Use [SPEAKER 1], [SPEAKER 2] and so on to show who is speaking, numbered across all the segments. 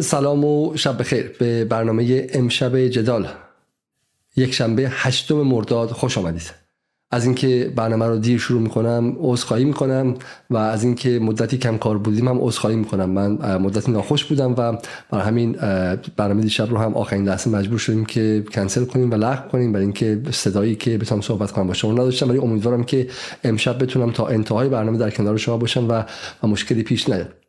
[SPEAKER 1] سلام و شب بخیر. به برنامه امشب جدال. یک شنبه هشتم مرداد خوش آمدید. از اینکه برنامه رو دیر شروع می‌کنم عذرخواهی می‌کنم و از اینکه مدتی کم کار بودیم هم عذرخواهی می‌کنم. من مدتی ناخوش بودم و برای همین برنامه دیشب رو هم آخرین لحظه مجبور شدیم که کنسل کنیم و لغو کنیم برای اینکه صدایی که بتونم صحبت کنم با شما نداشتم. ولی امیدوارم که امشب بتونم تا انتهای برنامه در کنار شما باشم و, و مشکلی پیش نیاد.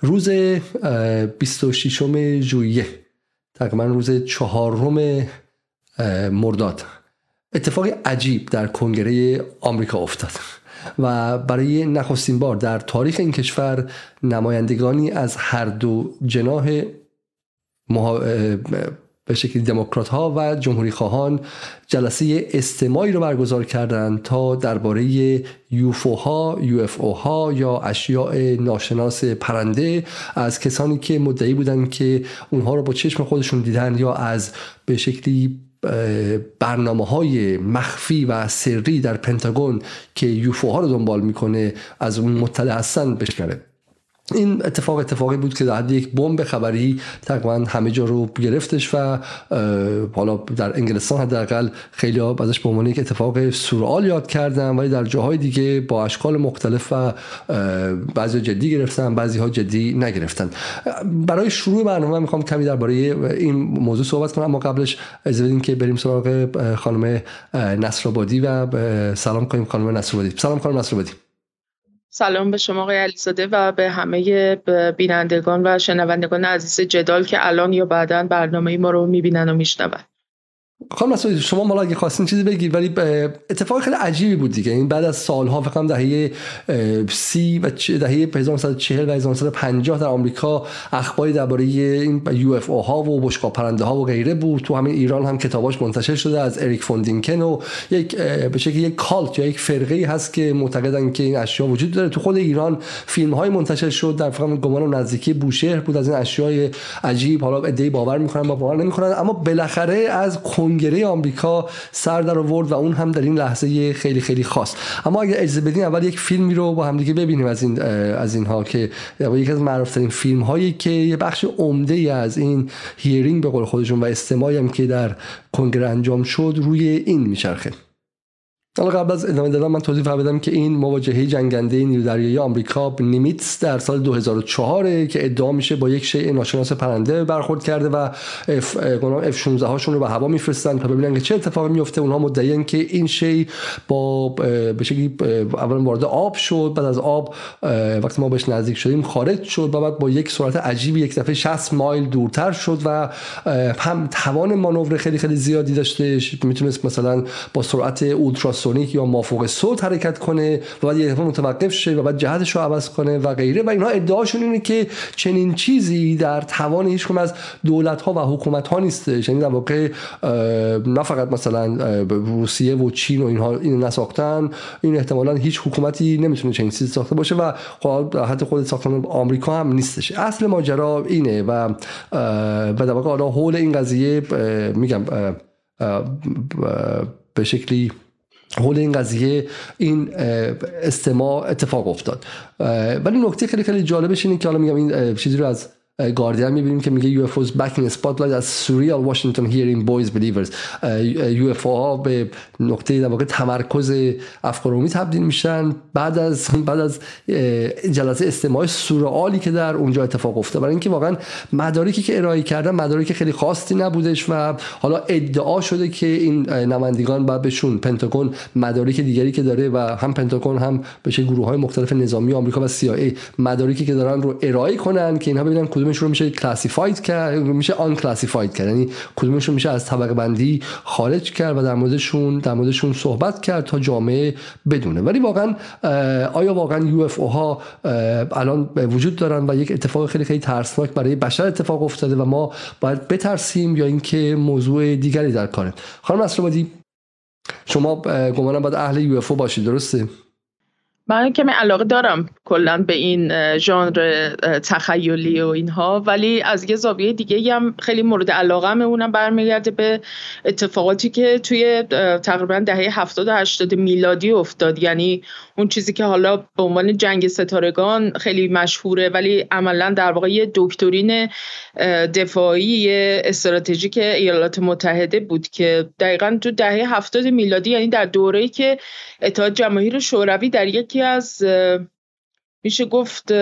[SPEAKER 1] روز 26 ژوئیه. تقریبا روز چهارم مرداد. اتفاق عجیب در کنگره آمریکا افتاد و برای نخستین بار در تاریخ این کشور نمایندگانی از هر دو جناح به شکل دموکرات ها و جمهوری خواهان جلسه استماعی رو برگزار کردند تا درباره یوفو ها یو اف او ها یا اشیاء ناشناس پرنده از کسانی که مدعی بودند که اونها رو با چشم خودشون دیدن یا از به شکلی برنامه های مخفی و سری در پنتاگون که یوفو ها رو دنبال می‌کنه از اون مطلع هستن بشکره. این اتفاق اتفاقی بود که در یک بمب خبری تقریبا همه جا رو گرفتش و حالا در انگلستان حداقل خیلی ها ازش به عنوان یک اتفاق سورال یاد کردن ولی در جاهای دیگه با اشکال مختلف و بعضی جدی گرفتن بعضی ها جدی نگرفتن. برای شروع برنامه می‌خوام کمی درباره این موضوع صحبت کنم اما قبلش از بدین که بریم سراغ خانم نصرآبادی و سلام کنیم خانم نصرآبادی. سلام خانم نصرآبادی.
[SPEAKER 2] سلام به شما آقای علیزاده و به همه بینندگان و شنوندگان عزیز جدال که الان یا بعدا برنامه ما رو می‌بینن و میشنون.
[SPEAKER 1] خانم مسعود شما مالا اگه خواستین چیزی بگید ولی اتفاق خیلی عجیبی بود دیگه. این بعد از سالها فکر کنم دهه سی و دهه 1940 و 1950 در آمریکا اخباری درباره این یو اف او ها و بشقاب پرنده ها و غیره بود. تو همین ایران هم کتاباش منتشر شده از اریک فوندینکن و یک به شکلی یک کالت یا یک فرقه هست که معتقدن که این اشیا وجود داره. تو خود ایران فیلم های منتشر شد در فکر گمان نزدیکی بوشهر بود. از این اشیاء عجیب حالا ایده باور می‌کنن با باور نمی‌کنن. اما بالاخره از کنگره آمریکا سر در آورد و اون هم در این لحظه خیلی خیلی خاص. اما اگر اجازه بدین اول یک فیلمی رو با هم دیگه ببینیم از این از اینها که یکی از معروف فیلم هایی که یه بخش عمده از این hearing به قول خودشون و استماعی هم که در کنگره انجام شد روی این میچرخه. حالا قبل از ادامه دادن من توضیح بدم که این مواجهه جنگنده نیرو دریایی آمریکا Nimitz در سال 2004 که ادعا میشه با یک شیء ناشناس پرنده برخورد کرده و F F 16 هاشون رو به هوا میفرستن تا ببینن که چه اتفاقی میفته. اونها مدعیان که این شی با به شکلی اول وارد آب شد بعد از آب وقتی ما بهش نزدیک شدیم خارج شد و بعد با یک سرعت عجیبی یک دفعه 60 مایل دورتر شد و هم توان مانور خیلی خیلی زیادی داشته. می‌تونست مثلا با سرعت اولترا سونیک یا مافوق صوت حرکت کنه و بعد یه متوقف شه و بعد جهتش رو عوض کنه و غیره. و اینها ادعاشون اینه که چنین چیزی در توان هیچ از دولت ها و حکومت ها نیستش. یعنی در واقع نه فقط مثلا روسیه و چین و اینها اینو نساختن. این احتمالا هیچ حکومتی نمی‌تونه چنین چیزی ساخته باشه و خب حتی خود ساختن آمریکا هم نیستش. اصل ماجرا اینه و و در واقع حول این قضیه میگم به شکلی حول این قضیه این استماع اتفاق افتاد. ولی نکته خیلی خیلی جالبش اینه که حالا میگم این چیزی رو از گاردین می‌بینیم که میگه UFOs back in spotlight as surreal Washington hearing buoys believers UFO ها به نقطه در واقع تمرکز افکار تبدیل میشن بعد از بعد از جلسه استماع سورئالی که در اونجا اتفاق افتاد. برای اینکه واقعا مدارکی که ارائه کردن مدارک خیلی خاصی نبودش و حالا ادعا شده که این نمایندگان بعد بهشون پنتاگون مدارک دیگری که داره و هم پنتاگون هم به گروه های مختلف نظامی آمریکا و CIA مدارکی که دارن رو ارائه کنن که اینها ببینن کدومش رو میشه classified کرد میشه unclassified کرد. یعنی کدومش رو میشه از طبقه بندی خارج کرد و در موردشون در موردشون صحبت کرد تا جامعه بدونه. ولی واقعا آیا واقعا یو اف او ها الان وجود دارن و یک اتفاق خیلی خیلی ترسناک برای بشر اتفاق افتاده و ما باید بترسیم یا اینکه موضوع دیگری در کاره. خانم اسرابادی شما گمانم باید اهل یو اف او باشید درسته؟
[SPEAKER 2] من کمی علاقه دارم کلا به این ژانر تخیلی و اینها ولی از یه زاویه دیگه هم خیلی مورد علاقه اونم برمیگرده به اتفاقاتی که توی تقریبا دهه 70 و 80 میلادی افتاد. یعنی اون چیزی که حالا به عنوان جنگ ستارگان خیلی مشهوره ولی عملا در واقع یه دکترین دفاعی استراتژیک ایالات متحده بود که دقیقا تو دهه 70 میلادی یعنی در دوره‌ای که اتحاد جماهیر شوروی در یکی از میشه گفت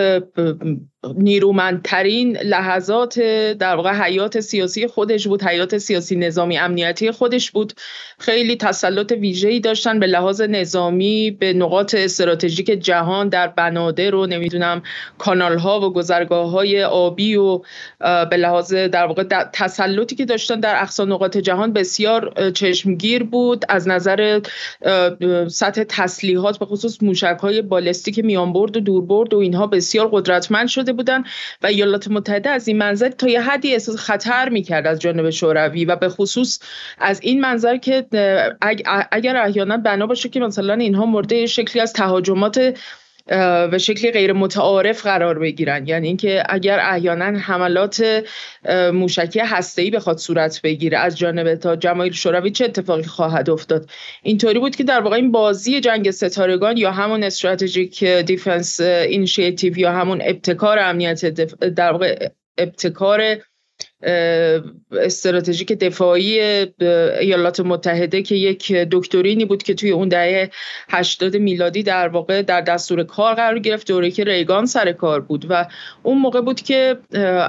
[SPEAKER 2] نیرومندترین لحظات در واقع حیات سیاسی خودش بود حیات سیاسی نظامی امنیتی خودش بود. خیلی تسلط ویژه‌ای داشتن به لحاظ نظامی به نقاط استراتژیک جهان در بنادر و نمی‌دونم کانال ها و گذرگاه های آبی و به لحاظ در واقع تسلطی که داشتن در اقصا نقاط جهان بسیار چشمگیر بود. از نظر سطح تسلیحات به خصوص موشک های بالستیک میانبرد و دوربرد و اینها بسیار قدرتمند شده بودن و ایالات متحده از این منظر تا یه حدی احساس خطر می‌کرد از جانب شوروی و به خصوص از این منظر که اگر احیانا بنا باشه که مثلا اینها مورد شکلی از تهاجمات به شکلی غیر متعارف قرار بگیرن. یعنی اینکه اگر احیانا حملات موشکی هسته‌ای بخواد صورت بگیره از جانب تا جماهیر شوروی چه اتفاقی خواهد افتاد؟ اینطوری بود که در واقع این بازی جنگ ستارگان یا همون Strategic Defense Initiative یا همون ابتکار امنیت در واقع ابتکار استراتژیک دفاعی ایالات متحده که یک دکترینی بود که توی اون دهه 80 میلادی در واقع در دستور کار قرار گرفت دوره که ریگان سر کار بود و اون موقع بود که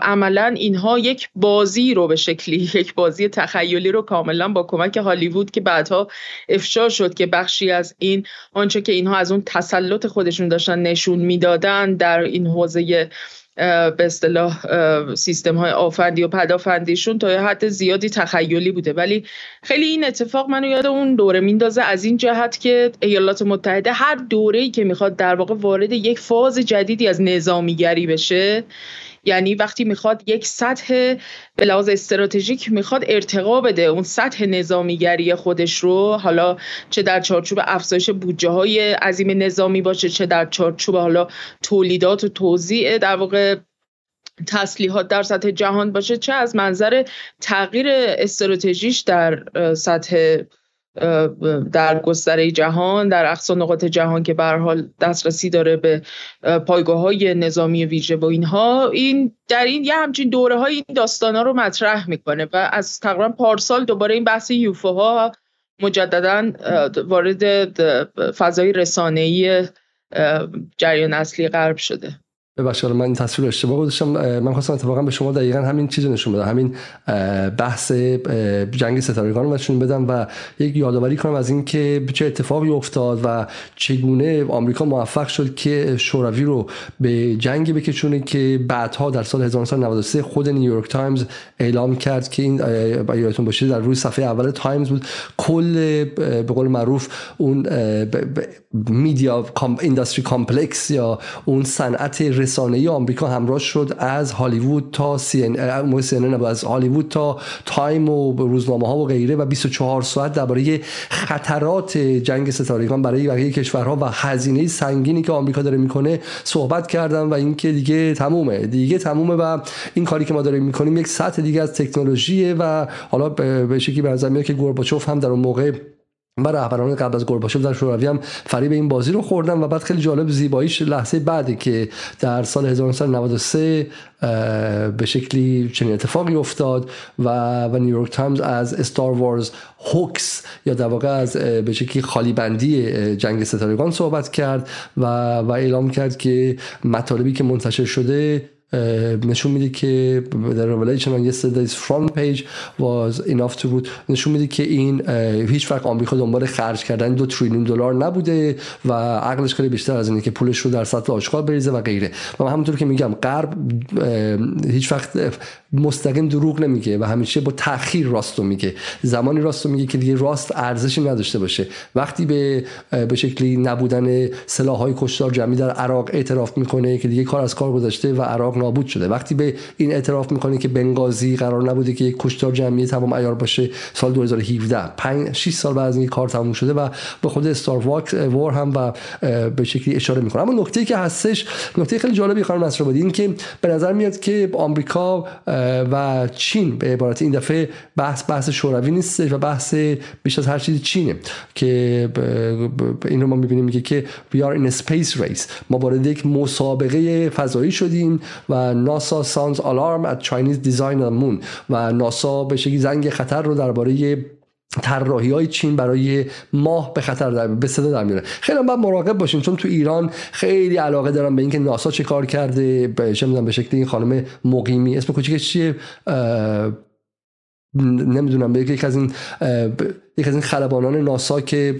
[SPEAKER 2] عملا اینها یک بازی رو به شکلی یک بازی تخیلی رو کاملا با کمک هالیوود که بعدها افشا شد که بخشی از این آنچه که اینها از اون تسلط خودشون داشتن نشون می‌دادن در این حوزه به اصطلاح سیستم های آفندی و پدافندیشون تا حد زیادی تخیلی بوده. ولی خیلی این اتفاق منو یاد اون دوره میندازه. از این جهت که ایالات متحده هر دوره‌ای که می‌خواد در واقع وارد یک فاز جدیدی از نظامیگری بشه یعنی وقتی می‌خواد یک سطح به لحاظ استراتژیک می‌خواد ارتقا بده. اون سطح نظامیگری خودش رو حالا چه در چارچوب افزایش بودجه های عظیم نظامی باشه چه در چارچوب حالا تولیدات و توزیع در واقع تسلیحات در سطح جهان باشه چه از منظر تغییر استراتژیش در سطح در گستره جهان در اقصا نقاط جهان که به حال دسترسی داره به پایگاه های نظامی ویژه و اینها این در این یه همچین دوره های این داستان ها رو مطرح می‌کنه و از تقریبا پارسال دوباره این بحث یوفوها مجددا وارد فضای رسانه‌ای جریان اصلی غرب شده.
[SPEAKER 1] ببخشید من این تصویر اشتباه گذاشتم. من خواستم اتفاقا به شما دقیقا همین چیز نشون بدم. همین بحث جنگ ستارگان رو نشون بدم و یک یادآوری کنم از اینکه چه اتفاقی افتاد و چگونه آمریکا موفق شد که شوروی رو به جنگی بکشونه که بعدها در سال 1993 خود نیویورک تایمز اعلام کرد که این یادتون باشه در روی صفحه اول تایمز بود. کل به قول معروف اون media industry complex یا اون صنعت رسانه‌ای آمریکا همراه شد از هالیوود تا CN از هالیوود تا تایم و روزنامه ها و غیره و 24 ساعت درباره خطرات جنگ ستارگان برای بقیه کشورها و هزینه سنگینی که آمریکا داره می‌کنه صحبت کردن و اینکه دیگه تمومه. دیگه تمومه و این کاری که ما داریم می‌کنیم یک سطح دیگه از تکنولوژیه و حالا به شکلی به نظر که گورباچوف هم در اون موقع و رهبران قبل از گورباچوف در شوروی هم فریب این بازی رو خوردن و بعد خیلی جالب زیباییش لحظه بعدی که در سال 1993 به شکلی چنین اتفاقی افتاد و و نیویورک تایمز از Star Wars hoax یا در واقع از به شکلی خالی بندی جنگ ستارگان صحبت کرد و و اعلام کرد که مطالبی که منتشر شده نشون میده که در revelation on yesterday's front page was enough to بود نشون میده که این هیچ وقت آمریکا دنبال خرج کردن دو تریلیون دلار نبوده و عقلش خیلی بیشتر از اینه که پولش رو در سطل آشغال بریزه و غیره. و همونطور که میگم غرب هیچ وقت مستقیم دروغ نمیگه و همیشه با تاخیر راستو میگه. زمانی راستو میگه که دیگه راست ارزشی نداشته باشه. وقتی به به شکلی نبودن سلاحهای کشتار جمعی در عراق اعتراف می‌کنه که دیگه کار از کار گذاشته و عراق نابود شده. وقتی به این اعتراف می‌کنه که بنگازی قرار نبوده که یک کشتار جمعی تمام عیار باشه سال 2017 5 6 سال بعد از اینکه کار تموم شده و به خود استار وار هم و به شکلی اشاره می‌کنه. اما نکته که هستش نکته خیلی جالبی خانم نصرآبادی این که به نظر میاد که آمریکا و چین به عبارت این دفعه بحث بحث شوروی نیست و بحث بیش از هر چیزی چینه که این رو ما می‌بینیم میگه که we are in a space race. ما وارد یک مسابقه فضایی شدیم و ناسا سانز آلارم at Chinese design on moon و ناسا به شکلی زنگ خطر رو درباره طراحی های چین برای ماه به خطر در به صدا در میاره خیلی باید مراقب باشین چون تو ایران خیلی علاقه دارم به اینکه ناسا چه کار کرده به چه به شکل این خانم مقیمی. اسم کوچیکش چیه؟ نمی‌دونم به یکی از این یک از این خلبانان ناسا که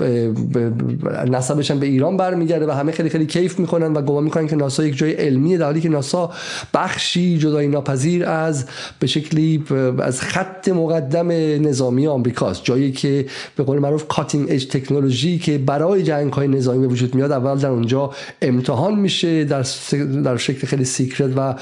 [SPEAKER 1] نسبشن به ایران برمیگرده و همه خیلی خیلی کیف می‌کنن و گمان می‌کنن که ناسا یک جای علمیه در حالی که ناسا بخشی جدایی ناپذیر از به شکلی از خط مقدم نظامی آمریکاست جایی که به قول معروف cutting edge technology که برای جنگ های نظامی به وجود میاد اول در اونجا امتحان میشه در در شکل خیلی secret و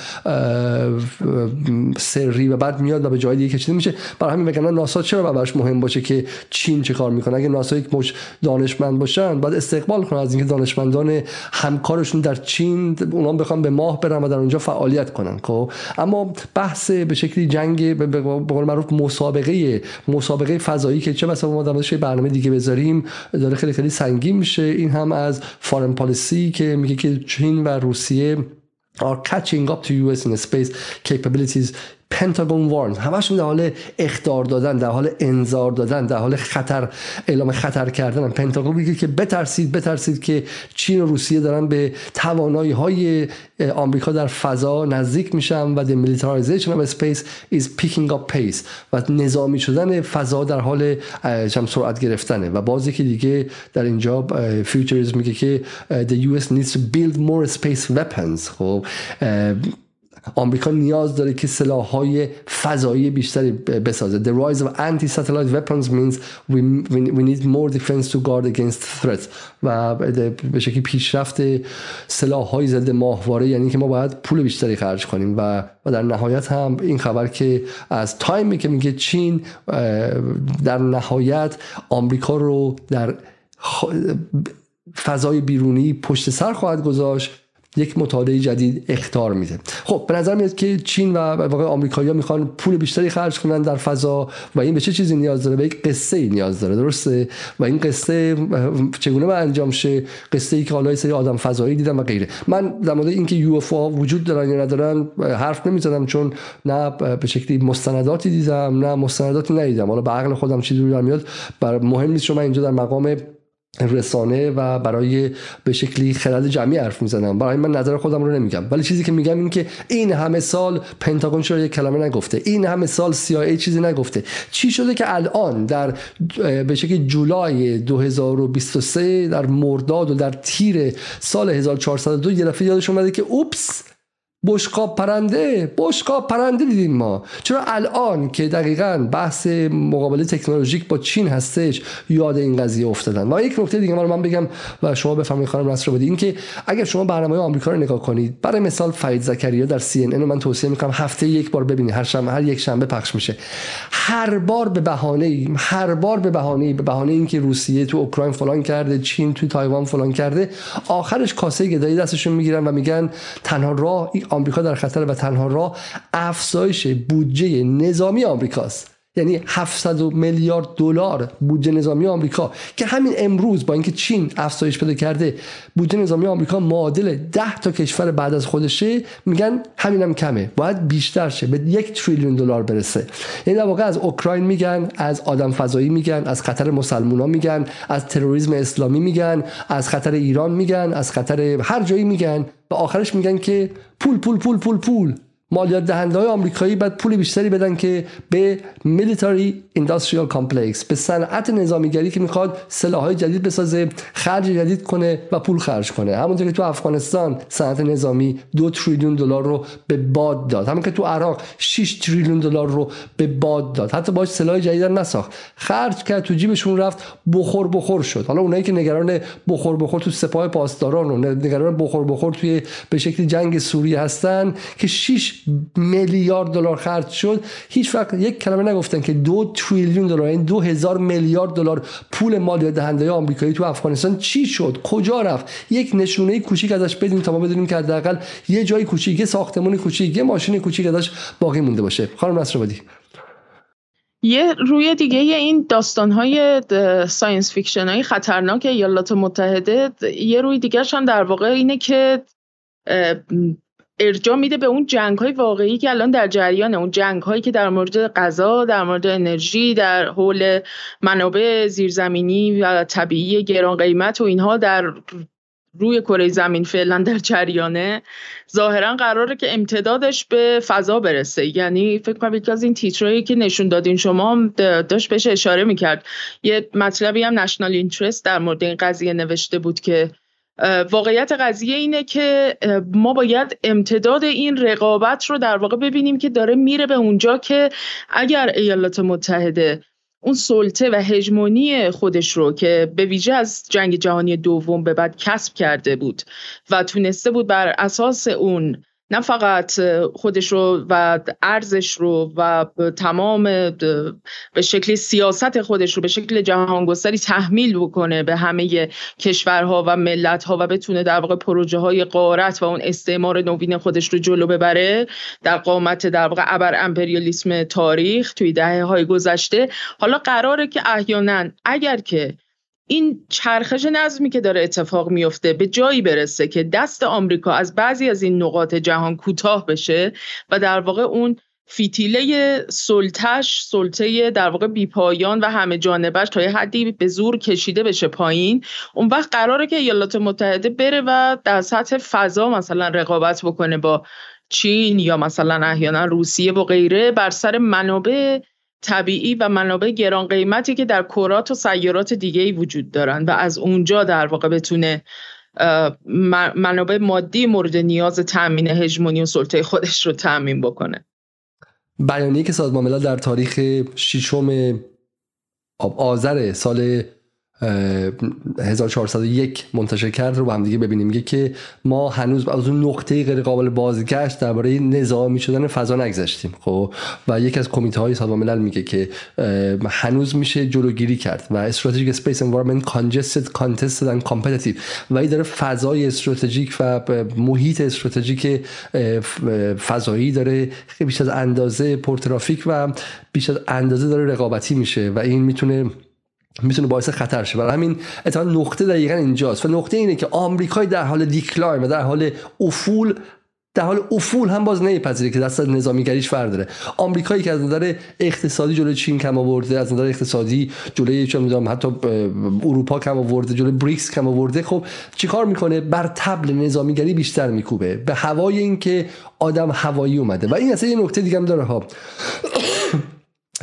[SPEAKER 1] سری و بعد میاد و به جای دیگه کشیده میشه. برای همین میگن ناسا چرا براش مهم باشه که چین چه کار می‌کنه؟ اگه ناسا یک مشت دانشمند باشن باید استقبال کنن از اینکه دانشمندان همکارشون در چین اونا بخوان به ماه برن و در اونجا فعالیت کنن خب؟ اما بحث به شکلی جنگ به قول معروف مسابقه مسابقه فضایی که چه مثلا ما در برنامه دیگه بذاریم داره خیلی خیلی سنگین میشه. این هم از فارن پالیسی که میگه که چین و روسیه are catching up to US in space capabilities پنتاگون وارن همشون در حال اختار دادن در حال انذار دادن در حال خطر اعلام خطر کردن. پنتاگون میگه که بترسید بترسید که چین و روسیه دارن به توانایی های آمریکا در فضا نزدیک میشن و militarization of space is picking up pace و نظامی شدن فضا در حال سرعت گرفتنه. و بازی که دیگه در اینجا فیوچرز میگه که the US needs to build more space weapons. خب آمریکا نیاز داره که سلاح های فضایی بیشتری بسازه. The rise of anti-satellite weapons means we, we, need more defense to guard against threats. و به شکلی پیشرفت سلاح های ضد ماهواره یعنی که ما باید پول بیشتری خرج کنیم. و و در نهایت هم این خبر که از تایمی که میگه چین در نهایت آمریکا رو در فضای بیرونی پشت سر خواهد گذاشت یک مطالعه جدید اختار میده. خب به نظر میاد که چین و واقع آمریکایی‌ها می‌خوان پول بیشتری خرج کنن در فضا و این به چه چیزی نیاز داره؟ به یک قصه ای نیاز داره درسته؟ و این قصه چگونه به انجام شه؟ قصه ای که حالا سری آدم فضایی دیدم و غیره. من در مورد اینکه یو اف وجود دارن یا ندارن حرف نمی‌زدم چون نه به شکلی مستنداتی دیدم نه مستنداتی ندیدم. حالا به عقل خودم چیزی رو میاد بر مهم نیست شما اینجا در مقام رسانه و برای به شکلی خرد جمعی حرف می‌زنم. برای من نظر خودم رو نمیگم. ولی چیزی که میگم این که این همه سال پنتاگون چرا یک کلمه نگفته؟ این همه سال CIA چیزی نگفته. چی شده که الان در به شکلی جولای 2023 در مرداد و در تیر سال 1402 یه دفعه یادش اومده که اوپس بشقاب پرنده بشقاب پرنده دیدیم ما. چرا الان که دقیقا بحث مقابله تکنولوژیک با چین هستش یاد این قضیه افتادن. و یک نکته دیگه من بگم و شما بفهمید خانم نصر بدید این که اگر شما برنامه آمریکا رو نگاه کنید برای مثال فرید زکریا در سی ان من توصیه می‌کنم هفته یک بار ببینید. هر شنبه هر یک شنبه پخش میشه. هر بار به بهانه هر بار به بهانه به بهانه اینکه روسیه تو اوکراین فلان کرده چین تو تایوان فلان کرده آخرش کاسه گدایی دستشون می‌گیرن و میگن تنها راه آمریکا در خطر و تنها راه افزایش بودجه نظامی آمریکاست. یعنی 700 میلیارد دلار بودجه نظامی آمریکا که همین امروز با اینکه چین افزایش پیدا کرده بودجه نظامی آمریکا معادل 10 تا کشور بعد از خودشه. میگن همینم کمه. باید بیشتر شه. به یک تریلیون دلار برسه. یعنی در واقع از اوکراین میگن از آدم فضایی میگن از خطر مسلمونا میگن از تروریسم اسلامی میگن از خطر ایران میگن از خطر هر جایی میگن. و آخرش میگن که پول پول پول پول پول. مالیات دهنده های آمریکایی باید پول بیشتری بدن که به military industrial complex به صنعت نظامیگری که می‌خواد سلاحهای جدید بسازه خرج جدید کنه و پول خرج کنه. همونطور که تو افغانستان صنعت نظامی دو تریلیون دلار رو به باد داد. همون که تو عراق 6 تریلیون دلار رو به باد داد. حتی باش سلاح جدید نساخت. خرج کرد تو جیبشون رفت بخور بخور شد. حالا اونایی که نگران بخور بخور تو سپاه پاسداران و نگران بخور بخور توی به شکل جنگ سوریه هستن که 6 میلیارد دلار خرج شد. هیچ وقت یک کلمه نگفتن که دو تریلیون دلار این یعنی دو هزار میلیارد دلار پول مالیات دهنده آمریکایی تو افغانستان چی شد؟ کجا رفت؟ یک نشونه کوچیک ازش بدیم تا ما بدونیم که حداقل یه جای کوچیک یه ساختمان کوچیک یه ماشین کوچیک ازش باقی مونده باشه. خانم نصرآبادی.
[SPEAKER 2] یه روی دیگه این داستان های science fiction های خطرناک ایالات متحده یه روی دیگه هم در واقع اینه که ارجاع میده به اون جنگ های واقعی که الان در جریانه. اون جنگ هایی که در مورد غذا در مورد انرژی در حول منابع زیرزمینی و طبیعی گران قیمت و اینها در روی کره زمین فعلا در جریانه ظاهرا قراره که امتدادش به فضا برسه. یعنی فکر کنم یکی از این تیترایی که نشون دادین شما داشت بهش اشاره می‌کرد. یه مطلبی هم نشنال اینترست در مورد این قضیه نوشته بود که واقعیت قضیه اینه که ما باید امتداد این رقابت رو در واقع ببینیم که داره میره به اونجا که اگر ایالات متحده اون سلطه و هژمونی خودش رو که به ویژه از جنگ جهانی دوم به بعد کسب کرده بود و تونسته بود بر اساس اون نه فقط خودش رو و ارزش رو و تمام به شکل سیاست خودش رو به شکل جهانگستری تحمیل بکنه به همه کشورها و ملتها و بتونه در واقع پروژه های قارت و اون استعمار نوین خودش رو جلو ببره در قامت در واقع ابر امپریالیسم تاریخ توی دهه های گذشته. حالا قراره که احیانا اگر که این چرخش نظمی که داره اتفاق میفته به جایی برسه که دست آمریکا از بعضی از این نقاط جهان کوتاه بشه و در واقع اون فیتیله سلطش سلطه در واقع بیپایان و همه جانبش تا یه حدی به زور کشیده بشه پایین. اون وقت قراره که ایالات متحده بره و در سطح فضا مثلا رقابت بکنه با چین یا مثلا احیانا روسیه و غیره بر سر منابع طبیعی و منابع گران قیمتی که در کرات و سیارات دیگه ای وجود دارن و از اونجا در واقع بتونه منابع مادی مورد نیاز تامین هژمونی و سلطه خودش رو تامین بکنه.
[SPEAKER 1] بیانیه که سازمان ملل در تاریخ ششم آذر سال 1401 منتشر کرد رو با هم دیگه ببینیم. میگه که ما هنوز از اون نقطه غیر قابل بازگشت درباره نظامی شدن فضا نگذشتیم. خب؟ و یکی از کمیته های سازمان ملل میگه که هنوز میشه جلوگیری کرد و strategic space environment congested contested and competitive و این داره فضای استراتژیک و محیط استراتژیک فضایی داره. بیش از اندازه پرترافیک و بیش از اندازه داره رقابتی میشه و این می‌تونه می‌تونه باعث خطر شه. برای همین اتفاقا نقطه دقیقا اینجاست. و نقطه اینه که آمریکای در حال decline و در حال افول در حال افول هم باز نمیپذیره که دست نظامیگریش فر داره. آمریکایی که از نظر اقتصادی جلوی چین کم آورده از نظر اقتصادی جلوی چه می‌دونم حتی اروپا کم آورده جلوی بریکس کم آورده خب چیکار می‌کنه؟ بر تبل نظامیگری بیشتر میکوبه. به هوای اینکه آدم هوایی اومده. و این اصلا یه نکته دیگه هم داره ها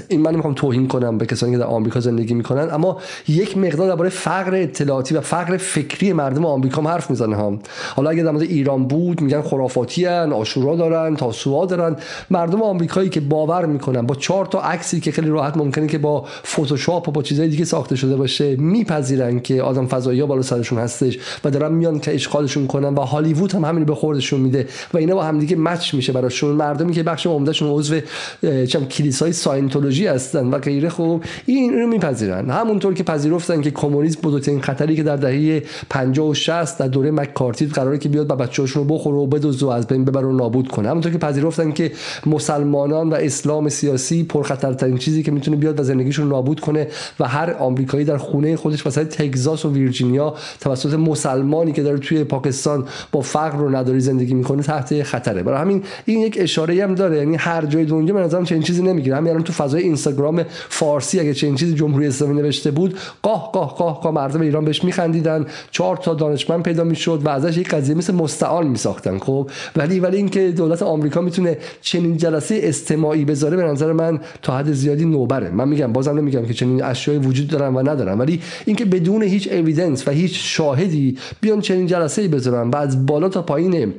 [SPEAKER 1] این من نمی‌خوام توهین کنم به کسانی که در آمریکا زندگی می‌کنن اما یک مقدار درباره فقر اطلاعاتی و فقر فکری مردم آمریکا هم حرف می‌زنه ها. حالا اگه در مورد ایران بود میگن خرافاتی ان آشورا دارن تاسوعا دارن. مردم آمریکایی که باور می‌کنن با چهار تا عکسی که خیلی راحت ممکنه که با فتوشاپ و با چیزهای دیگه ساخته شده باشه میپذیرن که آدم فضایی ها بالا سرشون هستش و دارن میان که اشغالشون کنن و هالیوود هم همین به خوردشون میده و اینا با همدیگه مچ میشه براشون. مردمی که بخش عمدهشون عضو چم کلیسای ساینتولوژی ایدئولوژی هستن و غیره خوب این رو میپذیرن. همونطور که پذیرفتن که کمونیسم بزرگترین خطری که در دهه 50 و 60 در دوره مکارتی قراره که بیاد و بچه‌هاشون رو بخوره و بدزد و از بین ببره و نابود کنه. همونطور که پذیرفتن که مسلمانان و اسلام سیاسی پرخطرترین چیزی که می‌تونه بیاد و زندگیشون نابود کنه و هر آمریکایی در خونه خودش مثلا تگزاس و ویرجینیا توسط مسلمانی که داره توی پاکستان با فقر و نداری زندگی می‌کنه تحت خطره. برای همین این یک اشاره هم داره. یعنی هر جای دنیا به نظرم چنین چیزی نمی‌گیره. همین الان تو فضای فضای اینستاگرام فارسی اگه چنین چیزی جمهوری اسلامی نوشته بود قاه قاه قاه قاه مردم ایران بهش میخندیدن. چهار تا دانشمند پیدا می‌شد و ازش یک قضیه مثل مستعان میساختن خب؟ ولی ولی اینکه دولت آمریکا می‌تونه چنین جلسه استماعی بذاره به نظر من تا حد زیادی نوبره. من میگم بازم نمیگم که چنین اشیایی وجود دارن و ندارن. ولی اینکه بدون هیچ اویدنس و هیچ شاهدی بیان چنین جلسه ای بذارن و از بالا تا پایین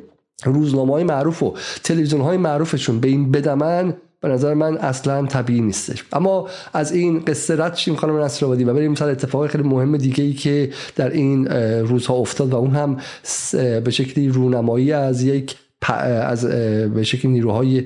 [SPEAKER 1] روزنامه های معروف و تلویزیون های معروفشون به این بدمن به نظر من اصلا طبیعی نیستش. اما از این قصه رد شیم خانم نصرآبادی و بریم سر اتفاق خیلی مهم دیگه ای که در این روزها افتاد و اون هم به شکلی رونمایی از یک از به شکلی نیروهای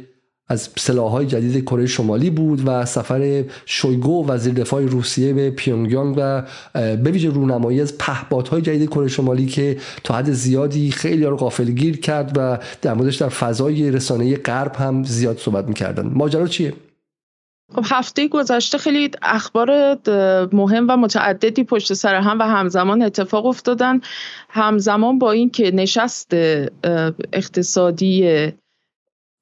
[SPEAKER 1] از سلاحهای جدید کره شمالی بود و سفر شویگو وزیر دفاع روسیه به پیونگیانگ و به ویژه رونمایی از پهپادهای جدید کره شمالی که تا حد زیادی خیلی رو غافلگیر کرد و در موردش در فضای رسانه غرب هم زیاد صحبت می‌کردن. ماجرا چیه؟
[SPEAKER 2] خب هفته گذشته خیلی اخبار مهم و متعددی پشت سر هم و همزمان اتفاق افتادن. همزمان با اینکه نشست اقتصادی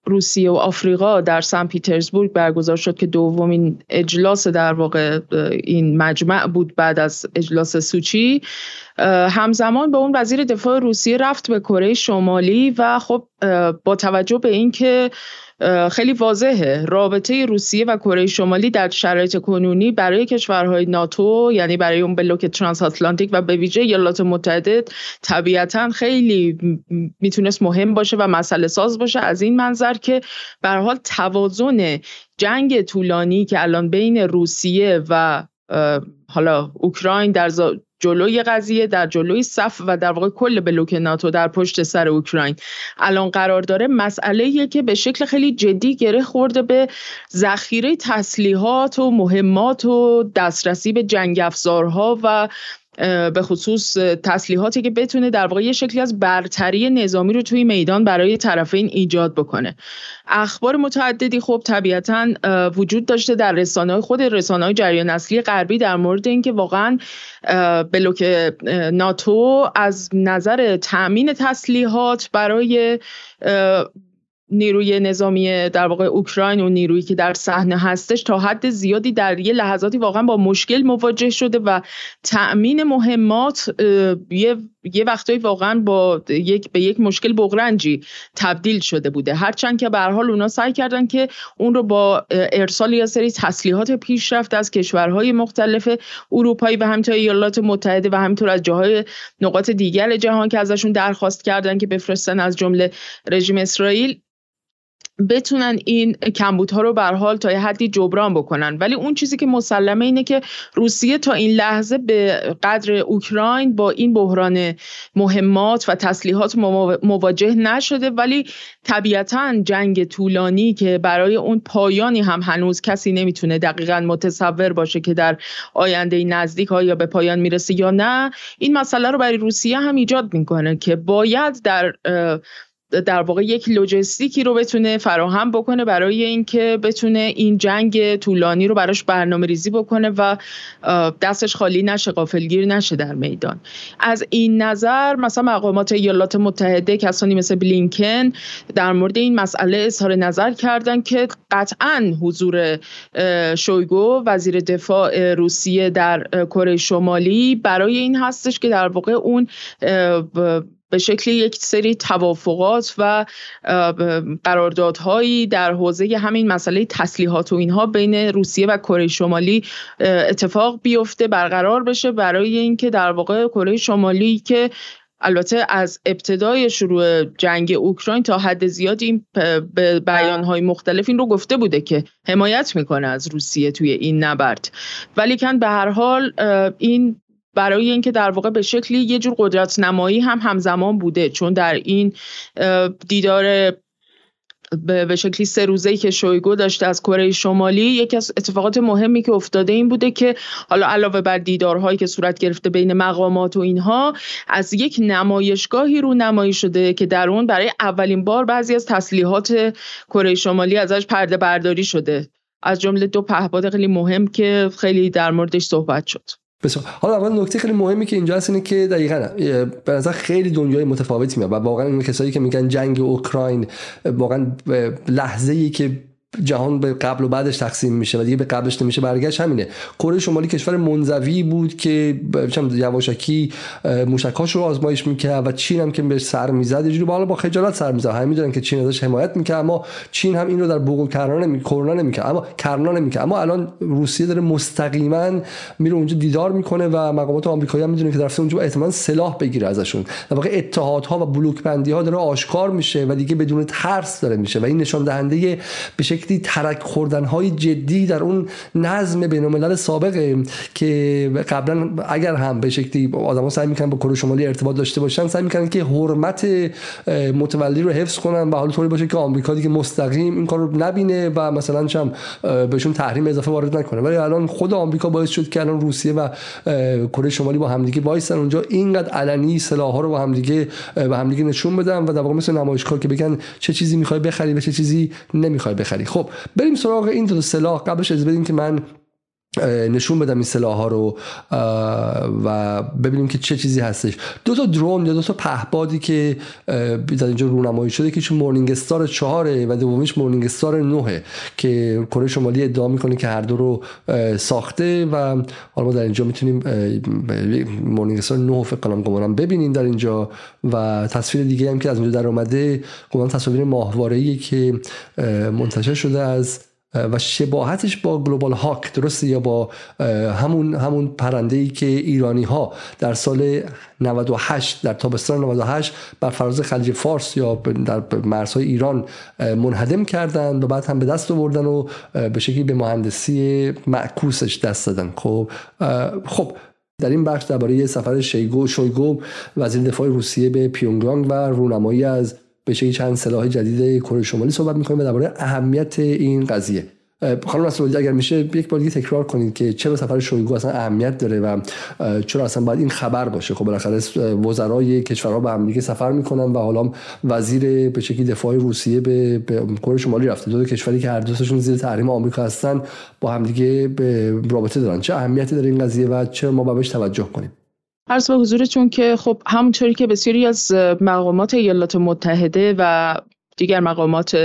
[SPEAKER 2] روسیه و آفریقا در سن پیترزبورگ برگزار شد که دومین اجلاس در واقع این مجمع بود بعد از اجلاس سوچی. همزمان به اون وزیر دفاع روسیه رفت به کره شمالی و خب با توجه به اینکه خیلی واضحه. رابطه روسیه و کره شمالی در شرایط کنونی برای کشورهای ناتو یعنی برای اون بلوک ترانس آتلانتیک و به ویژه ایالات متحده طبیعتا خیلی می‌تونست مهم باشه و مسئله ساز باشه. از این منظر که به حال توازن جنگ طولانی که الان بین روسیه و حالا اوکراین در جلوی قضیه در جلوی صف و در واقع کل بلوک ناتو در پشت سر اوکراین. الان قرار داره مسئله که به شکل خیلی جدی گره خورده به ذخیره تسلیحات و مهمات و دسترسی به جنگ افزارها و به خصوص تسلیحاتی که بتونه در واقع یه شکلی از برتری نظامی رو توی میدان برای طرفین ایجاد بکنه. اخبار متعددی خب طبیعتا وجود داشته در رسانه خود رسانه های جریان اصلی غربی در مورد اینکه واقعا بلوک ناتو از نظر تأمین تسلیحات برای نیروی نظامی در واقع اوکراین و نیرویی که در صحنه هستش تا حد زیادی در یه لحظاتی واقعا با مشکل مواجه شده و تأمین مهمات یه یه وقتایی واقعا با یک به یک مشکل بغرنجی تبدیل شده بوده. هرچند که به حال اونا سعی کردن که اون رو با ارسال یا سری تسلیحات پیشرفت از کشورهای مختلف اروپایی و همینطور ایالات متحده و همینطور از جاهای نقاط دیگر جهان که ازشون درخواست کردن که بفرستن از جمله رژیم اسرائیل بتونن این کمبودها رو به حال تا یه حدی جبران بکنن. ولی اون چیزی که مسلمه اینه که روسیه تا این لحظه به قدر اوکراین با این بحران مهمات و تسلیحات مواجه نشده. ولی طبیعتا جنگ طولانی که برای اون پایانی هم هنوز کسی نمی‌تونه دقیقا متصور باشه که در آینده نزدیک ها یا به پایان می‌رسه یا نه این مسئله رو برای روسیه هم ایجاد می‌کنه که باید در در واقع یک لوجستیکی رو بتونه فراهم بکنه برای اینکه بتونه این جنگ طولانی رو براش برنامه ریزی بکنه و دستش خالی نشه قافلگیر نشه در میدان. از این نظر مثلا مقامات ایالات متحده کسانی مثل بلینکن در مورد این مسئله اظهار نظر کردن که قطعا حضور شویگو وزیر دفاع روسیه در کره شمالی برای این هستش که در واقع اون به شکل یک سری توافقات و قراردادهایی در حوزه همین مسئله تسلیحات و اینها بین روسیه و کره شمالی اتفاق بیفته برقرار بشه برای اینکه در واقع کره شمالی که البته از ابتدای شروع جنگ اوکراین تا حد زیاد این به بیانهای مختلف این رو گفته بوده که حمایت می‌کنه از روسیه توی این نبرد. ولی کن به هر حال این برای اینکه در واقع به شکلی یه جور قدرت نمایی هم همزمان بوده چون در این دیدار به شکلی سه روزه که شویگو داشته از کره شمالی یکی از اتفاقات مهمی که افتاده این بوده که حالا علاوه بر دیدارهایی که صورت گرفته بین مقامات و اینها از یک نمایشگاهی رو نمایی شده که در اون برای اولین بار بعضی از تسلیحات کره شمالی ازش پرده برداری شده. از جمله دو پهپاد خیلی مهم که خیلی در موردش صحبت شد.
[SPEAKER 1] بسیار. حالا اول نکته خیلی مهمی که اینجا هست اینه که دقیقا به نظر خیلی دنیای متفاوتی میاد و واقعا این کسایی که میگن جنگ اوکراین واقعا لحظه ای که جهان به قبل و بعدش تقسیم میشه و دیگه به قبلش نمیشه برگشت. همینه. کره شمالی کشور منزوی بود که یواشکی موشکاش رو آزمایش می‌کرد و چین هم که به سر می‌زد یه بالا با خجالت سر می‌زد. همه می‌دونن که چین ازش حمایت می‌کرد اما چین هم این رو در بوگل کرنا نمی کرونا نمی‌کرد. اما کرنا نمی‌کرد. اما الان روسیه داره مستقیما میره اونجا دیدار می‌کنه و مقامات آمریکایی هم می‌دونه که در اونجا احتمال سلاح بگیره ازشون. در واقع اتحادها و بلوک بندی ها داره آشکار میشه و دیگه بدون ترس داره میشه و این نشان دهنده به شکلی ترک خوردن های جدی در اون نظم بین الملل سابقه که قبلا اگر هم به شکلی آدما سعی می‌کنن با کره شمالی ارتباط داشته باشن سعی می‌کنن که حرمت متولی رو حفظ کنن و حالا طوری باشه که آمریکا دیگه مستقیم این کار رو نبینه و مثلا چم بهشون تحریم اضافه وارد نکنه. ولی الان خود آمریکا باعث شد که الان روسیه و کره شمالی با همدیگه وایسن اونجا. اینقدر علنی سلاح ها رو با همدیگه به همدیگه نشون بدن و در واقع مثل نمایشگاه که بگن چه چیزی می‌خوای بخری و چه چیزی نمی‌خوای بخری. خب بریم سراغ این دو سلاح قبلش از بدیم که من نشون بدم این سلاح ها رو و ببینیم که چه چیزی هستش. دو تا درون یا دو تا پهبادی که در اینجا رونمایی شده که چون مورنینگ استار چهاره و دومیش مورنینگ استار نوه که کره شمالی ادعا می‌کنه که هر دو رو ساخته و حالا ما در اینجا می‌تونیم مورنینگ استار 9 فکر کنم گمانم ببینیم در اینجا و تصویر دیگه هم که از اونجا در اومده گمان تصاویر ماهواره که منتشر شده از و شباهتش با گلوبال هاک درسته یا با همون همون پرنده ای که ایرانی ها در سال 98 در تابستان 98 بر فراز خلیج فارس یا در مرزهای ایران منهدم کردن و بعد هم به دست آوردن و به شکلی به مهندسی معکوسش دست دادن. خب خب در این بخش درباره سفر شیگو شویگو وزیر دفاع روسیه به پیونگیانگ و رونمایی از به چند سلاح جدید کره شمالی صحبت می‌کنیم و درباره اهمیت این قضیه. خانم مسئولی اگر میشه یک بار دیگه تکرار کنید که چرا سفر شویگو اصلا اهمیت داره و چرا اصلا باید این خبر باشه؟ خب بالاخره وزرای کشورها به هم دیگه سفر می‌کنن و حالا وزیر به شکلی دفاع روسیه به, به کره شمالی رفته. دو, دو کشوری که هر دوتاشون زیر تحریم آمریکا هستن با همدیگه به رابطه دارن. چه اهمیتی داره این قضیه و چرا ما بهش توجه کنیم؟
[SPEAKER 2] عرض به حضورتون که خب همونطوری که بسیاری از مقامات ایالات متحده و دیگر مقامات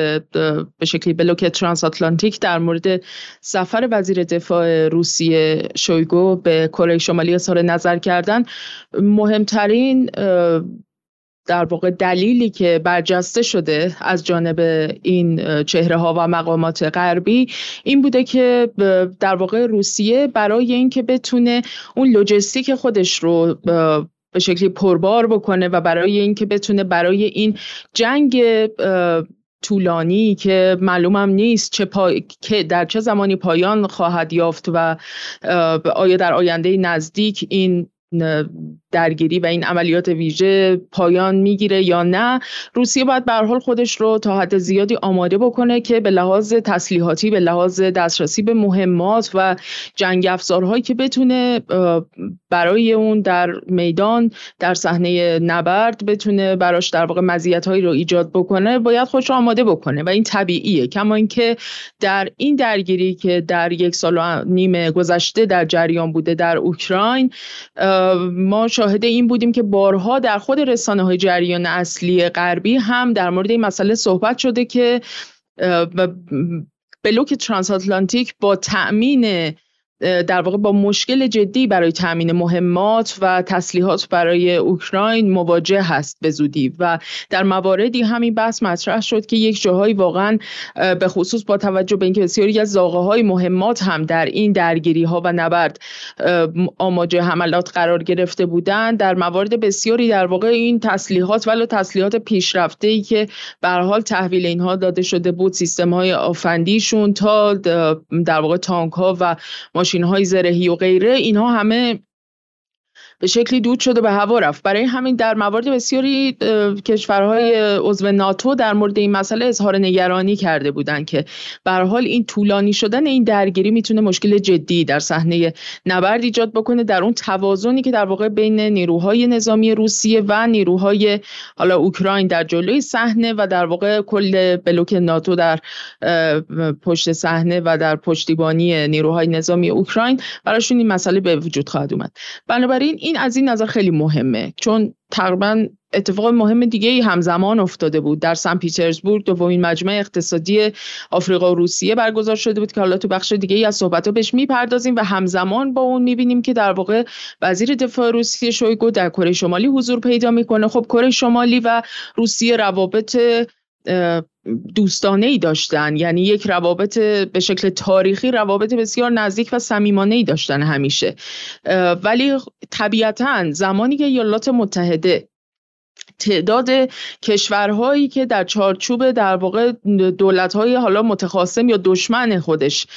[SPEAKER 2] به شکلی بلوک ترانس آتلانتیک در مورد سفر وزیر دفاع روسیه شویگو به کره شمالی اظهار نظر کردن مهمترین در واقع دلیلی که برجسته شده از جانب این چهره ها و مقامات غربی این بوده که در واقع روسیه برای اینکه بتونه اون لوجستیک خودش رو به شکلی پربار بکنه و برای اینکه بتونه برای این جنگ طولانی که معلومم نیست چه که در چه زمانی پایان خواهد یافت و آیا در آینده نزدیک این درگیری و این عملیات ویژه پایان می‌گیره یا نه. روسیه باید به حال خودش رو تا حد زیادی آماده بکنه که به لحاظ تسلیحاتی به لحاظ دسترسی به مهمات و جنگ افزارهایی که بتونه برای اون در میدان در صحنه نبرد بتونه براش در واقع مزیت‌هایی رو ایجاد بکنه باید خودش رو آماده بکنه و این طبیعیه. کما اینکه در این درگیری که در یک سال و نیم گذشته در جریان بوده در اوکراین ما شاهد این بودیم که بارها در خود رسانه های جریان اصلی غربی هم در مورد این مسئله صحبت شده که بلوک ترانس آتلانتیک با تأمین در واقع با مشکل جدی برای تامین مهمات و تسلیحات برای اوکراین مواجه هست به زودی و در مواردی همین بحث مطرح شد که یک جاهایی واقعا به خصوص با توجه به اینکه بسیاری از زاغه های مهمات هم در این درگیری ها و نبرد آماجه حملات قرار گرفته بودند در موارد بسیاری در واقع این تسلیحات ولو تسلیحات پیشرفته ای که به حال تحویل اینها داده شده بود سیستم های آفندیشون تا در واقع تانک ها و ماشین های زرهی و غیره اینها همه به شکلی دود شده به هوا رفت. برای همین در موارد بسیاری کشورهای عضو ناتو در مورد این مسئله اظهار نگرانی کرده بودند که به حال این طولانی شدن این درگیری می‌تونه مشکل جدی در صحنه نبرد ایجاد بکنه. در اون توازنی که در واقع بین نیروهای نظامی روسیه و نیروهای حالا اوکراین در جلوی صحنه و در واقع کل بلوک ناتو در پشت صحنه و در پشتیبانی نیروهای نظامی اوکراین براشون این مسئله به وجود خواهد اومد. بنابراین این از این نظر خیلی مهمه. چون تقریبا اتفاق مهم دیگه ای همزمان افتاده بود. در سن پیترزبورگ دومین مجمع اقتصادی آفریقا و روسیه برگزار شده بود که حالا تو بخش دیگه ای از صحبت ها بهش می‌پردازیم و همزمان با اون می‌بینیم که در واقع وزیر دفاع روسیه شویگو در کره شمالی حضور پیدا می‌کنه. خب کره شمالی و روسیه روابط دوستانه ای داشتن. یعنی یک روابط به شکل تاریخی روابط بسیار نزدیک و صمیمانه ای داشتن همیشه. ولی طبیعتا زمانی که ایالات متحده تعداد کشورهایی که در چارچوب در واقع دولت‌های حالا متخاصم یا دشمن خودش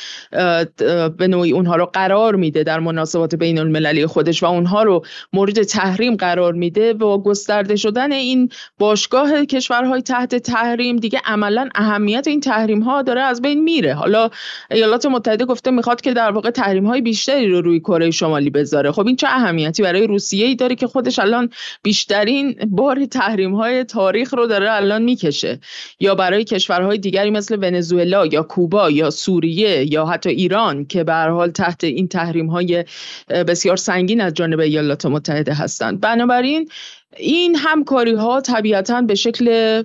[SPEAKER 2] به نوعی اونها رو قرار میده در مناسبات بین المللی خودش و اونها رو مورد تحریم قرار میده و گسترده شدن این باشگاه کشورهای تحت تحریم دیگه عملا اهمیت این تحریم ها داره از بین میره. حالا ایالات متحده گفته می‌خواد که در واقع تحریم های بیشتری رو روی کره شمالی بذاره. خب این چه اهمیتی برای روسیه ای داره که خودش الان بیشترین بار تحریم های تاریخ رو داره الان می‌کشه. یا برای کشورهای دیگری مثل ونزوئلا یا کوبا یا سوریه یا حتی ایران که به حال تحت این تحریم های بسیار سنگین از جانب ایالات متحده هستند. بنابراین این همکاری ها طبیعتا به شکل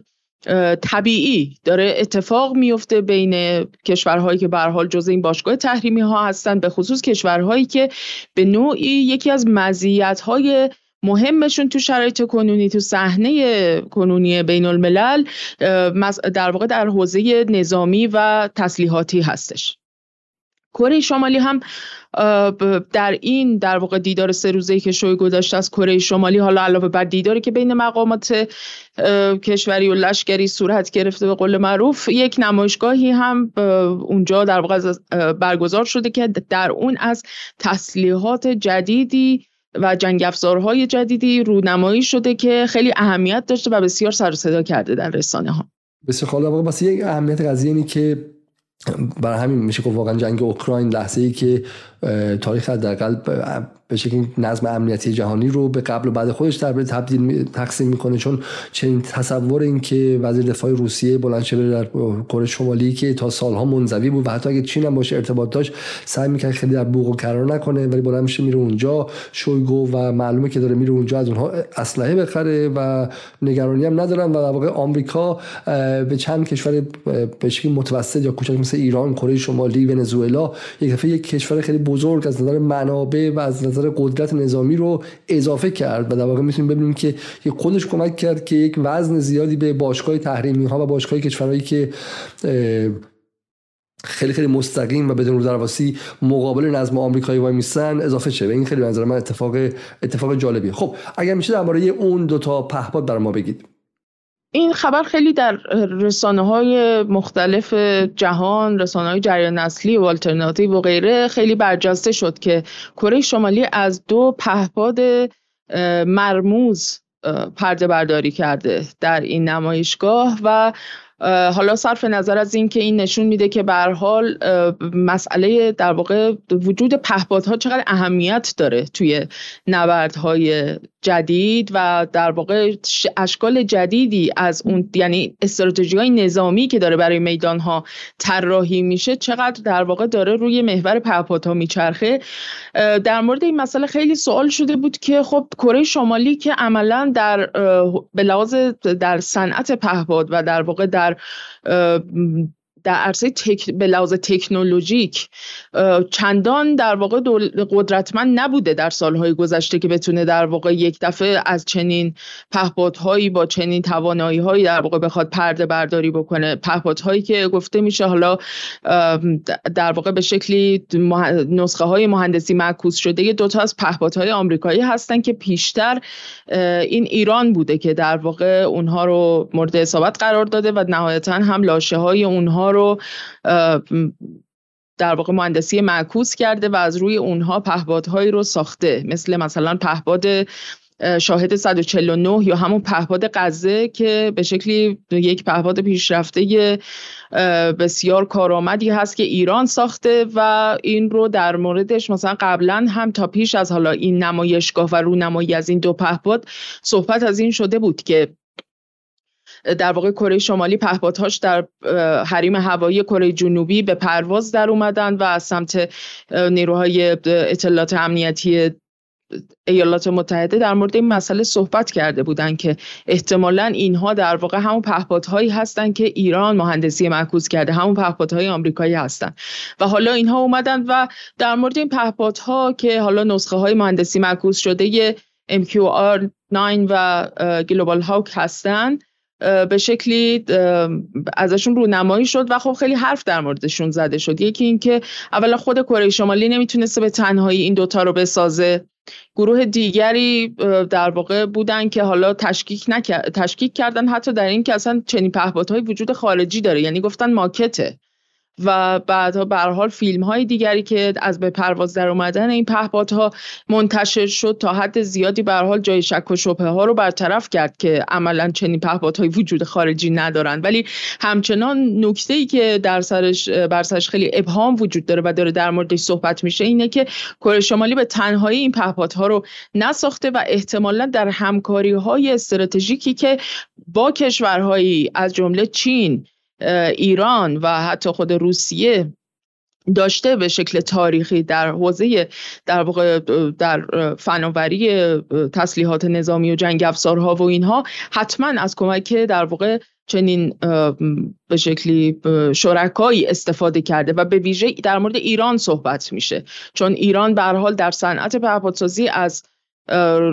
[SPEAKER 2] طبیعی داره اتفاق میفته بین کشورهایی که به حال جزء این باشگاه تحریمی ها هستند به خصوص کشورهایی که به نوعی یکی از مزیت های مهمشون تو شرایط کنونی تو صحنه کنونی بین الملل در واقع در حوزه نظامی و تسلیحاتی هستش. کره شمالی هم در این در واقع دیدار سه روزه که شوی گذاشته از کره شمالی حالا علاوه بر دیداری که بین مقامات کشوری و لشکری صورت گرفته به قول معروف یک نمایشگاهی هم اونجا در واقع برگزار شده که در اون از تسلیحات جدیدی و جنگ افزارهای جدیدی رونمایی شده که خیلی اهمیت داشته و بسیار سر صدا کرده در رسانه ها
[SPEAKER 1] بسیار خاله واسه یک اهمیت قضیه اینی که برای همین میشه گفت واقعا جنگ اوکراین لحظه ای که تاریخ حداقل به شکل نظم امنیتی جهانی رو به قبل و بعد خودش در تبدیل تقسیم می‌کنه. چون چنین تصور این که وزیر دفاع روسیه بلند شده در کره شمالی که تا سالها منزوی بود و حتی اگه چین هم باشه ارتباط داشت سعی می‌کنه خیلی در بوق و قرار نکنه ولی بلند میشه میره اونجا. شویگو و معلومه که داره میره اونجا از اونها اسلحه بخره و نگرانی هم ندارن و در واقع آمریکا به چند کشور به شکل متوسط یا کوچک مثل ایران کره شمالی ونزوئلا یک دفعه یک کشور خیلی بزرگ از نظر منابع و از قدرت نظامی رو اضافه کرد و در واقع می‌تونیم ببینیم که خودش کمک کرد که یک وزن زیادی به باشگاه تحریمی ها و باشگاه کشورهایی که خیلی خیلی مستقیم و بدون درواسی مقابل نظم آمریکایی وای میستن اضافه شه. و این خیلی نظر من اتفاق اتفاق جالبیه. خب اگر میشه درباره اون دو تا پهپاد بر ما بگید.
[SPEAKER 2] این خبر خیلی در رسانه های مختلف جهان رسانه های جریان نسلی و آلترناتیو و غیره خیلی برجسته شد که کره شمالی از دو پهپاد مرموز پرده برداری کرده در این نمایشگاه و حالا صرف نظر از این که این نشون میده که به حال مسئله در واقع وجود پهپادها چقدر اهمیت داره توی نبردهای جدید و در واقع اشکال جدیدی از اون یعنی استراتژی های نظامی که داره برای میدان ها طراحی میشه چقدر در واقع داره روی محور پهپادها میچرخه. در مورد این مسئله خیلی سوال شده بود که خب کره شمالی که عملا در به لحاظ در صنعت پهپاد و در واقع در در عرصه تک... به لحاظ تکنولوژیک چندان در واقع قدرتمند نبوده در سالهای گذشته که بتونه در واقع یک دفعه از چنین پهپادهایی با چنین توانایی هایی در واقع بخواد پرده برداری بکنه. پهپادهایی که گفته میشه حالا در واقع به شکلی نسخه های مهندسی معکوس شده یه دوتا از پهپادهای آمریکایی هستن که پیشتر این ایران بوده که در واقع اونها رو مورد اصابت قرار داده و نهایتا هم لاشه های اونها رو در واقع مهندسی معکوس کرده و از روی اونها پهپادهایی رو ساخته. مثل مثلا پهپاد شاهد 149 یا همون پهپاد غزه که به شکلی یک پهپاد پیشرفته بسیار کارآمدی هست که ایران ساخته و این رو در موردش مثلا قبلا هم تا پیش از حالا این نمایشگاه و رونمایی از این دو پهپاد صحبت از این شده بود که در واقع کره شمالی پهپادهاش در حریم هوایی کره جنوبی به پرواز در اومدن و از سمت نیروهای اطلاعات امنیتی ایالات متحده در مورد این مسئله صحبت کرده بودند که احتمالا اینها در واقع همون پهپادهایی هستند که ایران مهندسی معکوس کرده همون پهپادهای آمریکایی هستند و حالا اینها اومدن و در مورد این پهپادها که حالا نسخه های مهندسی معکوس شده MQR 9 و گلوبال هاوک هستند به شکلی ازشون رونمایی شد و خب خیلی حرف در موردشون زده شد. یکی اینکه اولا خود کره شمالی نمی‌تونسته به تنهایی این دوتا رو بسازه. گروه دیگری در واقع بودن که حالا تشکیک نکرد تشکیک کردن حتی در این که اصلا چنین پهپادهای وجود خارجی داره. یعنی گفتن ماکته. و بعدها به حال فیلم های دیگری که از به پرواز در اومدن این پهپادها منتشر شد تا حد زیادی به حال جای شک و شبهه ها رو برطرف کرد که عملا چنین پهپادهای وجود خارجی ندارند ولی همچنان نکته ای که در سرش بر سرش خیلی ابهام وجود داره و داره در موردش صحبت میشه اینه که کره شمالی به تنهایی این پهپادها رو نساخته و احتمالا در همکاری های استراتژیکی که با کشورهایی از جمله چین ایران و حتی خود روسیه داشته به شکل تاریخی در حوزه در واقع در فناوری تسلیحات نظامی و جنگ افزارها و اینها حتما از کمک در واقع چنین به شکلی شرکایی استفاده کرده و به ویژه در مورد ایران صحبت میشه. چون ایران به حال در صنعت پهپادسازی از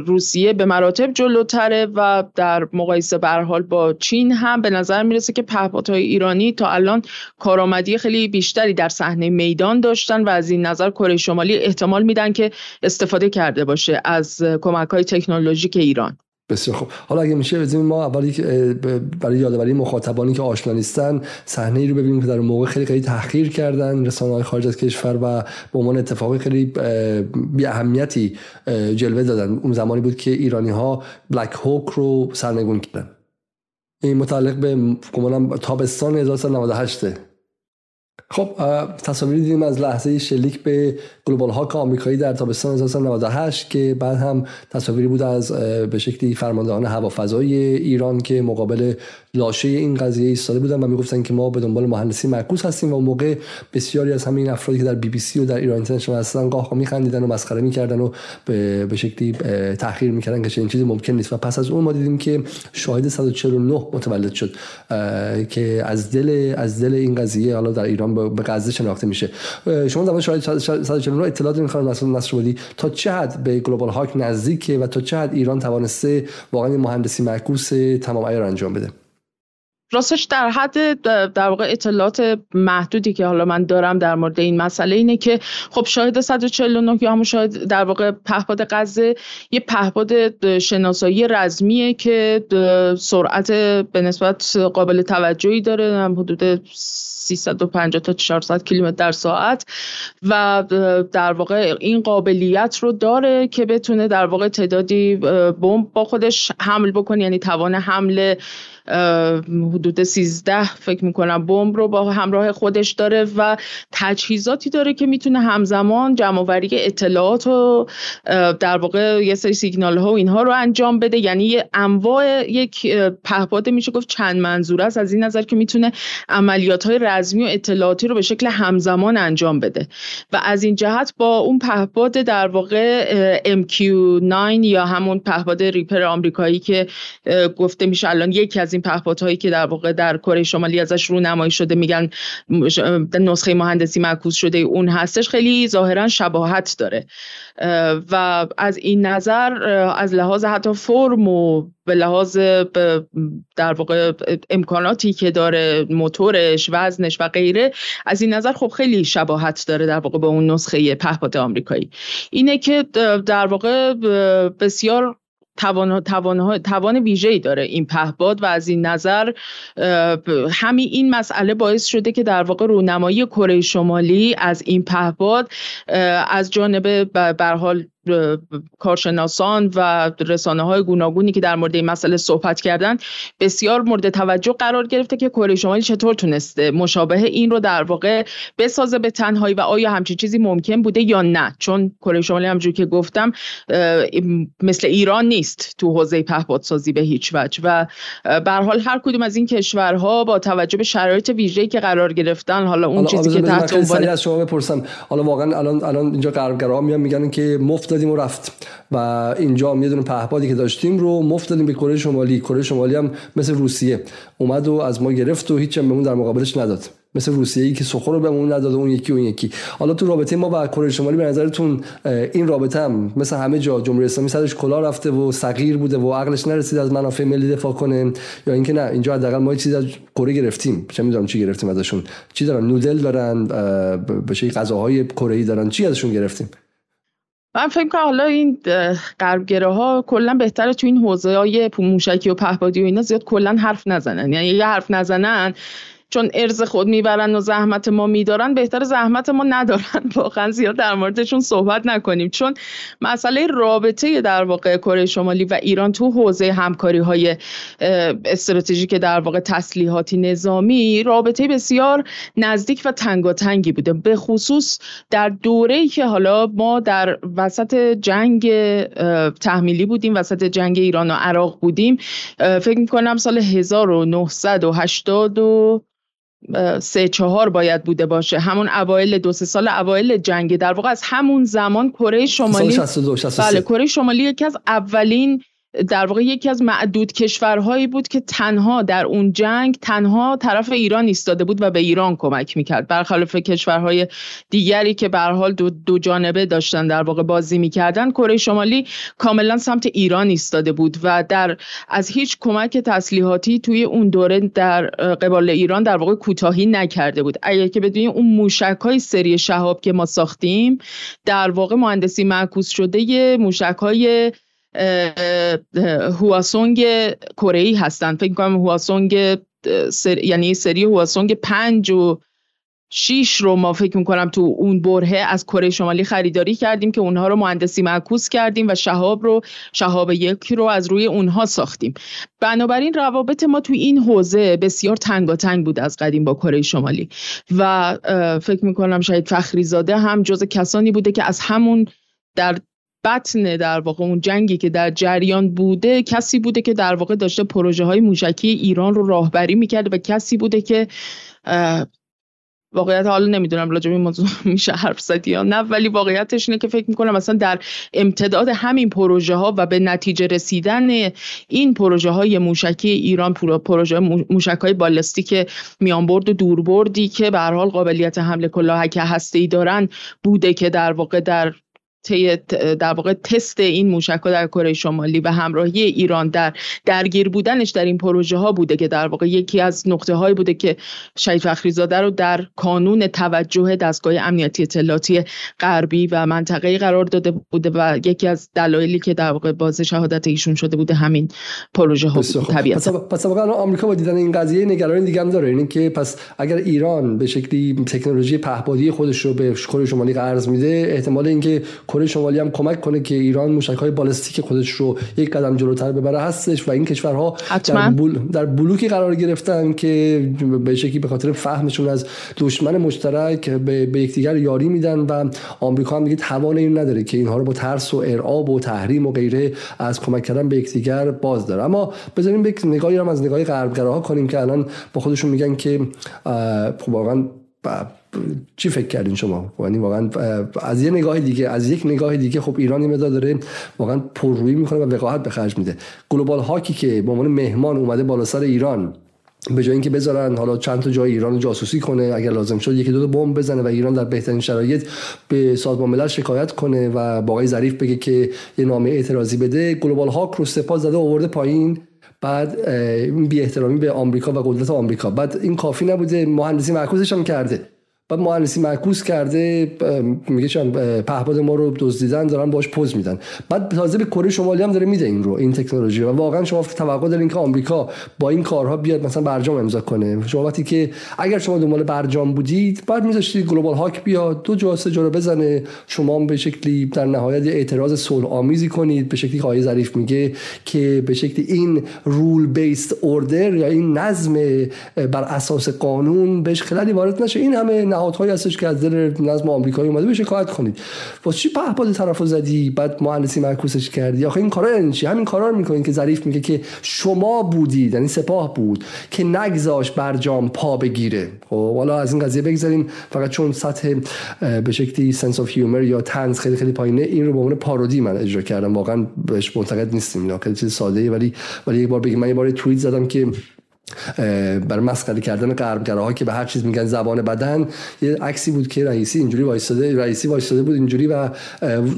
[SPEAKER 2] روسیه به مراتب جلوتره و در مقایسه حال با چین هم به نظر می‌رسه که پهپادهای ایرانی تا الان کارآمدی خیلی بیشتری در صحنه میدان داشتن و از این نظر کره شمالی احتمال میدن که استفاده کرده باشه از کمک های تکنولوژیک ایران.
[SPEAKER 1] بسیار خوب. حالا اگه میشه بزنیم ما اولی برای یادآوری مخاطبانی که آشنا نیستن صحنه ای رو ببینیم که در موقع خیلی خیلی تحقیر کردن رسانه های خارج از کشور و به عنوان اتفاقی خیلی بی اهمیتی جلوه دادن. اون زمانی بود که ایرانی ها بلک هوک رو سرنگون کردن. این متعلق به گمانم تابستان 1998 خب تصاویری دیدیم از لحظه شلیک به گلوبال هاک آمریکایی در تابستان 1998 که بعد هم تصاویری بود از به شکلی فرماندهان هوافضای ایران که مقابل لاشه این قضیه ایستاده بودن و می‌گفتن که ما به دنبال مهندسی معکوس هستیم و موقع بسیاری از همین افرادی که در بی بی سی و در ایران اینترنشنال هستن قاه میخندیدن و مسخره می‌کردن و به شکلی تحقیر می‌کردن که چنین چیزی ممکن نیست. و پس از اون ما دیدیم که شاهد 149 متولد شد. که از دل از دل این قضیه حالا در ایران به غزه شناخته میشه. شما زمان شاهد 149 اطلاعات می‌خوام مثلا نصر بودی تا چه حد به گلوبال هاک نزدیکه و تا چه حد ایران توانسته واقعا مهندسی معکوس تمام عیار انجام بده؟
[SPEAKER 2] راستش در حد در واقع اطلاعات محدودی که حالا من دارم در مورد این مسئله اینه که خب شاهد 149 یا همون شاهد در واقع پهپاد غزه یه پهپاد شناسایی رزمیه که سرعت به نسبت قابل توجهی داره حدود 350 تا 400 کیلومتر در ساعت و در واقع این قابلیت رو داره که بتونه در واقع تعدادی بمب با خودش حمل بکنه یعنی توان حمل حدود 13 فکر می‌کنم بمب رو با همراه خودش داره و تجهیزاتی داره که می‌تونه همزمان جمعآوری اطلاعات و در واقع یه سری سیگنال ها و اینها رو انجام بده. یعنی انواع یک پهپاد میشه گفت چند منظور است. از این نظر که می‌تونه عملیات های رزمی و اطلاعاتی رو به شکل همزمان انجام بده. و از این جهت با اون پهپاد در واقع MQ9 یا همون پهپاد ریپر آمریکایی که گفته میشه الان یکی از این پهپادهایی که در واقع در کره شمالی ازش نمایی شده میگن نسخه مهندسی معکوس شده اون هستش خیلی ظاهرا شباهت داره. و از این نظر از لحاظ حتی فرم و به لحاظ در واقع امکاناتی که داره موتورش وزنش و غیره از این نظر خب خیلی شباهت داره در واقع به اون نسخه پهپاد آمریکایی. اینه که در واقع بسیار توان, توان, توان ویژه‌ای داره این پهباد و از این نظر همین این مسئله باعث شده که در واقع رونمایی کره شمالی از این پهباد از جانب به حال کارشناسان و رسانه های گوناگونی که در مورد این مسئله صحبت کردن بسیار مورد توجه قرار گرفته که کره شمالی چطور تونسته مشابه این رو در واقع بسازه به تنهایی و آیا همچین چیزی ممکن بوده یا نه. چون کره شمالی همجور که گفتم مثل ایران نیست تو حوزه پهپادسازی به هیچ وجه. و به حال هر کدوم از این کشورها با توجه به شرایط ویژه‌ای که قرار گرفتن حالا اون چیزی که تحت عنوان
[SPEAKER 1] از شما بپرسم. حالا واقعا الان الان اینجا غربگرا میان میگن که مفت دادیم و رفت. و اینجا هم یه دونه پهپادی که داشتیم رو مفت دادیم به کره شمالی. کره شمالی هم مثل روسیه. اومد و از ما گرفت و هیچ بهمون در مقابلش نداد. مثل روسیه ای که سخور رو بهمون نداده اون یکی اون یکی. حالا تو رابطه ما با کره شمالی به نظرتون این رابطه هم مثل همه جا جمهوری اسلامی سرش کلا رفته و صغیر بوده و عقلش نرسید از منافع ملی دفاع کنه یا اینکه نه اینجا حداقل ما چیزی از کره گرفتیم. چه می‌دونم چی گرفتیم ازشون. چی دارن؟ نودل دارن به غذاهای کره ای دارن. چی ازشون گرفتیم؟
[SPEAKER 2] من فکر کنم حالا این غربگره ها کلا بهتره تو این حوزه های موشکی و پهپادی و اینا زیاد کلا حرف نزنن. یعنی یه حرف نزنن چون ارز خود می‌برن و زحمت ما میدارن بهتر زحمت ما ندارن. واقعا زیاد در موردشون صحبت نکنیم. چون مسئله رابطه در واقع کره شمالی و ایران تو حوزه همکاری های استراتژیک در واقع تسلیحاتی نظامی رابطه بسیار نزدیک و تنگاتنگی بوده. به خصوص در دوره که حالا ما در وسط جنگ تحمیلی بودیم وسط جنگ ایران و عراق بودیم فکر می‌کنم سال 1980 سه چهار باید بوده باشه. همون اوایل دو سه سال اوایل جنگ. در واقع از همون زمان کره شمالی
[SPEAKER 1] سال 62
[SPEAKER 2] بله کره شمالی یکی از اولین در واقع یکی از معدود کشورهایی بود که تنها در اون جنگ تنها طرف ایران ایستاده بود و به ایران کمک می‌کرد. برخلاف کشورهای دیگری که به حال دو, دو جانبه داشتن در واقع بازی می‌کردن کره شمالی کاملا سمت ایران ایستاده بود و در از هیچ کمک تسلیحاتی توی اون دوره در قبال ایران در واقع کوتاهی نکرده بود. اگر که بدونی اون موشک های سری شهاب که ما ساختیم در واقع مهندسی معکوس شده موشک های هواسونگ کره ای هستن. فکر کنم هواسونگ سر... یعنی سری هواسونگ پنج و شیش رو ما فکر می‌کنم تو اون برهه از کره شمالی خریداری کردیم که اونها رو مهندسی معکوس کردیم و شهاب رو شهاب یک رو از روی اونها ساختیم. بنابراین روابط ما تو این حوزه بسیار تنگاتنگ بود از قدیم با کره شمالی. و فکر می‌کنم شاید فخری زاده هم جز کسانی بوده که از همون در بطن در واقع اون جنگی که در جریان بوده کسی بوده که در واقع داشته پروژه های موشکی ایران رو راهبری می‌کرده و کسی بوده که واقعیت حالا نمی‌دونم راجع این موضوع میشه حرف زد یا نه ولی واقعیتش اینه که فکر می‌کنم مثلا در امتداد همین پروژه ها و به نتیجه رسیدن این پروژه های موشکی ایران پروژه موشک های بالستیک میانبرد و دوربردی که به هر حال قابلیت حمله کلاهک هسته ای دارن بوده که در واقع در طی در واقع تست این موشک در کره شمالی و همراهی ایران در درگیر بودنش در این پروژه ها بوده که در واقع یکی از نقطه هایی بوده که شهید فخریزاده رو در کانون توجه دستگاه امنیتی اطلاعاتی غربی و منطقه قرار داده بوده و یکی از دلایلی که در واقع باز شهادت ایشون شده بوده همین پروژه ها بود طبیعتا.
[SPEAKER 1] پس واقعا آمریکا با دیدن این قضیه نگرانی دیگه هم داره. این که پس اگر ایران به شکلی تکنولوژی پهپادی خودش رو به کره شمالی قرض میده احتمال اینکه کره شمالی هم کمک کنه که ایران موشک های بالستیک خودش رو یک قدم جلوتر ببره. هستش و این کشورها در, بول در بلوکی قرار گرفتن که به شکلی به خاطر فهمشون از دشمن مشترک به, به یکدیگر یاری میدن و آمریکا هم دیگه توان این نداره که اینها رو با ترس و ارعاب و تحریم و غیره از کمک کردن به یکدیگر باز داره. اما بذاریم یک نگاهی هم از نگاه غربگراها کنیم که الان با خودشون میگن که خب واقعا چی فکر کردین شما؟ یعنی واقعا از یه نگاه دیگه از یک نگاه دیگه خب ایران این داره واقعا پررویی می‌کنه و وقاحت به خرج میده. گلوبال هاکی که به عنوان مهمان اومده بالا سر ایران به جای اینکه بذارن حالا چند تا جای ایران جاسوسی کنه اگر لازم شد یکی دو تا بمب بزنه و ایران در بهترین شرایط به سازمان ملل شکایت کنه و با آقای ظریف بگه که یه نامه اعتراضی بده گلوبال هاک رو سپاه زده آورده پایین. بعد بی احترامی به آمریکا و قدرت آمریکا. بعد این کافی نبوده مهندسی معکوسش هم کرده. بعد مهندسی معکوس کرده میگه چون پهپاد ما رو دزدیدن دارن باش پوز میدن. بعد تازه به کره شمالی هم داره میده این رو این تکنولوژی و واقعا شما توقع دارین که آمریکا با این کارها بیاد مثلا برجام امضا کنه. شما وقتی که اگر شما دنبال برجام بودید بعد میذاشتید گلوبال هاک بیاد دو جا سه جا رو بزنه. شما به شکلی در نهایت اعتراض صلح آمیزی کنید. به شکلی که ظریف میگه که به شکلی این رول بیسد اوردر یا این نظم بر اساس قانون بهش خلالی وارد نشه. این همه نهادهایی هستش که از دل نظم آمریکایی اومده به شکایت کنید. واسه چی پهپاد طرفو زدی؟ بعد مهندسی معکوسش کردی؟ آخه این کارا یعنی چی؟ همین کارا رو می‌کنین که ظریف میگه که شما بودید یعنی سپاه بود که نگذاش برجام پا بگیره. خب حالا از این قضیه بگذاریم فقط چون سطح به شکلی سنس اف هیومر یا تنز خیلی خیلی پایینه این رو به عنوان پارودی من اجرا کردم. واقعا بهش معتقد نیستیم. اینا خیلی چیز ساده ای ولی ولی یک بار بگم من یه بار توییت زدم که برای مسخره کردن غربگراها که به هر چیز میگن زبان بدن یه عکسی بود که رئیسی اینجوری وایساده رئیسی وایساده بود اینجوری و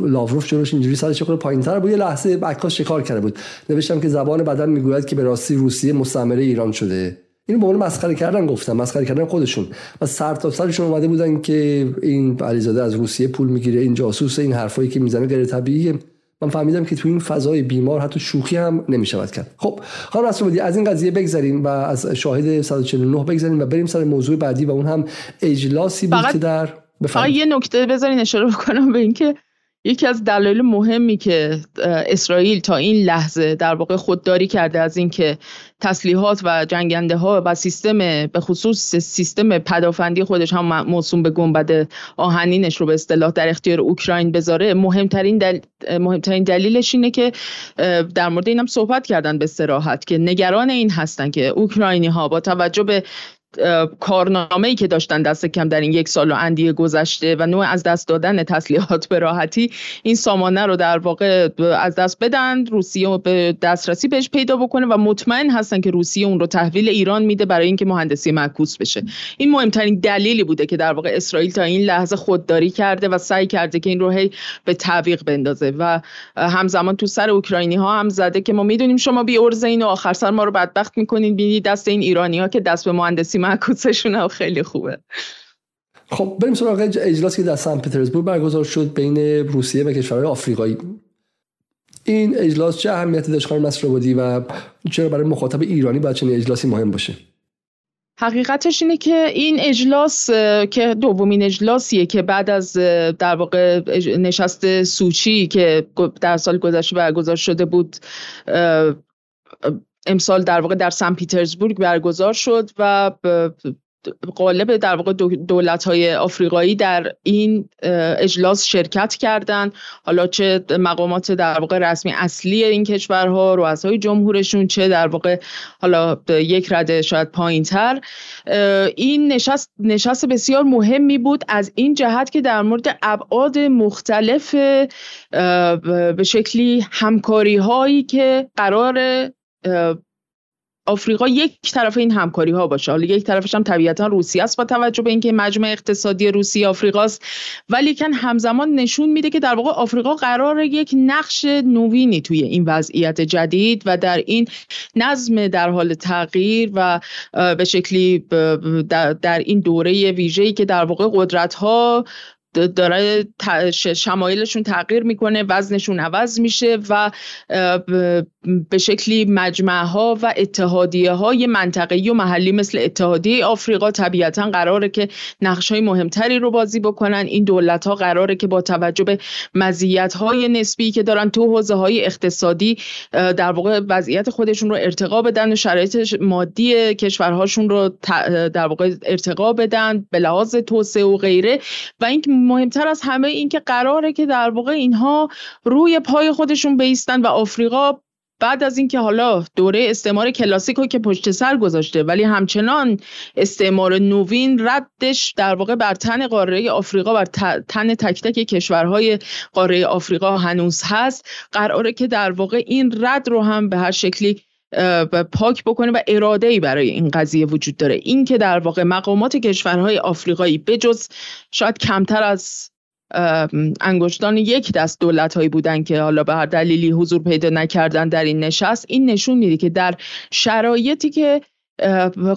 [SPEAKER 1] لاوروف جلوش اینجوری سرش خورده پایینتر بود یه لحظه عکاس شکار کرده بود. نوشتم که زبان بدن می‌گوید که به راستی روسیه مستعمره ایران شده. اینو به عنوان مسخره کردن گفتم مسخره کردن خودشون. و سر تا سرشون اومده بودن که این علیزاده از روسیه پول می‌گیره این جاسوس این حرفایی که می‌زنه غیر طبیعیه من فهمیدم که تو این فضای بیمار حتی شوخی هم نمی‌شود کرد. خب خانم بودی از این قضیه بگذریم و از شاهد 149 بگذریم و بریم سر موضوع بعدی و اون هم اجلاسی بود که در
[SPEAKER 2] فقط یه نکته بذارین اشاره بکنم به اینکه یکی از دلایل مهمی که اسرائیل تا این لحظه در واقع خودداری کرده از اینکه تسلیحات و جنگنده ها و سیستم به خصوص سیستم پدافندی خودش هم موسوم به گنبد آهنینش رو به اصطلاح در اختیار اوکراین بذاره مهمترین, دل... مهمترین دلیلش اینه که در مورد اینم صحبت کردن به سراحت که نگران این هستن که اوکراینی ها با توجه به کارنامه ای که داشتن دست کم در این یک سال و اندیه گذشته و نوع از دست دادن تسلیحات به راحتی این سامانه رو در واقع از دست بدن روسیه به دسترسی بهش پیدا بکنه و مطمئن هستن که روسیه اون رو تحویل ایران میده برای اینکه مهندسی معکوس بشه. این مهمترین دلیلی بوده که در واقع اسرائیل تا این لحظه خودداری کرده و سعی کرده که این رو هی به تعویق بندازه و همزمان تو سر اوکراینی ها هم زده که ما می‌دونیم شما بی ارزه این و آخر سر ما رو بدبخت می‌کنین بینید دست این ایرانی ها که دست به مهندسی معکوسشون هم خیلی خوبه.
[SPEAKER 1] خب بریم سراغ اجلاسی که در سن پترزبورگ برگزار شد بین روسیه و کشورهای آفریقایی. این اجلاس چه اهمیتی داشت خانم بودی و چرا برای مخاطب ایرانی باید چنین اجلاسی مهم باشه؟
[SPEAKER 2] حقیقتش اینه که این اجلاس که دومین اجلاسیه که بعد از در واقع نشست سوچی که در سال گذشته برگزار شده بود امسال در واقع در سن پیترزبورگ برگزار شد و قالب در واقع دولت های آفریقایی در این اجلاس شرکت کردند حالا چه مقامات در واقع رسمی اصلی این کشورها رؤسای جمهورشون چه در واقع حالا یک رده شاید پایین تر این نشست نشست بسیار مهمی بود از این جهت که در مورد ابعاد مختلف به شکلی همکاری هایی که قرار آفریقا یک طرف این همکاری ها باشه. حالا یک طرفش هم طبیعتا روسیه است با توجه به اینکه مجمع اقتصادی روسیه آفریقاست ولی کن همزمان نشون میده که در واقع آفریقا قرار یک نقش نوینی توی این وضعیت جدید و در این نظم در حال تغییر و به شکلی در این دوره ویژه‌ای که در واقع قدرت ها داره شمایلشون تغییر می‌کنه وزنشون عوض میشه و به شکلی مجمع ها و اتحادیه های منطقه‌ای و محلی مثل اتحادیه آفریقا طبیعتا قراره که نقش های مهمتری رو بازی بکنن. این دولت ها قراره که با توجه به مزیت های نسبی که دارن تو حوزه های اقتصادی در واقع وضعیت خودشون رو ارتقا بدن و شرایط مادی کشورهاشون رو در واقع ارتقا بدن به لحاظ توسعه و غیره. و این مهمتر از همه این که قراره که در واقع اینها روی پای خودشون بیستن و آفریقا بعد از اینکه حالا دوره استعمار کلاسیک رو که پشت سر گذاشته ولی همچنان استعمار نوین ردش در واقع بر تن قاره آفریقا بر تن تک تک کشورهای قاره آفریقا هنوز هست. قراره که در واقع این رد رو هم به هر شکلی پاک بکنه و اراده ای برای این قضیه وجود داره. این که در واقع مقامات کشورهای آفریقایی بجز شاید کمتر از انگشتان یک دست دولت هایی بودن که حالا به هر دلیلی حضور پیدا نکردن در این نشست این نشون میده که در شرایطی که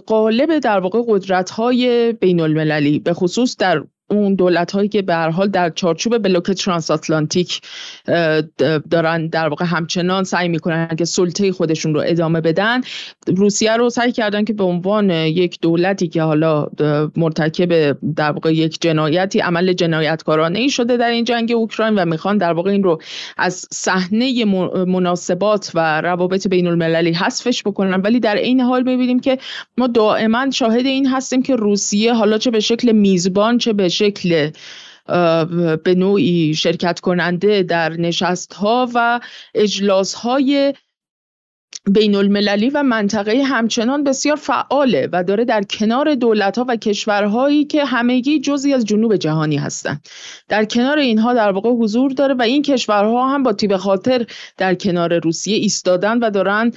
[SPEAKER 2] قالب در واقع قدرت های بین المللی به خصوص در اون دولت هایی که به هر حال در چارچوب بلوک ترانس آتلانتیک دارن در واقع همچنان سعی می‌کنن که سلطه خودشون رو ادامه بدن. روسیه رو سعی کردن که به عنوان یک دولتی که حالا مرتکب در واقع یک جنایتی عمل جنایتکارانه ای شده در این جنگ اوکراین و می‌خوان در واقع این رو از صحنه مناسبات و روابط بین المللی حذفش بکنن. ولی در این حال ببینیم که ما دائما شاهد این هستیم که روسیه حالا چه به شکل میزبان چه به شکل به نوعی شرکت کننده در نشست ها و اجلاس های بین المللی و منطقه همچنان بسیار فعاله و داره در کنار دولت ها و کشورهایی که همگی جزی از جنوب جهانی هستند. در کنار اینها در واقع حضور داره و این کشورها هم با تیب خاطر در کنار روسیه ایستادن و دارن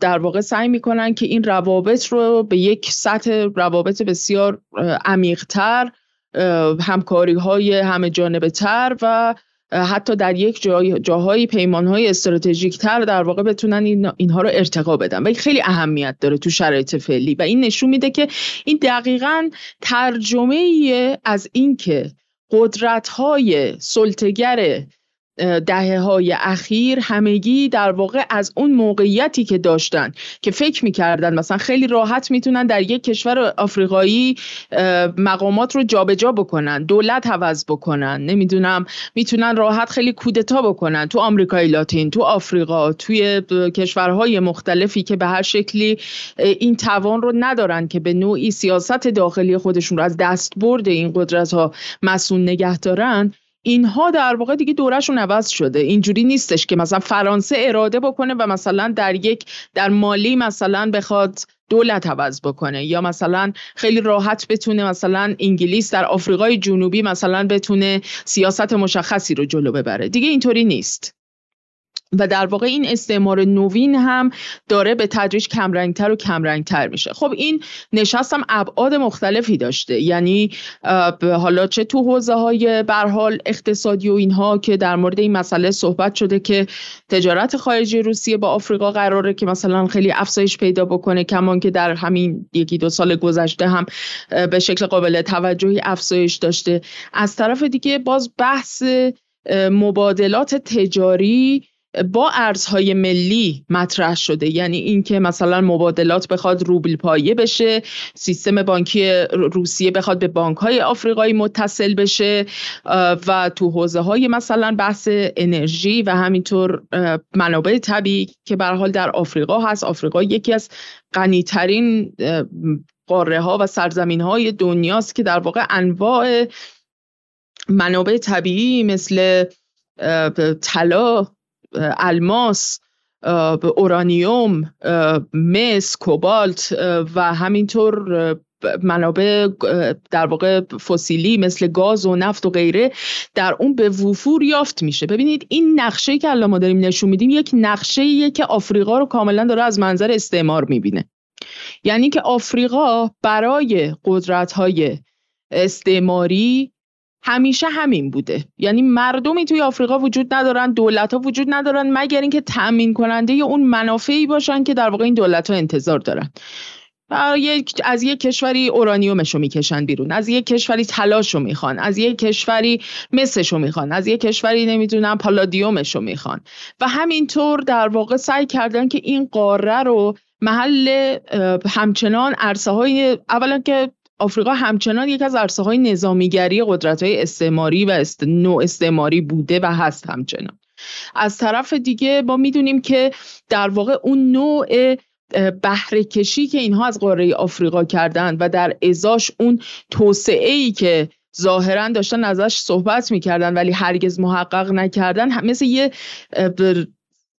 [SPEAKER 2] در واقع سعی می‌کنن که این روابط رو به یک سطح روابط بسیار عمیقتر همکاری های همه جانبه تر و حتی در یک جای جاهایی پیمانهای استراتژیک تر در واقع بتونن اینها رو ارتقا بدن. و خیلی اهمیت داره تو شرایط فعلی. و این نشون میده که این دقیقا ترجمه از اینکه قدرت های سلطگر دهه های اخیر همگی در واقع از اون موقعیتی که داشتن که فکر می‌کردن مثلا خیلی راحت می‌تونن در یک کشور آفریقایی مقامات رو جابجا جا بکنن دولت عوض بکنن نمی‌دونم می‌تونن راحت خیلی کودتا بکنن تو آمریکای لاتین تو آفریقا توی کشورهای مختلفی که به هر شکلی این توان رو ندارن که به نوعی سیاست داخلی خودشون رو از دست برده این قدرت ها مسئول نگه دارن. اینها در واقع دیگه دورشون عوض شده. اینجوری نیستش که مثلا فرانسه اراده بکنه و مثلا در یک در مالی مثلا بخواد دولت عوض بکنه یا مثلا خیلی راحت بتونه مثلا انگلیس در آفریقای جنوبی مثلا بتونه سیاست مشخصی رو جلو ببره. دیگه اینطوری نیست. و در واقع این استعمار نوین هم داره به تدریج کمرنگتر و کمرنگتر میشه. خب این نشست هم ابعاد مختلفی داشته. یعنی حالا چه تو حوزه های برحال اقتصادی و اینها که در مورد این مسئله صحبت شده که تجارت خارجی روسیه با آفریقا قراره که مثلا خیلی افزایش پیدا بکنه کمان که در همین یکی دو سال گذشته هم به شکل قابل توجهی افزایش داشته. از طرف دیگه باز بحث مبادلات تجاری با ارزهای ملی مطرح شده. یعنی اینکه مثلا مبادلات بخواد روبل پایه بشه سیستم بانکی روسیه بخواد به بانک های آفریقایی متصل بشه و تو حوزه های مثلا بحث انرژی و همینطور منابع طبیعی که به حال در آفریقا هست. آفریقا یکی از غنیترین قاره ها و سرزمین های دنیاست که در واقع انواع منابع طبیعی مثل طلا الماس اورانیوم مس کوبالت و همینطور منابع در واقع فسیلی مثل گاز و نفت و غیره در اون به وفور یافت میشه. ببینید این نقشه که الان ما داریم نشون میدیم یک نقشه که آفریقا رو کاملا داره از منظر استعمار می‌بینه. یعنی که آفریقا برای قدرت های استعماری همیشه همین بوده. یعنی مردمی توی آفریقا وجود ندارن دولت ها وجود ندارن مگر اینکه تامین کننده اون منافعی باشن که در واقع این دولت ها انتظار دارن. از یک کشوری اورانیومش رو می‌کشن بیرون از یک کشوری تلاش رو می‌خوان از یک کشوری مسش رو می‌خوان از یک کشوری نمی‌دونم پالادیومش رو می‌خوان. و همینطور در واقع سعی کردن که این قاره رو محل همچنان عرصه های اولا که آفریقا همچنان یک از عرصه های نظامیگری قدرت های استعماری و است... نوع استعماری بوده و هست همچنان. از طرف دیگه ما می‌دونیم که در واقع اون نوع بهره کشی که اینها از قاره آفریقا کردن و در ازاش اون توسعه ای که ظاهرا داشتن ازش صحبت می‌کردن ولی هرگز محقق نکردن مثل یه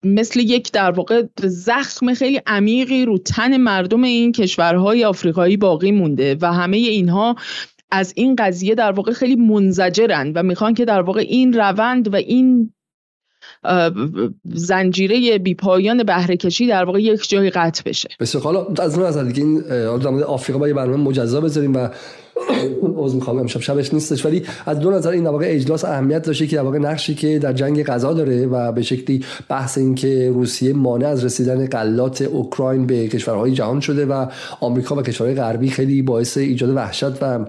[SPEAKER 2] مثل یک در واقع زخم خیلی عمیقی رو تن مردم این کشورهای آفریقایی باقی مونده و همه اینها از این قضیه در واقع خیلی منزجرن و می‌خوان که در واقع این روند و این زنجیره بیپایان بهره کشی در واقع یک جایی قطع بشه.
[SPEAKER 1] بسیار حالا از اون نظر دیگه این آفریقا با یه برنامه مجزا بذاریم و عذر می‌خوام امشب شبش نیستش ولی از دو نظر این واقع اجلاس اهمیت داشته که در واقع نقشی که در جنگ غذا داره و به شکلی بحث این که روسیه مانع از رسیدن غلات اوکراین به کشورهای جهان شده و آمریکا و کشورهای غربی خیلی باعث ایجاد وحشت و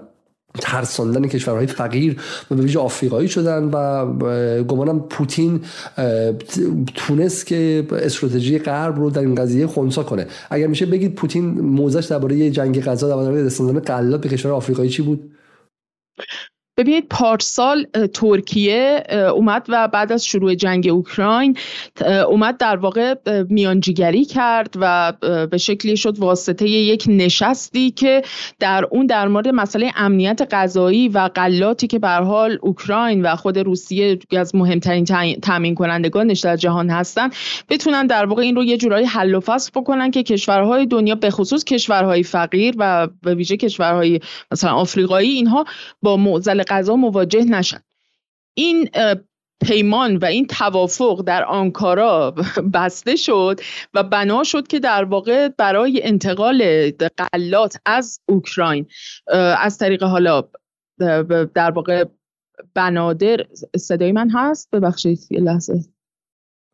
[SPEAKER 1] ترساندن کشورهای فقیر و به ویژه آفریقایی شدن و گمانم پوتین تونست که استراتژی غرب رو در این قضیه خونسا کنه. اگر میشه بگید پوتین موزش درباره جنگ غزه درباره رساندن قلات به کشور آفریقایی چی بود؟
[SPEAKER 2] ببینید پارسال ترکیه اومد و بعد از شروع جنگ اوکراین اومد در واقع میانجیگری کرد و به شکلی شد واسطه یک نشستی که در اون در مورد مسئله امنیت غذایی و غلاتی که به حال اوکراین و خود روسیه از مهمترین تامین کنندگانش در جهان هستن بتونن در واقع این رو یه جورایی حل و فصل بکنن که کشورهای دنیا به خصوص کشورهای فقیر و به ویژه کشورهای مثلا آفریقایی اینها با معضل غذا مواجه نشن. این پیمان و این توافق در آنکارا بسته شد و بنا شد که در واقع برای انتقال قلات از اوکراین از طریق حالا در واقع بنادر صدای من هست؟ ببخشید یه لحظه.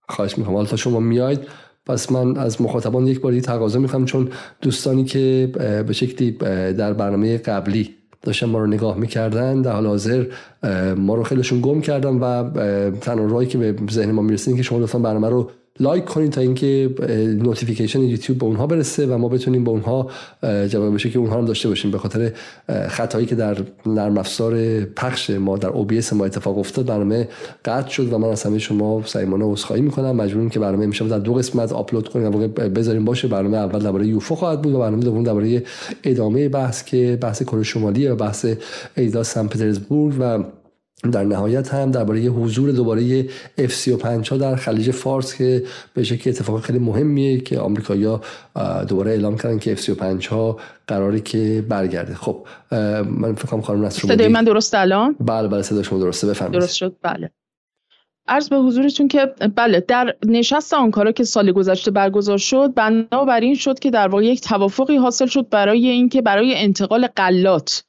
[SPEAKER 1] خواهش می‌کنم. حالا تا شما میاید پس من از مخاطبان یک باری تقاضا می‌کنم چون دوستانی که به شکلی در برنامه قبلی داشتن ما رو نگاه می‌کردن در حال حاضر ما رو خیلیشون گم کردن و تنها راهی که به ذهن ما می‌رسید که شما لطفا برنامه رو لایک کنید تا اینکه notification یوتیوب به اونها برسه و ما بتونیم به اونها جواب بشه که اونها هم داشته باشیم. به خاطر خطایی که در نرم افزار پخش ما در OBS ما اتفاق افتاد برنامه قطع شد و من از همه شما صمیمانه عذرخواهی می‌کنم. مجبوریم که برنامه رو در دو قسمت آپلود کنیم واقع بذاریم باشه. برنامه اول درباره یوفو خواهد بود و برنامه دوم درباره ادامه بحث که بحث کره شمالی و بحث ایدا سن پترزبورگ و در نهایت هم درباره حضور دوباره F35 ها در خلیج فارس که به شکل اتفاق خیلی مهمیه که آمریکایی‌ها دوباره اعلام کردن که F35 ها قراری که برگرده. خب من فکر کنم خانم نصر
[SPEAKER 2] صدای من درست الان؟
[SPEAKER 1] بله بله صدای شما درسته. بفرمایید.
[SPEAKER 2] درست شد. بله. عرض به حضورتون که بله در نشست آنکارا که سال گذشته برگزار شد بنابراین شد که در واقع یک توافقی حاصل شد برای اینکه برای انتقال غلات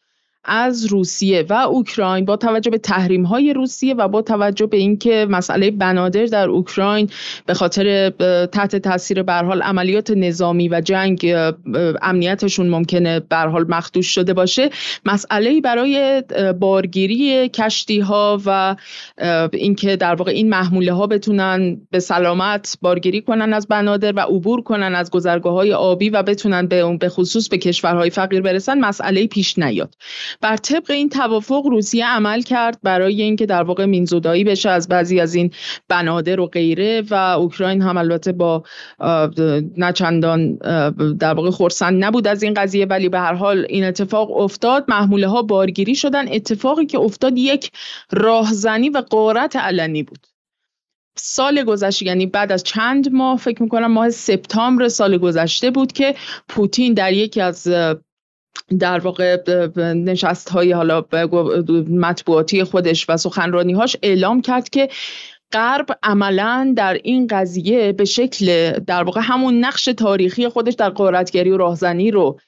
[SPEAKER 2] از روسیه و اوکراین با توجه به تحریم های روسیه و با توجه به اینکه مسئله بنادر در اوکراین به خاطر تحت تاثیر به حال عملیات نظامی و جنگ امنیتشون ممکنه به حال مخدوش شده باشه مسئله برای بارگیری کشتی ها و اینکه در واقع این محموله ها بتونن به سلامت بارگیری کنن از بنادر و عبور کنن از گذرگاه های آبی و بتونن به خصوص به کشورهای فقیر برسن مسئله پیش نیاد. بر طبق این توافق روسیه عمل کرد برای اینکه در واقع مینزودایی بشه از بعضی از این بنادر و غیره و اوکراین هم البته با نچندان در واقع خورسند نبود از این قضیه ولی به هر حال این اتفاق افتاد. محموله ها بارگیری شدن. اتفاقی که افتاد یک راهزنی و قارت علنی بود. سال گذشته یعنی بعد از چند ماه فکر می‌کنم ماه سپتامبر سال گذشته بود که پوتین در یکی از در واقع نشست های حالا مطبوعاتی خودش و سخنرانی هاش اعلام کرد که غرب عملا در این قضیه به شکل در واقع همون نقش تاریخی خودش در قارتگری و راهزنی رو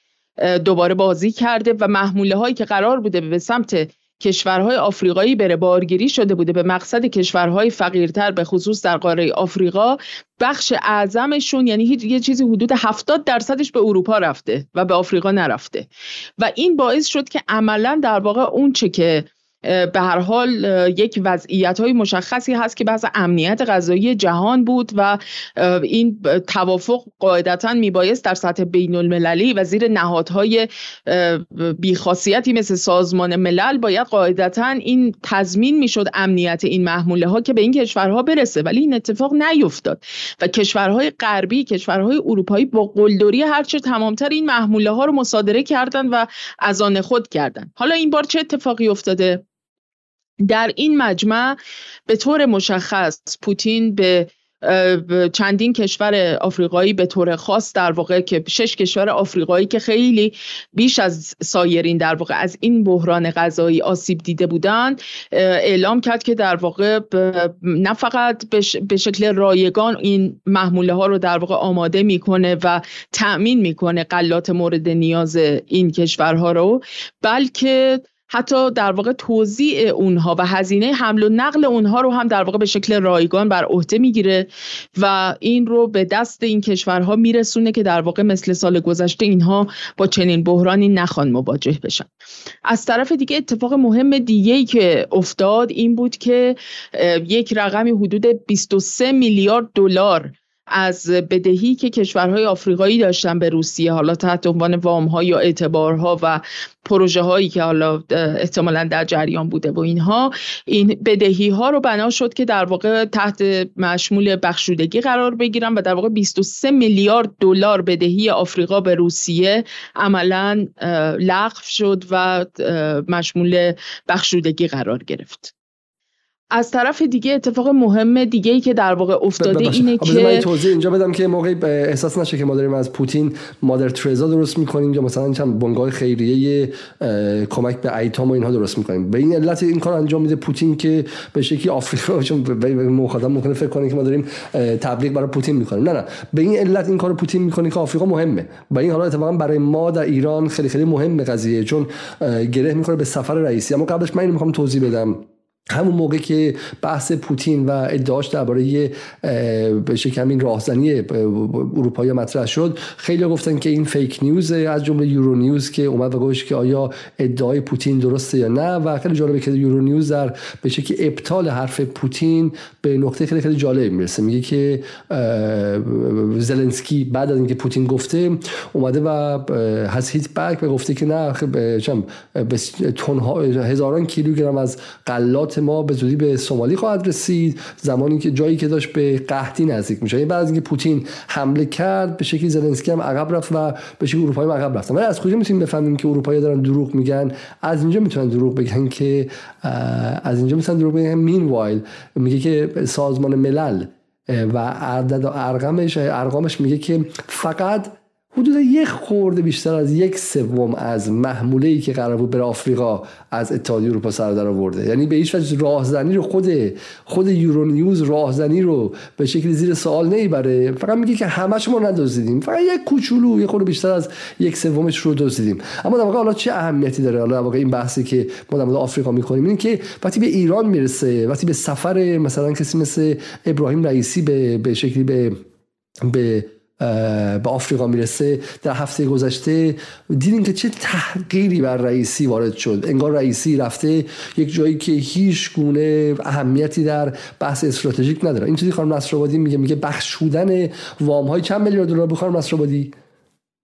[SPEAKER 2] دوباره بازی کرده و محموله هایی که قرار بوده به سمت کشورهای آفریقایی بره بارگیری شده بوده. به مقصد کشورهای فقیرتر به خصوص در قاره آفریقا بخش اعظمشون یعنی یه چیزی حدود 70 درصدش به اروپا رفته و به آفریقا نرفته. و این باعث شد که عملا در واقع اون چه که به هر حال یک وضعیت های مشخصی هست که بحث امنیت غذایی جهان بود و این توافق قاعدتا میبایست در سطح بین المللی و زیر نهادهای بیخاصیتی مثل سازمان ملل باید قاعدتا این تضمین می‌شد امنیت این محموله ها که به این کشورها برسه. ولی این اتفاق نیفتاد و کشورهای غربی کشورهای اروپایی با قلدری هرچه تمامتر این محموله ها رو مصادره کردن و از آن خود کردن حالا این بار چه اتفاقی افتاده؟ در این مجمع به طور مشخص پوتین به چندین کشور آفریقایی به طور خاص در واقع که شش کشور آفریقایی که خیلی بیش از سایرین در واقع از این بحران غذایی آسیب دیده بودند اعلام کرد که در واقع نه فقط به شکل رایگان این محموله ها رو در واقع آماده می‌کنه و تأمین می‌کنه قلات مورد نیاز این کشورها رو بلکه حتی در واقع توزیع اونها و هزینه حمل و نقل اونها رو هم در واقع به شکل رایگان بر عهده می‌گیره و این رو به دست این کشورها میرسونه که در واقع مثل سال گذشته اینها با چنین بحرانی نخوان مواجه بشن. از طرف دیگه اتفاق مهم دیگه ای که افتاد این بود که یک رقمی حدود 23 میلیارد دلار از بدهی که کشورهای آفریقایی داشتن به روسیه حالا تحت عنوان وام ها یا اعتبارها و پروژه هایی که حالا احتمالا در جریان بوده و اینها این بدهی ها رو بنا شد که در واقع تحت مشمول بخشودگی قرار بگیرن و در واقع 23 میلیارد دلار بدهی آفریقا به روسیه عملا لغو شد و مشمول بخشودگی قرار گرفت. از طرف دیگه اتفاق مهم دیگه ای که در واقع افتاده اینه که
[SPEAKER 1] من توضیح اینجا بدم که موقعی احساس نشه که ما داریم از پوتین مادر ترزا درست می‌کنیم یا مثلا چند بنگاه خیریه کمک به ایتام و اینها درست می‌کنیم. به این علت این کار انجام میده پوتین که به شکلی آفریقا چون مخاطب ممکنه فکر کنه که ما داریم تبلیغ برای پوتین می‌کنیم. نه نه. به این علت این کار پوتین می‌کنه که آفریقا مهمه. و این حالا اتفاقا برای ما در ایران خیلی خیلی مهم قضیه چون گره می‌کنه به سفر رئیسی. اما قبلش من اینو می‌خوام توضیح بدم. همون موقع که بحث پوتین و ادعاش درباره به شکل راهزنی اروپایی مطرح شد خیلی گفتن که این فیک نیوز از جمله یورو نیوز که اومد و گفت که آیا ادعای پوتین درسته یا نه و خیلی جالبه که یورو نیوز در به شکل ابطال حرف پوتین به نقطه خیلی خیلی جالب می‌رسه. میگه که زلنسکی بعد از اینکه پوتین گفته اومده و هز هیت بک و گفته که نه به هزاران کیلوگرم از غلات ما به زودی به سومالی خواهد رسید زمانی که جایی که داشت به قحطی نزدیک میشه یعنی بعد از اینکه پوتین حمله کرد به شکلی زلنسکی هم عقب رفت و به شکلی اروپایی عقب رفتن ولی از کجا می‌تونیم بفهمیم که اروپایی دارن دروغ میگن؟ از اینجا می‌تونن دروغ بگن که از اینجا می‌تونن دروغ بگن. مین میگه که سازمان ملل و عدد و ارقامش ارقامش میگه که فقط حدود یک خورده بیشتر از یک سوم از محموله ای که قرار بود بر آفریقا از اتحادیه اروپا سر در آورده. یعنی به هیچ وجه راهزنی رو خود خود یورو نیوز راهزنی رو به شکلی زیر سوال نمی‌بره. فقط میگه که همش ما ندزدیدیم. فقط یک کوچولو یه خورده بیشتر از یک سومش رو دزدیدیم. اما در واقع حالا چه اهمیتی داره؟ حالا واقع این بحثی که ما در مورد آفریقا می‌کنیم این که وقتی به ایران می‌رسه وقتی به سفر مثلا کسی مثل ابراهیم رئیسی به به شکلی به به به آفریقا می‌رسه. در هفته گذشته دیدیم که چه تحقیری بر رئیسی وارد شد. انگار رئیسی رفته یک جایی که هیچ گونه اهمیتی در بحث استراتژیک نداره. این چیزی خانم نصرآبادی میگه. میگه بخشودن وام های چند میلیارد دلار بخوام نصرآبادی؟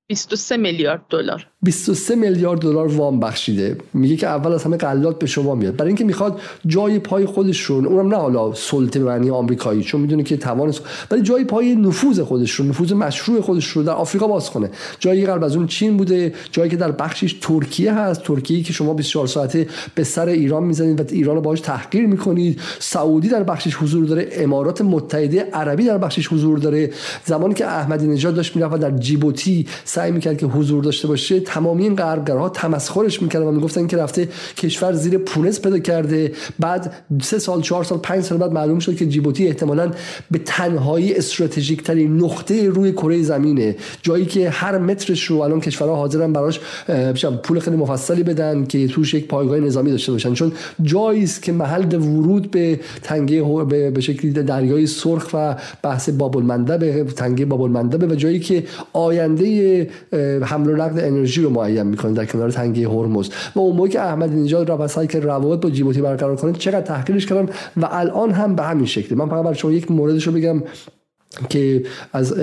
[SPEAKER 2] 23 میلیارد دلار.
[SPEAKER 1] 23 میلیارد دلار وام بخشیده. میگه که اول از همه قلات به شما میاد. برای اینکه می‌خواد جای پای خودش رو اونم نه حالا سلطه معنی آمریکایی چون می‌دونه که توان ولی جای پای نفوذ خودش رو نفوذ مشروع خودش رو در آفریقا باز کنه. جایی قبل از اون چین بوده جایی که در بخشش ترکیه هست ترکیه که شما 24 ساعته به سر ایران می‌زنید و ایران رو باهاش تحقیر می‌کنید. سعودی در بخشش حضور داره امارات متحده عربی در بخشش حضور داره. زمانی که احمدی نژاد داشت می‌رفت در جیبوتی سعی می‌کرد که حضور داشته باشه تمامی این غربگرها تمسخرش می‌کردن و می‌گفتن که رفته کشور زیر پونس پیدا کرده. بعد سه سال چهار سال پنج سال بعد معلوم شد که جیبوتی احتمالا به تنهایی استراتژیک ترین نقطه روی کره زمینه. جایی که هر مترش رو الان کشورها حاضرن براش پول خیلی مفصلی بدن که توش یک پایگاه نظامی داشته باشن. چون جایی است که محل ورود به تنگه به شکلی دریای سرخ و بحث باب المندب تنگه باب المندب و جایی که آینده حمل و نقل انرژی رو معین می‌کنه در کنار تنگه هرمز؟ و اون موقع که احمد نژاد را سعی که روابط با جیبوتی برقرار کنه چقدر تحقیرش کردن و الان هم به همین شکلی من فقط برای شما یک موردش رو بگم که از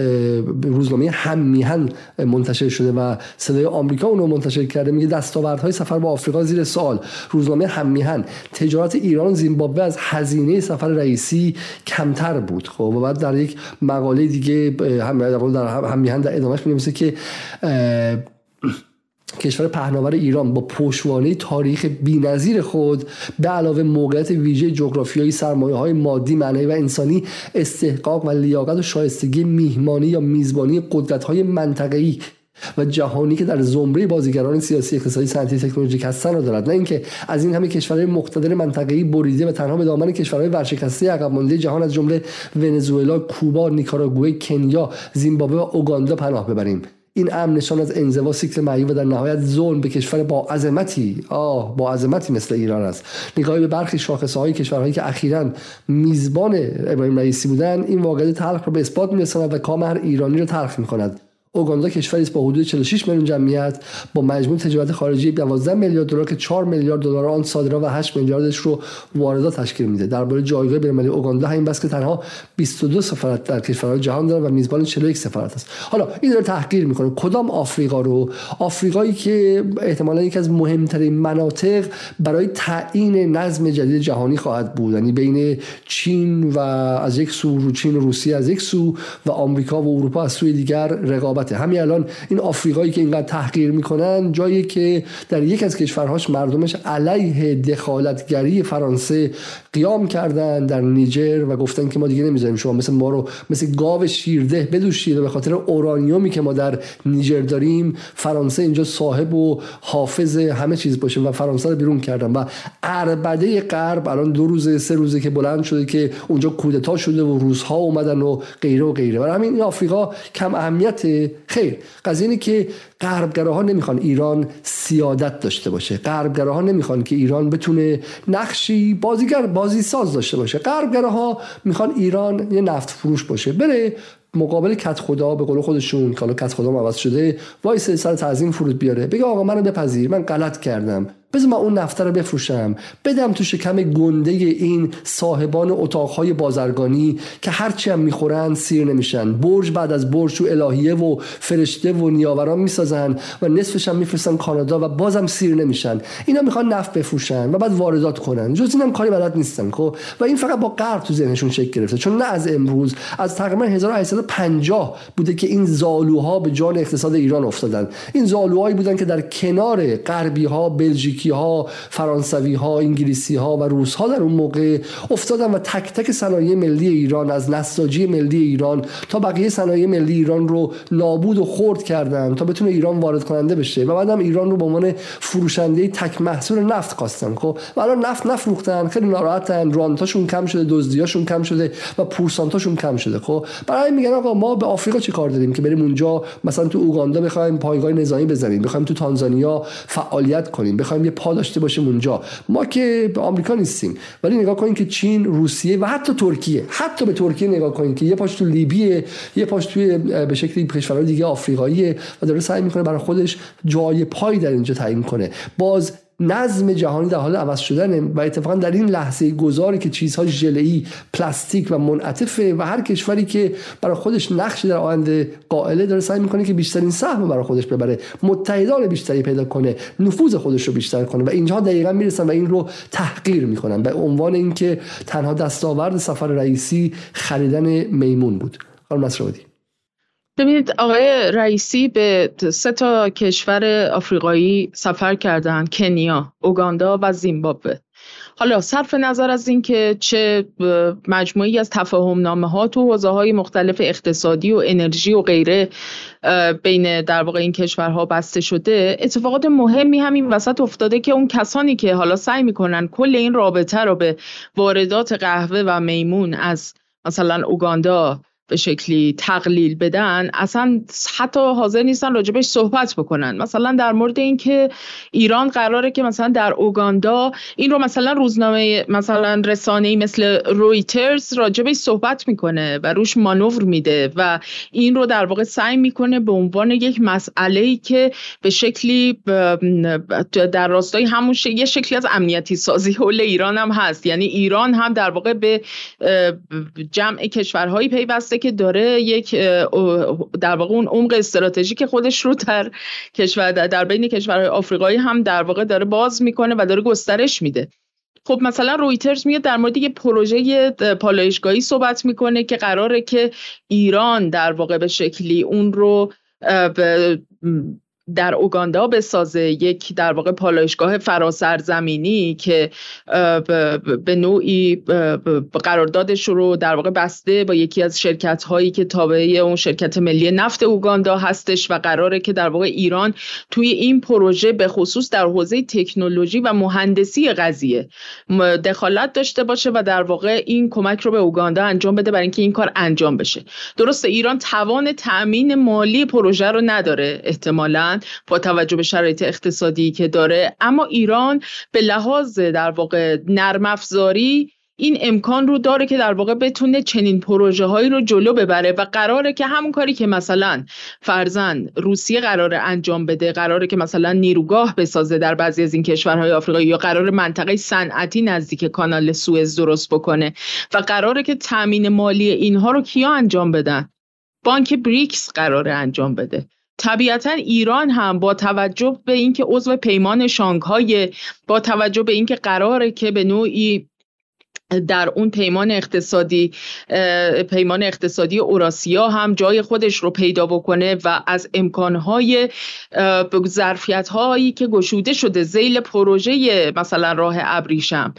[SPEAKER 1] روزنامه هم میهن منتشر شده و صدای آمریکا اونو منتشر کرده. میگه دستاوردهای سفر با آفریقا زیر سوال. روزنامه هم میهن تجارت ایران زیمبابوه از هزینه سفر رئیسی کمتر بود. خب و بعد در یک مقاله دیگه هم در هم میهن در ادامهش میگه که کشور پهناور ایران با پشوانه تاریخ بینظیر خود به علاوه موقعیت ویژه جغرافیایی سرمایه های مادی معنوی و انسانی استحقاق و لیاقت و شایستگی میهمانی یا میزبانی قدرت های منطقه‌ای و جهانی که در زمره بازیگران سیاسی اقتصادی صنعتی تکنولوژیک هستن رو دارد. نه اینکه از این همه کشورهای مقتدر منطقه‌ای بریده و تنها به دامن کشورهای ورشکسته عقب مانده جهان از جمله ونزوئلا، کوبا، نیکاراگوئه، کنیا، زیمبابوه و اوگاندا پناه ببریم. این امن نشان از انزوا سیکل معیوب و در نهایت ظلم به کشور با عظمتی. آه با عظمتی مثل ایران است. نگاهی به برخی شاخصه های کشورهایی که اخیرا میزبان ابراهیم رئیسی بودن این واقعیت تلخ را به اثبات میرساند و کام هر ایرانی را تلخ می‌کند. اوگاندا کشوری است با حدود 46 میلیون جمعیت با مجموع تجارت خارجی 12 میلیارد دلار که 4 میلیارد دلار آن صادرات و 8 میلیاردش رو واردات تشکیل میده. درباره جایگاه بین‌المللی اوگاندا همین بس که تنها 22 سفارت در کشورهای جهان داره و میزبان 41 سفارت است. حالا این داره تحقیر می‌کنه. کدام آفریقا رو؟ آفریقایی که احتمالا یکی از مهمترین مناطق برای تعیین نظم جدید جهانی خواهد بود. یعنی بین چین و از یک سو چین و روسیه از یک سو و آمریکا و اروپا از سوی دیگر رقابت همین الان این آفریقایی که اینقدر تحقیر می‌کنن جایی که در یک از کشورهاش مردمش علیه دخالتگری فرانسه قیام کردن در نیجر و گفتن که ما دیگه نمی‌ذاریم شما مثل ما رو مثل گاو شیرده بدوشید به خاطر اورانیومی که ما در نیجر داریم فرانسه اینجا صاحب و حافظ همه چیز باشه و فرانسه رو بیرون کردن. و اربده غرب الان دو روزه سه روزه که بلند شده که اونجا کودتا شده و روزها اومدن و غیره و غیره. برای همین این آفریقا کم اهمیت خیر. قضیه اینه که غربگراها نمی‌خوان ایران سیادت داشته باشه. غربگراها نمی‌خوان که ایران بتونه نقشی بازیگر بازی ساز داشته باشه. غربگراها می‌خوان ایران یه نفت فروش باشه. بره مقابل کدخدا به قول خودشون که حالا کدخدا عوض شده وایس سر تعظیم فرود بیاره. بگه آقا منو بپذیر. من غلط کردم. بذار من اون نفته رو بفروشم. بدم تو شکم گنده این صاحبان اتاقهای بازرگانی که هرچی هم می‌خورن سیر نمیشن. برج بعد از برج تو الهیه و فرشته و نیاوران می‌سازن و نصفش هم میفرستن کانادا و بازم سیر نمیشن. اینا می‌خوان نفت بفروشن و بعد واردات کنن. جز اینم کاری بلد نیستن خب؟ و این فقط با غرب تو ذهنشون شکل گرفته. چون نه از امروز از تقریبا 1850 بوده که این زالوها به جان اقتصاد ایران افتادن. این زالوهایی بودن که در کنار غربی ها بلژیکی ها فرانسوی ها انگلیسی ها و روس ها در اون موقع افتادن و تک تک صنایع ملی ایران از نساجی ملی ایران تا بقیه صنایع ملی ایران رو نابود و خرد کردن تا بتونه ایران وارد کننده بشه و بعدم ایران رو به عنوان فروشنده تک محصول نفت خواستن خب؟ و الان نفت نفروختن خیلی ناراحتن رانتاشون کم شده دزدیاشون کم شده و پورسانتاشون کم شده خب؟ برای میگن آقا ما به آفریقا چی کار داریم که بریم اونجا مثلا تو اوگاندا بخوایم پایگاه نظامی بزنیم بخوایم تو تانزانیا فعالیت کنیم بخوایم پا داشته باشیم اونجا. ما که آمریکا نیستیم ولی نگاه کنید که چین روسیه و حتی ترکیه حتی به ترکیه نگاه کنید که یه پاش تو لیبیه یه پاش توی به شکلی کشورهای دیگه آفریقاییه و داره سعی می‌کنه برای خودش جای پای در اینجا تعیین کنه. باز نظم جهانی در حال عوض شدن و اتفاقا در این لحظه گذاری که چیزها ژله‌ای پلاستیک و منعطفه و هر کشوری که برای خودش نقشی در آینده قائله داره سعی می‌کنه که بیشترین سهم برای خودش ببره متحدان بیشتری پیدا کنه نفوذ خودش رو بیشتر کنه و اینجا دقیقا می‌رسن و این رو تحقیر می‌کنن به عنوان اینکه تنها دستاورد سفر رئیسی خریدن میمون بود. خانم نصرآبادی.
[SPEAKER 2] ببینید آقای رئیسی به سه تا کشور آفریقایی سفر کردن کنیا، اوگاندا و زیمبابوه. حالا صرف نظر از اینکه چه مجموعی از تفاهم نامه ها تو حوزه های مختلف اقتصادی و انرژی و غیره بین در واقع این کشورها بسته شده اتفاقات مهمی همین وسط افتاده که اون کسانی که حالا سعی می‌کنن کل این رابطه رو به واردات قهوه و میمون از مثلا اوگاندا به شکلی تقلیل بدن اصلا حتی حاضر نیستن راجبش صحبت بکنن. مثلا در مورد اینکه ایران قراره که مثلا در اوگاندا این رو مثلا روزنامه مثلا رسانه مثل رویترز راجبش صحبت می‌کنه و روش مانور میده و این رو در واقع سعی می‌کنه به عنوان یک مسئله ای که به شکلی در راستای همون یه شکلی از امنیتی سازی حول ایران هم هست. یعنی ایران هم در واقع به جمع کشورهایی پیوسته که داره یک در واقع اون عمق استراتژیک خودش رو در کشور در بین کشورهای آفریقایی هم در واقع داره باز می‌کنه و داره گسترش میده. خب مثلا رویترز میاد در مورد یه پروژه پالایشگاهی صحبت می‌کنه که قراره که ایران در واقع به شکلی اون رو در اوگاندا بسازه. یک در واقع پالایشگاه فراسرزمینی که به نوعی قراردادش رو در واقع بسته با یکی از شرکت هایی که تابع اون شرکت ملی نفت اوگاندا هستش و قراره که در واقع ایران توی این پروژه به خصوص در حوزه تکنولوژی و مهندسی قضیه دخالت داشته باشه و در واقع این کمک رو به اوگاندا انجام بده برای اینکه این کار انجام بشه. درسته ایران توان تأمین مالی پروژه رو نداره احتمالا با توجه به شرایط اقتصادی که داره. اما ایران به لحاظ در واقع نرم افزاری این امکان رو داره که در واقع بتونه چنین پروژه هایی رو جلو ببره و قراره که همون کاری که مثلا فرزن روسیه قراره انجام بده قراره که مثلا نیروگاه بسازه در بعضی از این کشورهای آفریقایی یا قرار منطقه صنعتی نزدیک کانال سوئز درست بکنه و قراره که تامین مالی اینها رو کیا انجام بدن؟ بانک بریکس قراره انجام بده. طبیعتا ایران هم با توجه به اینکه عضو پیمان شانگهای با توجه به اینکه قراره که به نوعی در اون پیمان اقتصادی پیمان اقتصادی اوراسیا هم جای خودش رو پیدا بکنه و از امکانهای ظرفیت هایی که گشوده شده زیل پروژه مثلا راه ابریشم.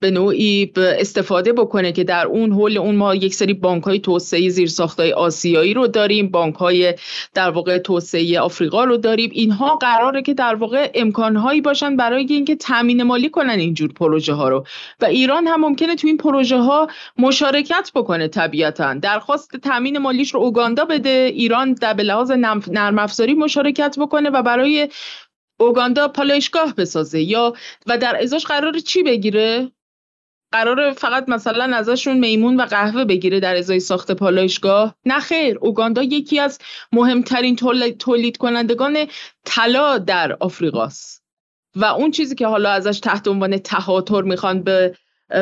[SPEAKER 2] به نوعی استفاده بکنه که در اون حول اون ما یک سری بانک های توسعه زیر های آسیایی رو داریم بانک های در واقع توسعه آفریقا رو داریم. اینها قراره که در واقع امکان هایی باشن برای اینکه تامین مالی کنن اینجور پروژه ها رو. و ایران هم ممکنه تو این پروژه ها مشارکت بکنه طبیعتا. درخواست تامین مالیش رو اوگاندا بده ایران در به لحاظ نرم افزاری مشارکت بکنه و برای اوگاندا پالایشگاه بسازه. یا و در ازاش قرار چی بگیره؟ قرار فقط مثلا ازشون میمون و قهوه بگیره در ازای ساخت پالایشگاه. نه خیر اوگاندا یکی از مهمترین تولید کنندگان طلا در آفریقاست. و اون چیزی که حالا ازش تحت عنوان تهاتر می‌خوان به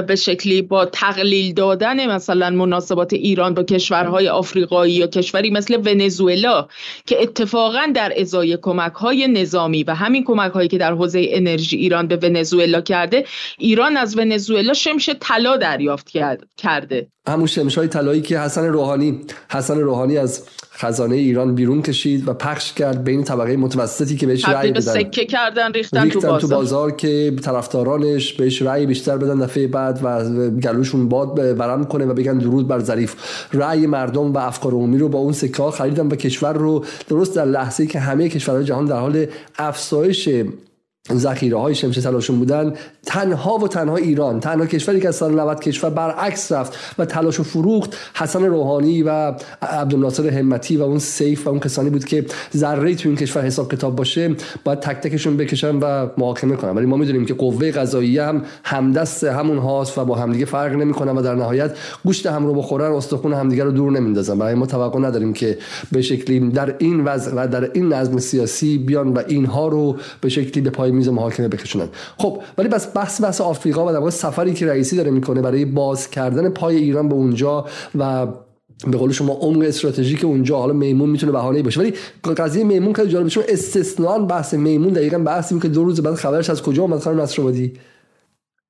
[SPEAKER 2] به شکلی با تقلیل دادن مثلا مناسبات ایران با کشورهای آفریقایی یا کشوری مثل ونزوئلا که اتفاقا در ازای کمک های نظامی و همین کمک هایی که در حوزه انرژی ایران به ونزوئلا کرده ایران از ونزوئلا شمش طلا دریافت کرده.
[SPEAKER 1] همون شمش های طلایی که حسن روحانی حسن روحانی از خزانه ایران بیرون کشید و پخش کرد بین طبقه متوسطی که بهش رأی بدن
[SPEAKER 2] سکه کردن ریختن,
[SPEAKER 1] تو, بازار. تو بازار که طرفدارانش بهش رأی بیشتر بدن دفعه بعد و گلوشون باد برم کنه و بگن درود بر ظریف رأی مردم و افکار عمومی رو با اون سکه ها خریدن و کشور رو درست در لحظه که همه کشورهای جهان در حال افزایش ذخیره های شمش تلاشون بودن. تنها و تنها ایران تنها کشوری که از سال 90 کشور برعکس رفت و تلاش و فروخت حسن روحانی و عبدالناصر همتی و اون سیف و اون کسانی بود که ذره تو این کشور حساب کتاب باشه باید تک تکشون بکشن و محاکمه کنن. ولی ما می‌دونیم که قوه قضاییه هم همدست همون هاست و با همدیگه فرق نمی‌کنن و در نهایت گوشت هم رو بخورن استخون همدیگه رو دور نمیندازن. برای ما توقع نداریم که به شکلی در این وضع و در این نظم سیاسی بیان و اینها رو به شکلی به پای میز محاکمه بکشونن. خب ولی بس بحث بحث آفریقا و در واقع سفری که رئیسی داره می‌کنه برای باز کردن پای ایران به اونجا و به قول شما عمق استراتژیک اونجا حالا میمون می‌تونه بهانه باشه. ولی قضیه میمون خیلی جالبه چون استثنان بحث میمون دقیقا بحثی که دو روز بعد خبرش از کجا اومد خانم نصرآبادی؟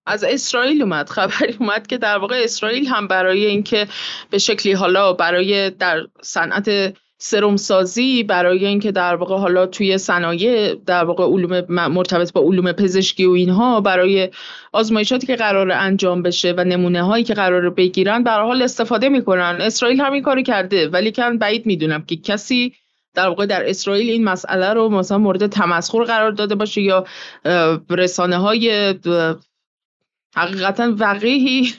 [SPEAKER 2] از اسرائیل اومد. خبری اومد که در واقع اسرائیل هم برای اینکه به شکلی حالا برای در صنعت سرم سازی برای اینکه در واقع حالا توی صنایع در واقع علوم مرتبط با علوم پزشکی و اینها برای آزمایشاتی که قرار انجام بشه و نمونه هایی که قرار بگیرن به حال استفاده می‌کنن. اسرائیل همین کاری کرده ولی کن بعید می‌دونم که کسی در واقع در اسرائیل این مسئله رو مثلا مورد تمسخر قرار داده باشه یا رسانه های حقیقتا وقیهی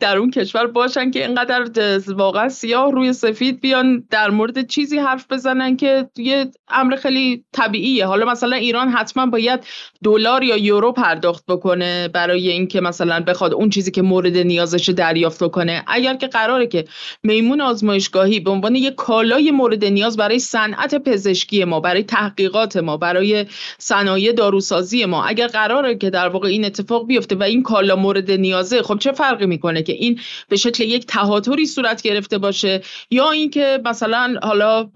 [SPEAKER 2] در اون کشور باشن که اینقدر واقعا سیاه روی سفید بیان در مورد چیزی حرف بزنن که یه امر خیلی طبیعیه. حالا مثلا ایران حتما باید دلار یا یورو پرداخت بکنه برای اینکه مثلا بخواد اون چیزی که مورد نیازش دریافت کنه اگر که قراره که میمون آزمایشگاهی به عنوان یک کالای مورد نیاز برای صنعت پزشکی ما برای تحقیقات ما برای صنایع داروسازی ما اگر قراره که در واقع این اتفاق بیفته و این کالا مورد نیازه. خب چه فرقی می‌کنه که این به شکل یک تهاتری صورت گرفته باشه؟ یا اینکه مثلا حالا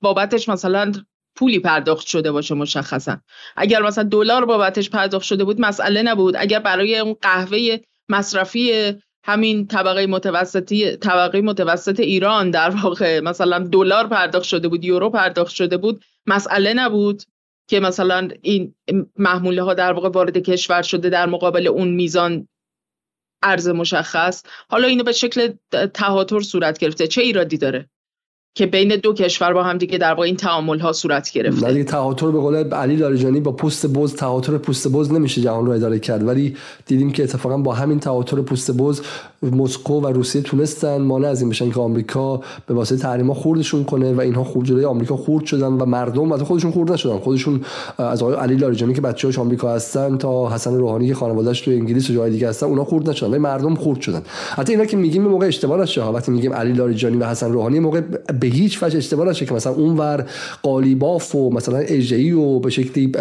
[SPEAKER 2] بابتش مثلا پولی پرداخت شده باشه مشخصا. اگر مثلا دلار بابتش پرداخت شده بود مسئله نبود. اگر برای اون قهوه مصرفی همین طبقه متوسطی طبقه متوسط ایران در واقع مثلا دلار پرداخت شده بود یورو پرداخت شده بود مسئله نبود. که مثلا این محموله ها در واقع وارد کشور شده در مقابل اون میزان ارز مشخص حالا اینو به شکل تهاتر صورت گرفته. چه ایرادی داره که بین دو کشور با هم دیگه در واقع این تعامل ها صورت گرفته؟
[SPEAKER 1] دیگه تهاتر به قول علی لاریجانی با پوست بز تهاتر پوست بز نمیشه جهان رو اداره کرد. ولی دیدیم که اتفاقا با همین تهاتر پوست بز مسکو و روسیه تونستن. مانع از این بشن که آمریکا به واسطه تحریما خوردشون کنه و اینها خورد جلوی آمریکا خورد شدن و مردم و خودشون خورد نشدن خودشون از آقای علی لاریجانی که بچه‌هاش آمریکا هستن تا حسن روحانی که خانواده‌اش تو انگلیس و جای دیگه هستن اونا خورد نشدن مردم خورد شدن. حتی اینا که میگیم موقع اشتباه نشه وقتی میگیم علی لاریجانی و حسن روحانی موقع به هیچ وجه اشتباه نشه که مثلا اونور قالیباف و مثلا اجئی و به شکلی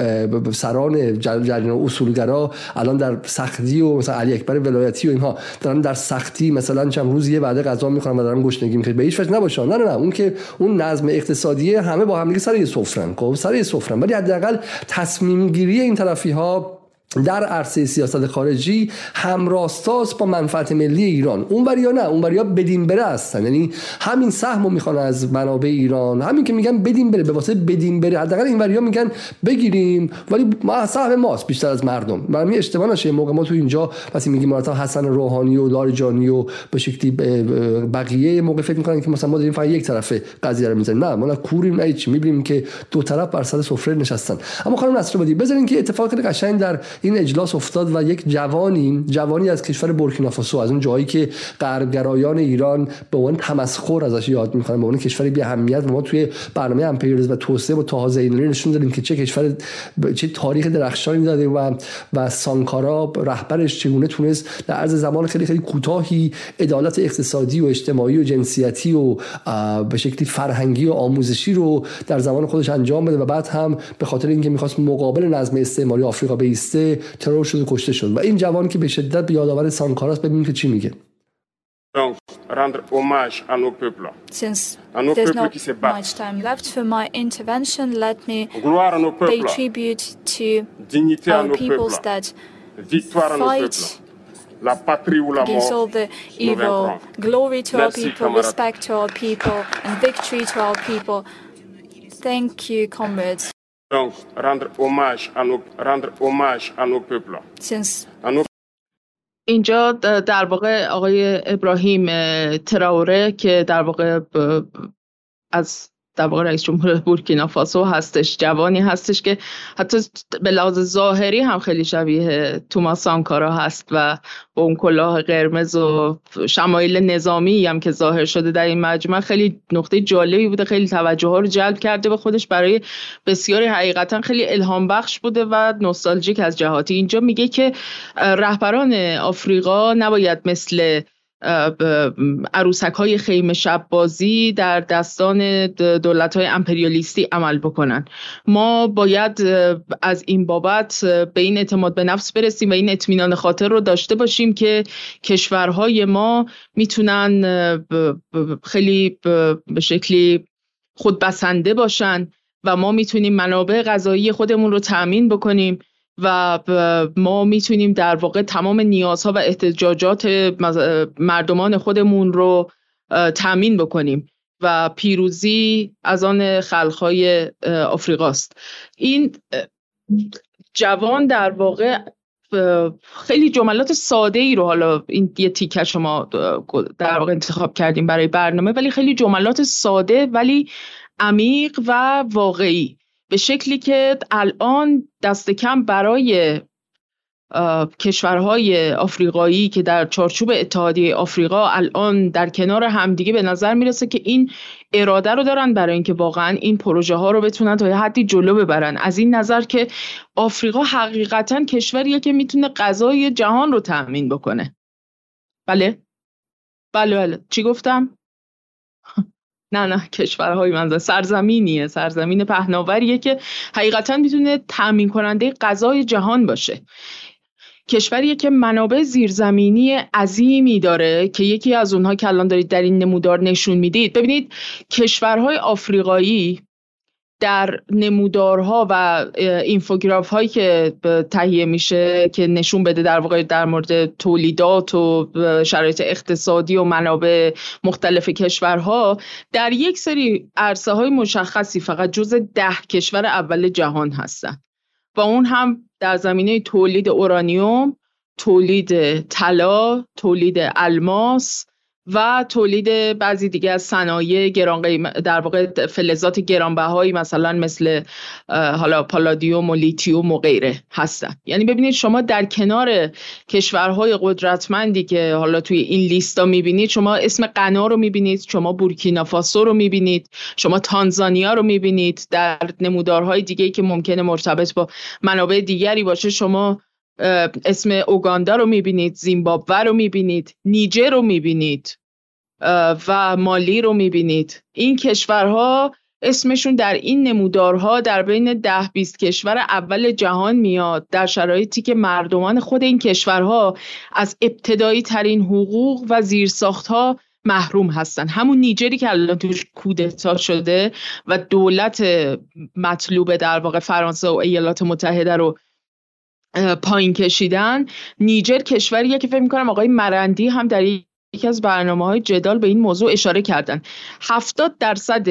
[SPEAKER 1] سران جریان اصولگرا الان در سختی و مثلا علی اکبر ولایتی و اینها دارن در سختی مثلا چند روز یه وعده غذا می‌خورن و دارن گشنگی می‌خورن به هیچ وجه نباشه. نه نه نه. اون که اون نظم اقتصادی همه با هم دیگه سر یه سفرن. خب سر یه سفرن. ولی حداقل تصمیم گیری این طرفی ها در عرصه سیاست خارجی همراستاست با منفعت ملی ایران. اون وریا نه؟ اون وریا بدین بره هستن. یعنی همین سهم رو می‌خوان از منابع ایران همین که میگن بدین بره به واسه بدین بره. حداقل این وریا میگن بگیریم ولی ما سهم ماست بیشتر از مردم. برای اشتباه نشه. موقع ما تو اینجا وقتی میگیم مرتب حسن روحانی و لاریجانی و به شکلی بقیه موقع فکر می‌کنن که مثلا ما داریم فقط یک طرف قضیه رو می‌زنیم. نه ما کوریم نه چی می‌بینیم که دو طرف بر سر سفره نشستن. اما خانم نصرآبادی بذارین که اتفاق خیلی قشنگ در این اجلاس افتاد و یک جوانی جوانی از کشور بورکینافاسو از اون جایی که غربگرایان ایران به عنوان تمسخر ازش یاد می‌کنن به عنوان کشوری بی اهمیت ما توی برنامه امپریالیسم و توسعه و تازه زینالی نشون دادیم که چه کشور چه تاریخ درخشانی داده و و سانکارا رهبرش چگونه تونست در عرض زمان خیلی خیلی کوتاهی عدالت اقتصادی و اجتماعی و جنسیتی و به شکلی فرهنگی و آموزشی رو در زمان خودش انجام بده و بعد هم به خاطر اینکه می‌خواست مقابل نظم استعماری آفریقا بیسته ترور شد و کشته شد و این جوان که به شدت به یادآور سانکاراست ببینیم که چی میگه
[SPEAKER 3] Donc, rendre hommage à nos peuples.
[SPEAKER 4] Since
[SPEAKER 3] À nos
[SPEAKER 4] there's
[SPEAKER 3] peuples
[SPEAKER 4] not
[SPEAKER 3] qui se battent.
[SPEAKER 4] much time left for my intervention, let me
[SPEAKER 3] Gloire à nos
[SPEAKER 4] pay
[SPEAKER 3] peuples.
[SPEAKER 4] tribute to
[SPEAKER 3] Dignité à
[SPEAKER 4] our
[SPEAKER 3] nos
[SPEAKER 4] peoples
[SPEAKER 3] peuples.
[SPEAKER 4] that
[SPEAKER 3] Victoire à nos
[SPEAKER 4] fight
[SPEAKER 3] peuples. La patrie ou la
[SPEAKER 4] against all
[SPEAKER 3] mort.
[SPEAKER 4] the
[SPEAKER 3] nous
[SPEAKER 4] evil.
[SPEAKER 3] vaincrons.
[SPEAKER 4] Glory to our
[SPEAKER 3] Merci,
[SPEAKER 4] people,
[SPEAKER 3] camarades.
[SPEAKER 4] respect to our people, and victory to our people. Thank you, comrades.
[SPEAKER 3] Donc, rendre hommage à nos, rendre hommage à nos peuples.
[SPEAKER 4] Since
[SPEAKER 3] À nos
[SPEAKER 2] اینجا در واقع آقای ابراهیم تراوره که در واقع از در واقع رئیس جمهور بورکینافاسو هستش جوانی هستش که حتی به لحاظ ظاهری هم خیلی شبیه توماس سانکارا هست و با اون کلاه قرمز و شمایل نظامی هم که ظاهر شده در این مجمع خیلی نقطه جالبی بوده خیلی توجه ها رو جلب کرده به خودش برای بسیاری حقیقتا خیلی الهام بخش بوده و نوستالژیک از جهاتی. اینجا میگه که رهبران آفریقا نباید مثل عروسک های خیمه شب بازی در دستان دولت های امپریالیستی عمل بکنن. ما باید از این بابت به این اعتماد به نفس برسیم و این اطمینان خاطر رو داشته باشیم که کشورهای ما می‌تونن خیلی به شکلی خودبسنده باشن و ما می‌تونیم منابع غذایی خودمون رو تأمین بکنیم. و ما می‌تونیم در واقع تمام نیازها و احتجاجات مردمان خودمون رو اه، تأمین بکنیم و پیروزی از آن خلقهای آفریقاست. این جوان در واقع خیلی جملات ساده ای رو حالا این یه تیکه شما در واقع انتخاب کردیم برای برنامه ولی خیلی جملات ساده ولی عمیق و واقعی. به شکلی که الان دست کم برای کشورهای آفریقایی که در چارچوب اتحادیه آفریقا الان در کنار همدیگه به نظر می‌رسه که این اراده رو دارن برای اینکه واقعا این پروژه ها رو بتونن تا حدی جلو ببرن. از این نظر که آفریقا حقیقتا کشوریه که می‌تونه غذای جهان رو تأمین بکنه. بله؟ بله بله. چی گفتم؟ نه نه کشورهای منظور سرزمینیه سرزمین پهناوریه که حقیقتا می‌تونه تأمین کننده غذای جهان باشه. کشوریه که منابع زیرزمینی عظیمی داره که یکی از اونها که الان دارید در این نمودار نشون می‌دید. ببینید کشورهای آفریقایی در نمودارها و اینفوگراف هایی که تهیه میشه که نشون بده در واقع در مورد تولیدات و شرایط اقتصادی و منابع مختلف کشورها در یک سری عرصه های مشخصی فقط جز ده کشور اول جهان هستن. و اون هم در زمینه تولید اورانیوم تولید طلا تولید الماس و تولید بعضی دیگه از صنایع گران در واقع فلزات گرانبهایی مثلا مثل حالا پالادیوم و لیتیوم و غیره هستن. یعنی ببینید شما در کنار کشورهای قدرتمندی که حالا توی این لیستا می‌بینید شما اسم قنا رو می‌بینید شما بورکینافاسو رو می‌بینید شما تانزانیا رو می‌بینید. در نمودارهای دیگه که ممکنه مرتبط با منابع دیگری باشه شما اسم اوگاندا رو می‌بینید زیمبابوه رو می‌بینید نیجر رو می‌بینید. و مالی رو می‌بینید. این کشورها اسمشون در این نمودارها در بین ده بیست کشور اول جهان میاد. در شرایطی که مردمان خود این کشورها از ابتدایی ترین حقوق و زیرساخت ها محروم هستن. همون نیجری که الان توش کودتا شده و دولت مطلوب در واقع فرانسه و ایالات متحده رو پایین کشیدن نیجر کشوریه که فکر می‌کنم آقای مرندی هم در یکی از برنامه های جدال به این موضوع اشاره کردن. هفتاد درصد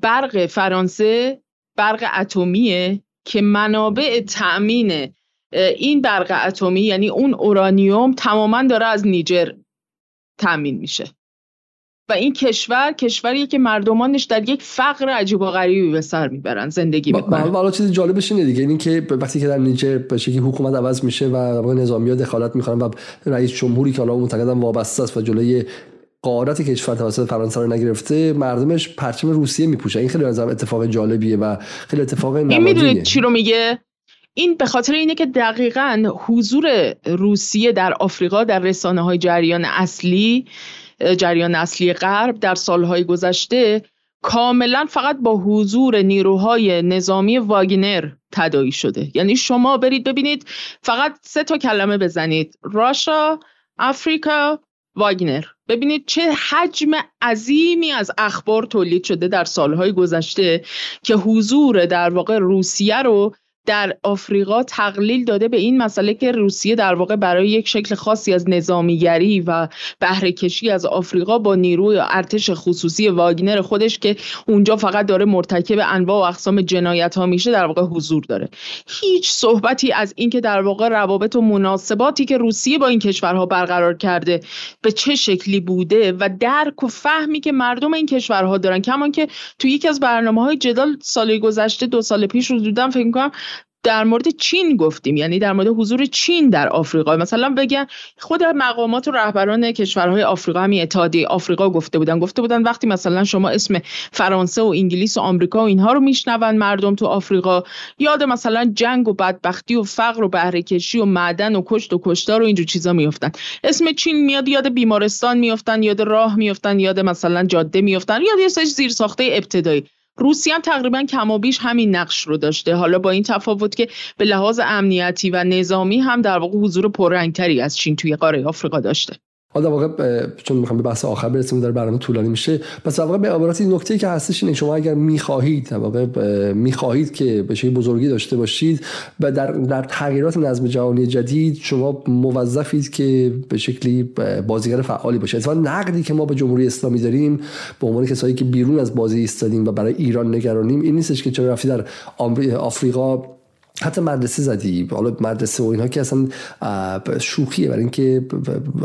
[SPEAKER 2] برق فرانسه برق اتمیه که منابع تأمین این برق اتمی یعنی اون اورانیوم تماما داره از نیجر تأمین میشه. و این کشور کشوریه که مردمانش در یک فقر عجیب و غریبی به سر می‌برن زندگی می‌کنن.
[SPEAKER 1] حالا چیز جالبش اینه دیگه اینکه وقتی که در نیجر به شکلی حکومت عوض میشه و نظامی ها دخالت می‌کنن و رئیس جمهوری که حالا معتقدم وابسته است و جلوی قارت کشور توسط فرانسه رو نگرفته مردمش پرچم روسیه میپوشن این خیلی نظرم اتفاق جالبیه و خیلی اتفاق
[SPEAKER 2] این می‌دونید چی رو میگه؟ این به خاطر اینه که دقیقا حضور روسیه در آفریقا در رسانه های جریان اصلی جریان اصلی غرب در سالهای گذشته کاملا فقط با حضور نیروهای نظامی واگنر تدایی شده. یعنی شما برید ببینید فقط سه تا کلمه بزنید. راشا افریقا واگنر. ببینید چه حجم عظیمی از اخبار تولید شده در سالهای گذشته که حضور در واقع روسیه رو در آفریقا تقلیل داده به این مسئله که روسیه در واقع برای یک شکل خاصی از نظامیگری و بهره کشی از آفریقا با نیروی ارتش خصوصی واگنر خودش که اونجا فقط داره مرتکب انواع و اقسام جنایت ها میشه در واقع حضور داره. هیچ صحبتی از اینکه در واقع روابط و مناسباتی که روسیه با این کشورها برقرار کرده به چه شکلی بوده و درک و فهمی که مردم این کشورها دارن کمان که تو یکی از برنامه های جدال سال گذشته دو سال پیش رو دیدم فکر کنم در مورد چین گفتیم یعنی در مورد حضور چین در آفریقا. مثلا بگن خود مقامات و رهبران کشورهای آفریقا همین اتحادیه آفریقا گفته بودن گفته بودن وقتی مثلا شما اسم فرانسه و انگلیس و آمریکا و اینها رو میشنون مردم تو آفریقا یاد مثلا جنگ و بدبختی و فقر و بهره کشی و معدن و کشت و کشتار و اینجور چیزا میافتن. اسم چین میاد یاد بیمارستان میافتن یاد راه میافتن یاد مثلا جاده میافتن یاد یه سری زیر ساخته ابتدایی. روسیه هم تقریبا کمابیش همین نقش رو داشته. حالا با این تفاوت که به لحاظ امنیتی و نظامی هم در واقع حضور پررنگتری از چین توی قاره آفریقا داشته.
[SPEAKER 1] حالا واقع چون می‌خوام به بحث آخر برسیم در برنامه طولانی میشه. پس واقع به عبارت نکته که هستش اینه شما اگر می‌خواهید واقع می‌خواهید که به شکلی بزرگی داشته باشید و در در تغییرات نظم جهانی جدید شما موظفید که به شکلی بازیگر فعالی باشید. اتفاقا نقدی که ما به جمهوری اسلامی داریم به عنوان کسایی که بیرون از بازی ایستادیم و برای ایران نگرانیم این نیستش که چرا رفتی در آفریقا حتی مدرسه زدی. حالا مدرسه و اینها که اصلا شوخیه برای اینکه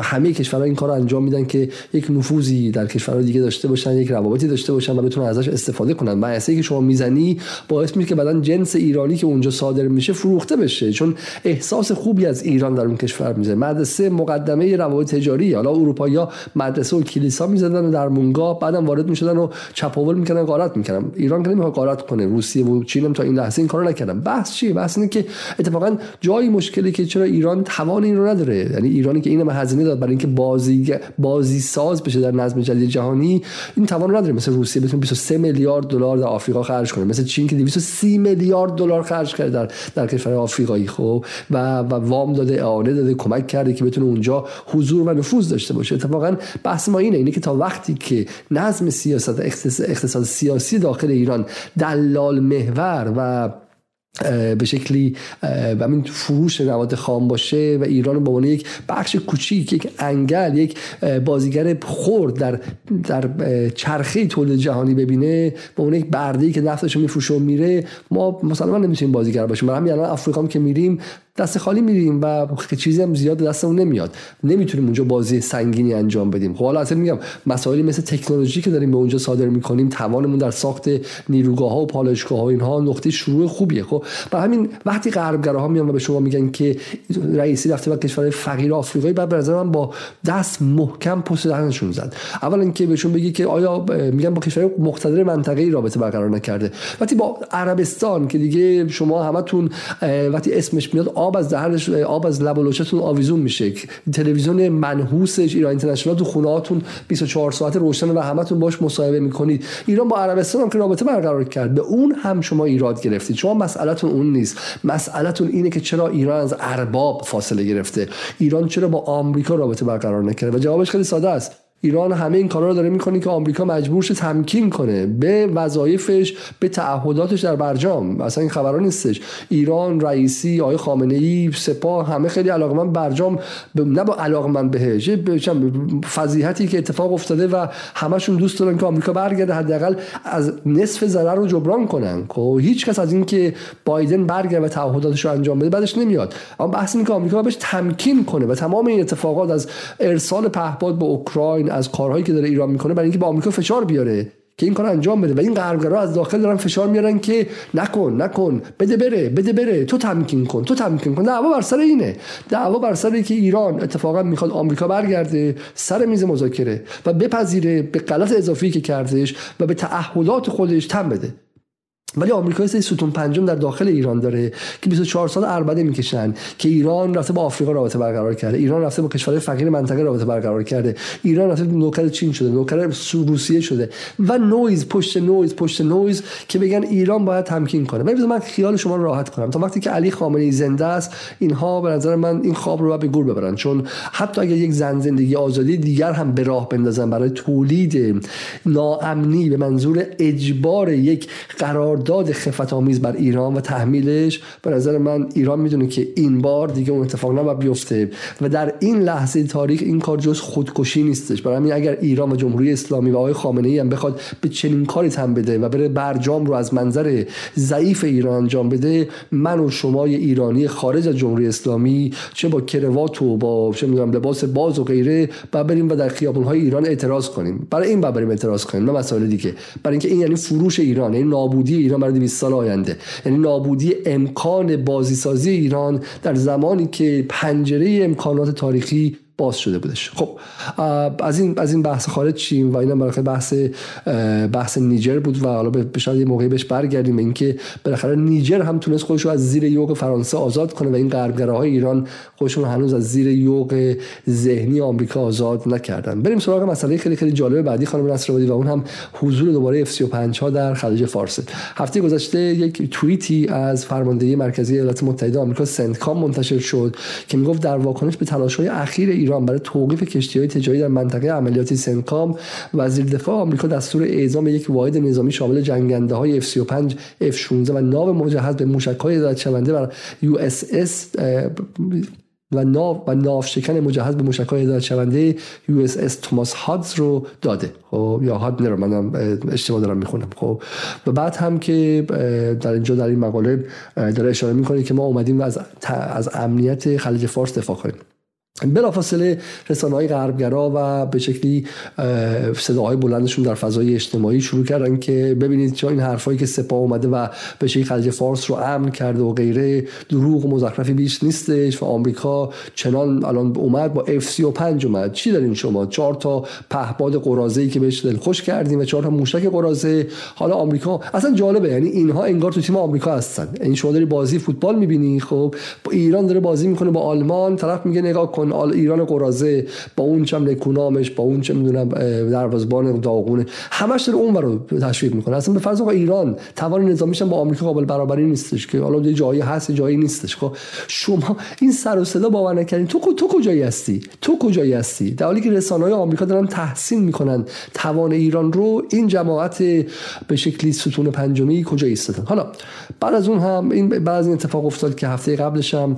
[SPEAKER 1] همه کشورها این کار رو انجام میدن که یک نفوذی در کشورهای دیگه داشته باشن یک روابطی داشته باشن و بتونن ازش استفاده کنن. مدرسه که شما می‌زنی باعث میشه که بعدن جنس ایرانی که اونجا صادر میشه فروخته بشه. چون احساس خوبی از ایران در اون کشور می‌زنه مدرسه مقدمه روابط تجاری. حالا اروپایی مدرسه و کلیسا می‌زدن و در مونگاه بعدم وارد می‌شدن و چپاول می‌کنن غارت می‌کنن ایران که نمی‌خواد غارت کنه. روسیه و چین هم تا این لحظه این کارو نکردن. بحث چیه؟ بحث اینه که اتفاقا جایی مشکلی که چرا ایران توان این رو نداره. یعنی ایرانی که این هزینه داد برای اینکه بازی بازی ساز بشه در نظم جدید جهانی این توان رو نداره. مثل روسیه بتونه 23 میلیارد دلار در آفریقا خرج کنه. مثل چین که 230 میلیارد دلار خرج کرده در در کشور آفریقایی. خب؟ و و وام داده اعانه داده کمک کرده که بتونه اونجا حضور و نفوذ داشته باشه. اتفاقا بحث ما اینه اینه که تا وقتی که نظم سیاست اقتصاد سیاسی داخل ایران دلال محور و به شکلی همین فروش مواد خام باشه و ایران به عنوان یک بخش کوچیک یک انگل یک بازیگر خرد در در چرخه تولید جهانی ببینه به عنوان یک برده که نفتش میفروشه و میره ما مسلما نمی‌تونیم بازیگر باشیم. برای همین الان افریقا که میریم دست خالی میریم و چیزی هم زیاد دستمون نمیاد. نمی‌تونیم اونجا بازی سنگینی انجام بدیم. خب حالا اصلا میگم مسائلی مثل تکنولوژی که داریم به اونجا صادر می‌کنیم توانمون در ساخت نیروگاه ها و پالایشگاه ها اینها نقطه شروع خوبیه. خب برای همین وقتی غربگراها میان و به شما میگن که رئیسی رفته و کشور فقیر آفریقایی بعد به نظر با دست محکم پشت دهنشون زد. اولا اینکه بهشون بگی که آیا میگن با کشور مقتدر منطقه ای رابطه برقرار نکرده. وقتی با عربستان که دیگه شما همتون وقتی اسمش میاد آب از دهنش آب از لب و لوچتون آویزون میشه. تلویزیون منحوسش ایران اینترنشنال تو خونهاتون 24 ساعت روشن و همتون باش مصاحبه می‌کنید. ایران با عربستان هم که رابطه برقرار کرد. به اون هم شما ایراد گرفتید. شما مسئلهتون اون نیست. مسئلهتون اینه که چرا ایران از ارباب فاصله گرفته. ایران چرا با آمریکا رابطه برقرار نکرده؟ و جوابش خیلی ساده است. ایران همه این کارا رو داره می‌کنه که آمریکا مجبور شه تمکین کنه به وظایفش به تعهداتش در برجام. اصلا این خبرها نیستش. ایران رئیسی آقای خامنه ای سپاه همه خیلی علاقمند برجام نه با علاقمند بهش فضیحتی که اتفاق افتاده و همشون دوست دارن که آمریکا برگرده حداقل از نصف ضرر رو جبران کنن. که هیچ کس از اینکه بایدن برگرده و تعهداتش رو انجام بده بعدش نمیاد. اما بحث اینه که آمریکا بهش تمکین کنه و تمام این اتفاقات از ارسال پهپاد به اوکراین از کارهایی که داره ایران می‌کنه برای اینکه به آمریکا فشار بیاره که این کار انجام بده. و این غربگرا از داخل دارن فشار میارن که نکن نکن بده بره بده بره تو تمکین کن تو تمکین کن. دعوا بر سر اینه. دعوا بر سر که ایران اتفاقا می‌خواد آمریکا برگرده سر میز مذاکره و بپذیره به غلط اضافی که کردش و به تعهدات خودش تم بده. ولی آمریکا سه ستون پنجم در داخل ایران داره که 24 سال اربده می‌کشن که ایران رفته با آفریقا رابطه برقرار کرده ایران رفته با کشورهای فقیر منطقه رابطه برقرار کرده ایران رفته نوکر چین شده نوکر روسیه شده و نویز پشت نویز پشت نویز که بگن ایران باید تمکین کنه. ولی من خیال شما رو راحت کنم. تا وقتی که علی خامنه ای زنده است اینها به نظر من این خواب رو به گور ببرن. چون حتی اگر یک زن زندگی آزادی دیگر هم به راه بندازن برای تولید ناامنی به منظور اجبار یک قرار داد خفت آمیز بر ایران و تحمیلش به نظر من ایران می‌دونه که این بار دیگه اون اتفاق نباید بیفته و در این لحظه تاریخ این کار جز خودکشی نیستش. برای همین اگر ایران و جمهوری اسلامی و آقای خامنه ای هم بخواد به چنین کاری تن بده و بره برجام رو از منظر ضعیف ایران انجام بده من و شما ایرانی خارج از جمهوری اسلامی چه با کروات و با چه می‌دونم لباس باز و غیره و بریم و در خیابون های ایران اعتراض کنیم. برای این بریم اعتراض کنیم. نه مسائل دیگه. برای اینکه این یعنی فروش ایران یعنی نابودی ایران. برای 200 سال آینده. یعنی نابودی امکان بازیسازی ایران در زمانی که پنجره امکانات تاریخی باز شده بودش. خب از این از این بحث خارج چیم و اینا برای بحث بحث نیجر بود و حالا به شاید یه موقعی بهش برگردیم اینکه بالاخره نیجر هم تونست خودش رو از زیر یوغ فرانسه آزاد کنه و این غربگراهای ایران خودشون هنوز از زیر یوغ ذهنی آمریکا آزاد نکردن. بریم سراغ مسئله خیلی خیلی جالب بعدی خانم نصرآبادی و اون هم حضور دوباره اف 35 ها در خلیج فارس. هفته گذشته یک توییتی از فرماندهی مرکزی ایالات متحده آمریکا سنتکام منتشر شد که می‌گفت در واکنش به تلاش‌های اخیر ایران برای توقیف کشتی های تجاری در منطقه عملیاتی سنکام وزیر دفاع آمریکا دستور اعزام یک واحد نظامی شامل جنگنده های F35 F16 و ناو مجهز به موشک های شونده بر USS و ناو و ناو شکن مجهز به موشک های هدایت شونده اس توماس هادز رو داده. خب یا هادنر رو منم اشتباه دارم می‌خونم. خب و بعد هم که در اینجا در این مقاله داره اشاره می‌کنه که ما اومدیم و از از امنیت خلیج فارس دفاع کنیم. بلافاصله رسانه های غربگرا و به شکلی صداهای بلندشون در فضای اجتماعی شروع کردن که ببینید چه این حرفایی که سپاه اومده و به شکلی خلیج فارس رو امن کرده و غیره دروغ و مزخرفی بیش نیستش و آمریکا چنان الان اومد با F35 اومد. چی دارین شما؟ چهار تا پهباد قرازه ای که بهش دلخوش کردیم و چهار تا موشک قرازه. حالا آمریکا اصلا جالبه یعنی اینها انگار تو تیم آمریکا هستن. این یعنی شما داری بازی فوتبال می‌بینی خب ایران داره بازی می‌کنه با آلمان طرف میگه نگاه ایران قرازه با اون چم نکونامش با اون چه می‌دونم دروازه‌بان داغونه. همش داره اون رو تشویق می‌کنه. اصلا به فرض ایران توان نظامیش با آمریکا قابل برابری نیستش که. حالا جایی هست جایی نیستش. خب شما این سر و صدا باور نکردین. تو تو کجایی هستی؟ تو کجایی هستی؟ در حالی که رسانه‌های آمریکا دارن تحسین می‌کنن توان ایران رو این جماعت به شکلی ستون پنجمی کجا ایستادن؟ حالا بعد از اون هم این این اتفاق افتاد که هفته قبلش هم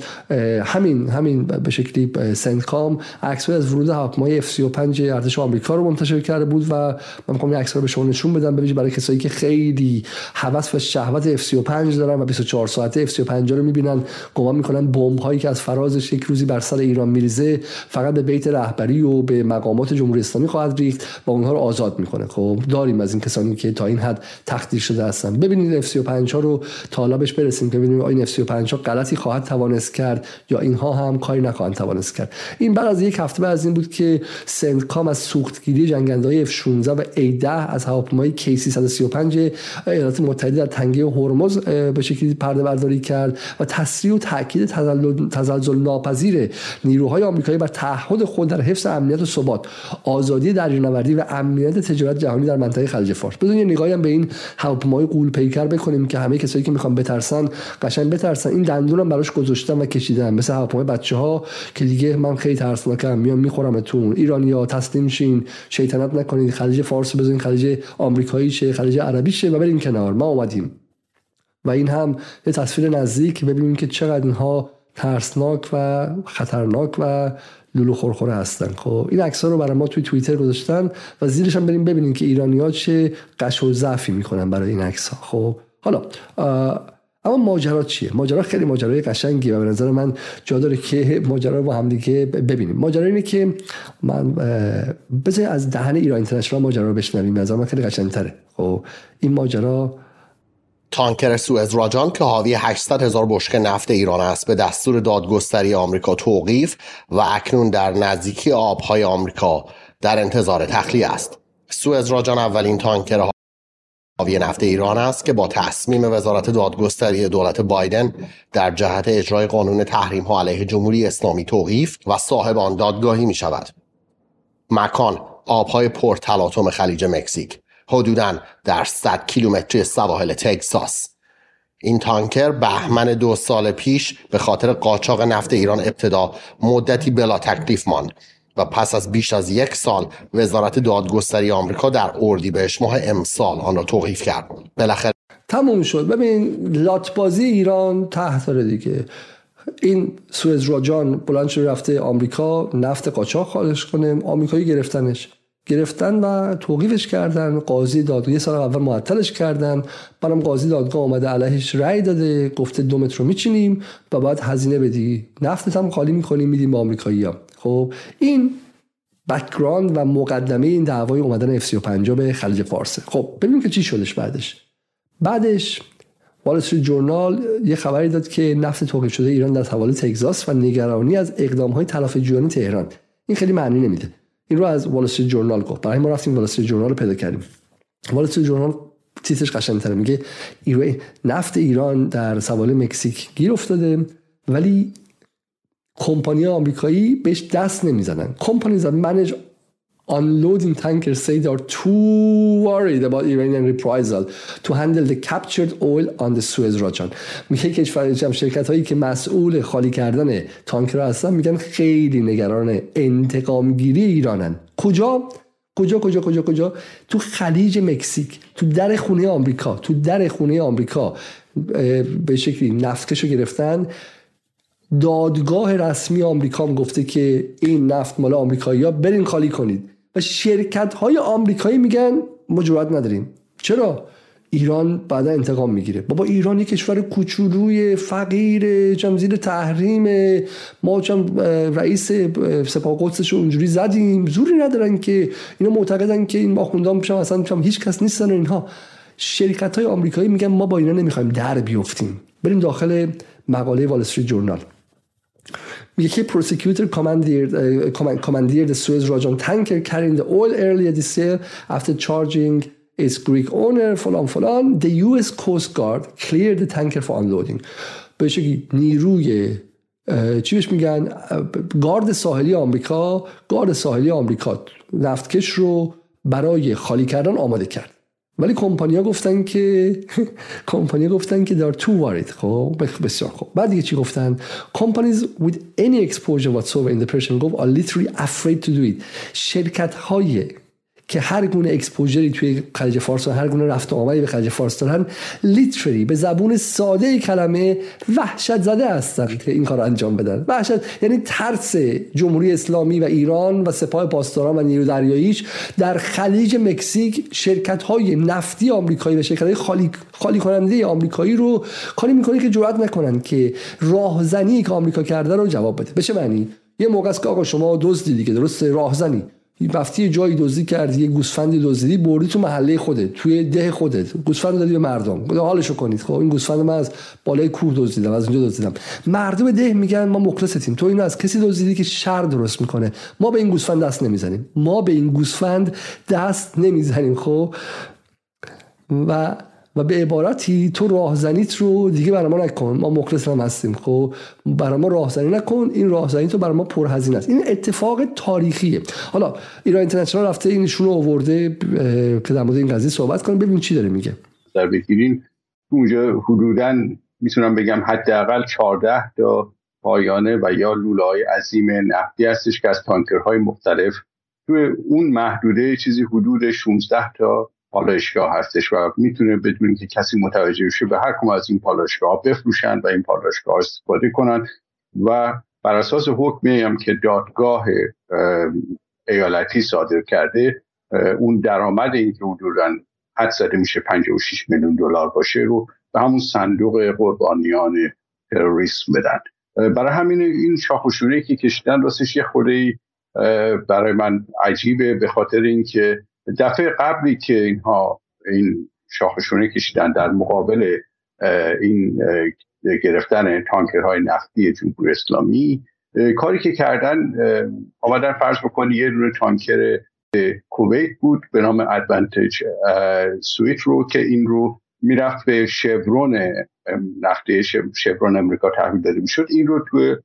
[SPEAKER 1] همین همین به شکلی سنتکام عکس از ورود هواپیمای F35 ارتش آمریکا رو منتشر کرده بود و من می‌خوام این عکس رو به شما نشون بدم ببینید برای کسایی که خیلی هوس و شهوت F35 دارن و 24 ساعته F35 رو می‌بینن گمان می‌کنن بمب هایی که از فرازش یک روزی بر سر ایران میریزه فقط به بیت رهبری و به مقامات جمهوری اسلامی خواهد ریخت و اونها رو آزاد می‌کنه. خب داریم از این کسانی که تا این حد تخدیر شده هستن. ببینید F35 ها رو تا حالا بهش برسیم. ببینیم این F35 ها غلطی خواهد توانست کرد یا اینها هم کاری نخواهند توانست کرد. این بعد از یک هفته بعد از این بود که سنتکام از سوختگیری جنگنده F 16 و A10 از هواپیمای K335 ایالات متحده در تنگه هرمز به شکلی پرده برداری کرد و تسریع و تاکید تزلزل ناپذیر نیروهای آمریکایی بر تعهد خود در حفظ امنیت و ثبات آزادی دریانوردی و امنیت تجارت جهانی در منطقه خلیج فارس. بدون یه نگاهی هم به این هواپیمای قول پیکر بکنیم که همه کسایی که می‌خوان بترسن قشنگ بترسن. این دندونم براش گذاشتن و کشیدن مثل هواپیمای بچه ها که دیگه من خیلی ترسناکم. میام میخورمتون. ایرانیا تسلیم شین. شیطنت نکنید خلیج فارس بزنین. خلیج آمریکایی شه. خلیج عربی شه و برین کنار. ما اومدیم. و این هم یه تصویر نزدیک. ببینیم که چقدر اینها ترسناک و خطرناک و لولو خورخوره هستن. خب این عکس رو برای ما توی توییتر گذاشتن و زیرش هم بریم ببینیم که ایرانیا چه قش و ضعفی می‌کنن برای این عکس ها خب حالا اما ماجرا چیه؟ ماجرا خیلی ماجرای قشنگی و به نظر من جا داره که ماجرا رو با هم دیگه ببینیم. ماجرا اینه که من بذار از دهن ایران اینترنشنال ماجرا رو بشنویم. نظر من خیلی قشنگتره. خب این ماجرا
[SPEAKER 5] تانکر سوئز راجان که حاوی 800 هزار بشکه نفت ایران است به دستور دادگستری آمریکا توقیف و اکنون در نزدیکی آبهای آمریکا در انتظار تخلیه است. سوئز راجان اولین تانکر حاوی نفت ایران است که با تصمیم وزارت دادگستری دولت بایدن در جهت اجرای قانون تحریم ها علیه جمهوری اسلامی توقیف و صاحب آن دادگاهی می شود. مکان آبهای پرتلاطم خلیج مکزیک حدوداً در 100 کیلومتری سواحل تگزاس این تانکر بهمن دو سال پیش به خاطر قاچاق نفت ایران ابتدا مدتی بلا تکلیف ماند و پس از بیش از یک سال وزارت دادگستری آمریکا در اردیبهشت ماه امسال آن را توقیف کرد. بالاخره
[SPEAKER 1] تموم شد. ببین لاتبازی ایران تحت دیگه. این سوئز راجان بلند شده رفته آمریکا نفت قاچاق خارج کنه آمریکایی گرفتنش. گرفتن و توقیفش کردن. قاضی دادگاه یه سال اول معطلش کردن. برام قاضی دادگاه آمده علیهش رأی داده گفته دمت رو میچینیم و بعد هزینه بدی. نفتت هم خالی می‌کنیم میدیم به آمریکایی ها خب این background و مقدمه این دعوای اومدن F35 به خلیج فارسه خب ببینیم که چی شدش بعدش. بعدش وال استریت جورنال یه خبری داد که نفت توقیف شده ایران در حوالی تگزاس و نگرانی از اقدام های تلافی تهران. این خیلی معنی نمیده. این رو از وال استریت جورنال گفت. برای ما رفتیم وال استریت جورنال پیدا کردیم. وال استریت جورنال تیترش قشنگ‌تره. میگه نفت ایران در سواله مکزیک گیر افتاده ولی کمپانی آمریکایی بهش دست نمی‌زنن کمپانی that manage unloading tankers say they are too worried about Iranian reprisal to handle the captured oil on the Suez Rajan میگه کشور شرکت هایی که مسئول خالی کردن تانکر هستن میگن خیلی نگران انتقام گیری ایرانن. کجا؟ کجا کجا کجا کجا؟ تو خلیج مکزیک تو در خونه آمریکا تو در خونه آمریکا به شکلی نفتشو گرفتن. دادگاه رسمی آمریکا هم گفته که این نفت مال آمریکایی ها برین خالی کنید. و شرکت های آمریکایی میگن ما نداریم. چرا؟ ایران بعدا انتقام می‌گیره. بابا ایران یک کشور کوچولوی فقیر چم زیر تحریم. ما چم رئیس سپاه قدسش اونجوری زدیم. زوری ندارن که اینا معتقدن که این آخوندان میشن اصلا چم هیچ کس نیستن اینها. شرکت های آمریکایی میگن ما با اینا نمی‌خوایم در بیفتیم. بریم داخل مقاله وال استریت جورنال uh, commandeered the Suez Rajan tanker carrying the oil earlier this year after charging its Greek owner فلان فلان the US Coast Guard cleared the tanker for unloading بهش نیروی چی بهش میگن گارد ساحلی آمریکا گارد ساحلی آمریکا نفتکش رو برای خالی کردن آماده کرد ولی کمپانیا گفتن که کمپانیا گفتن که دار تو وارد خب بسیار خوب بعد دیگه چی گفتن companies with any exposure whatsoever in Persian Gulf are literally afraid to do it شرکت های که هر گونه اکسپوژری توی خلیج فارس و هر گونه رفت آمدی به خلیج فارس دارن لیترلی به زبون ساده کلمه وحشت زده هستن که این کار انجام بدن. وحشت یعنی ترس جمهوری اسلامی و ایران و سپاه پاسداران و نیرو دریاییش در خلیج مکزیک شرکت های نفتی آمریکایی و شرکت های خالی, خالی کننده آمریکایی رو کاری می‌کنه که جرئت نکنن که راهزنی که آمریکا کرده رو جواب بده. به چه معنی؟ یه موقع است که آقا شما دزدی دیگه درست راهزنی. رفتی جایی دزدی کردی یه گوسفندی دزدیدی بردی تو محله خودت توی ده خودت. گوسفند دادی به مردم. حالشو کنید. خب این گوسفند من از بالای کوه دزدیدم از اونجا دزدیدم. مردم ده میگن ما مخلصتیم تو اینو از کسی دزدیدی که شر درست می‌کنه. ما به این گوسفند دست نمی‌زنیم. ما به این گوسفند دست نمی‌زنیم. خب و و به عبارتی تو راهزنیت رو دیگه برای ما نکن ما مخلص هم هستیم. خب برای ما راهزنی نکن این راهزنی تو برای ما پرهزینه است. این اتفاق تاریخیه. حالا ایران اینترنشنال رفته اینشون رو آورده که در مورد این قضیه صحبت کنیم ببین چی داره میگه.
[SPEAKER 6] در بگیرین اونجا حدودا می‌تونم بگم حداقل 14 تا پایانه و یا لولای عظیم نفتی هستش که از تانکرهای مختلف. توی اون محدوده چیزی حدود 16 تا پالایشگاه هستش و می‌تونه بدون که کسی متوجه بشه به هر کم از این پالایشگاه بفروشن و این پالایشگاه استفاده کنن و بر اساس حکمی هم که دادگاه ایالتی صادر کرده اون درآمد این که حدودا حد زده میشه 56 میلیون دلار باشه رو به همون صندوق قربانیان تروریسم بدن. برای همین این شاخوشونه که کشیدن راستش یه خوره برای من عجیبه به خاطر اینکه دفعه قبلی که اینها این شاخشونه کشیدن در مقابل این گرفتن تانکرهای نفتی جمهوری اسلامی کاری که کردن آمدن فرض بکنی یه دونه تانکر کویت بود به نام ادوانتج سویت رو که این رو می‌رفت به شورون نفتی شورون امریکا تحویل داده می‌شد. این رو توی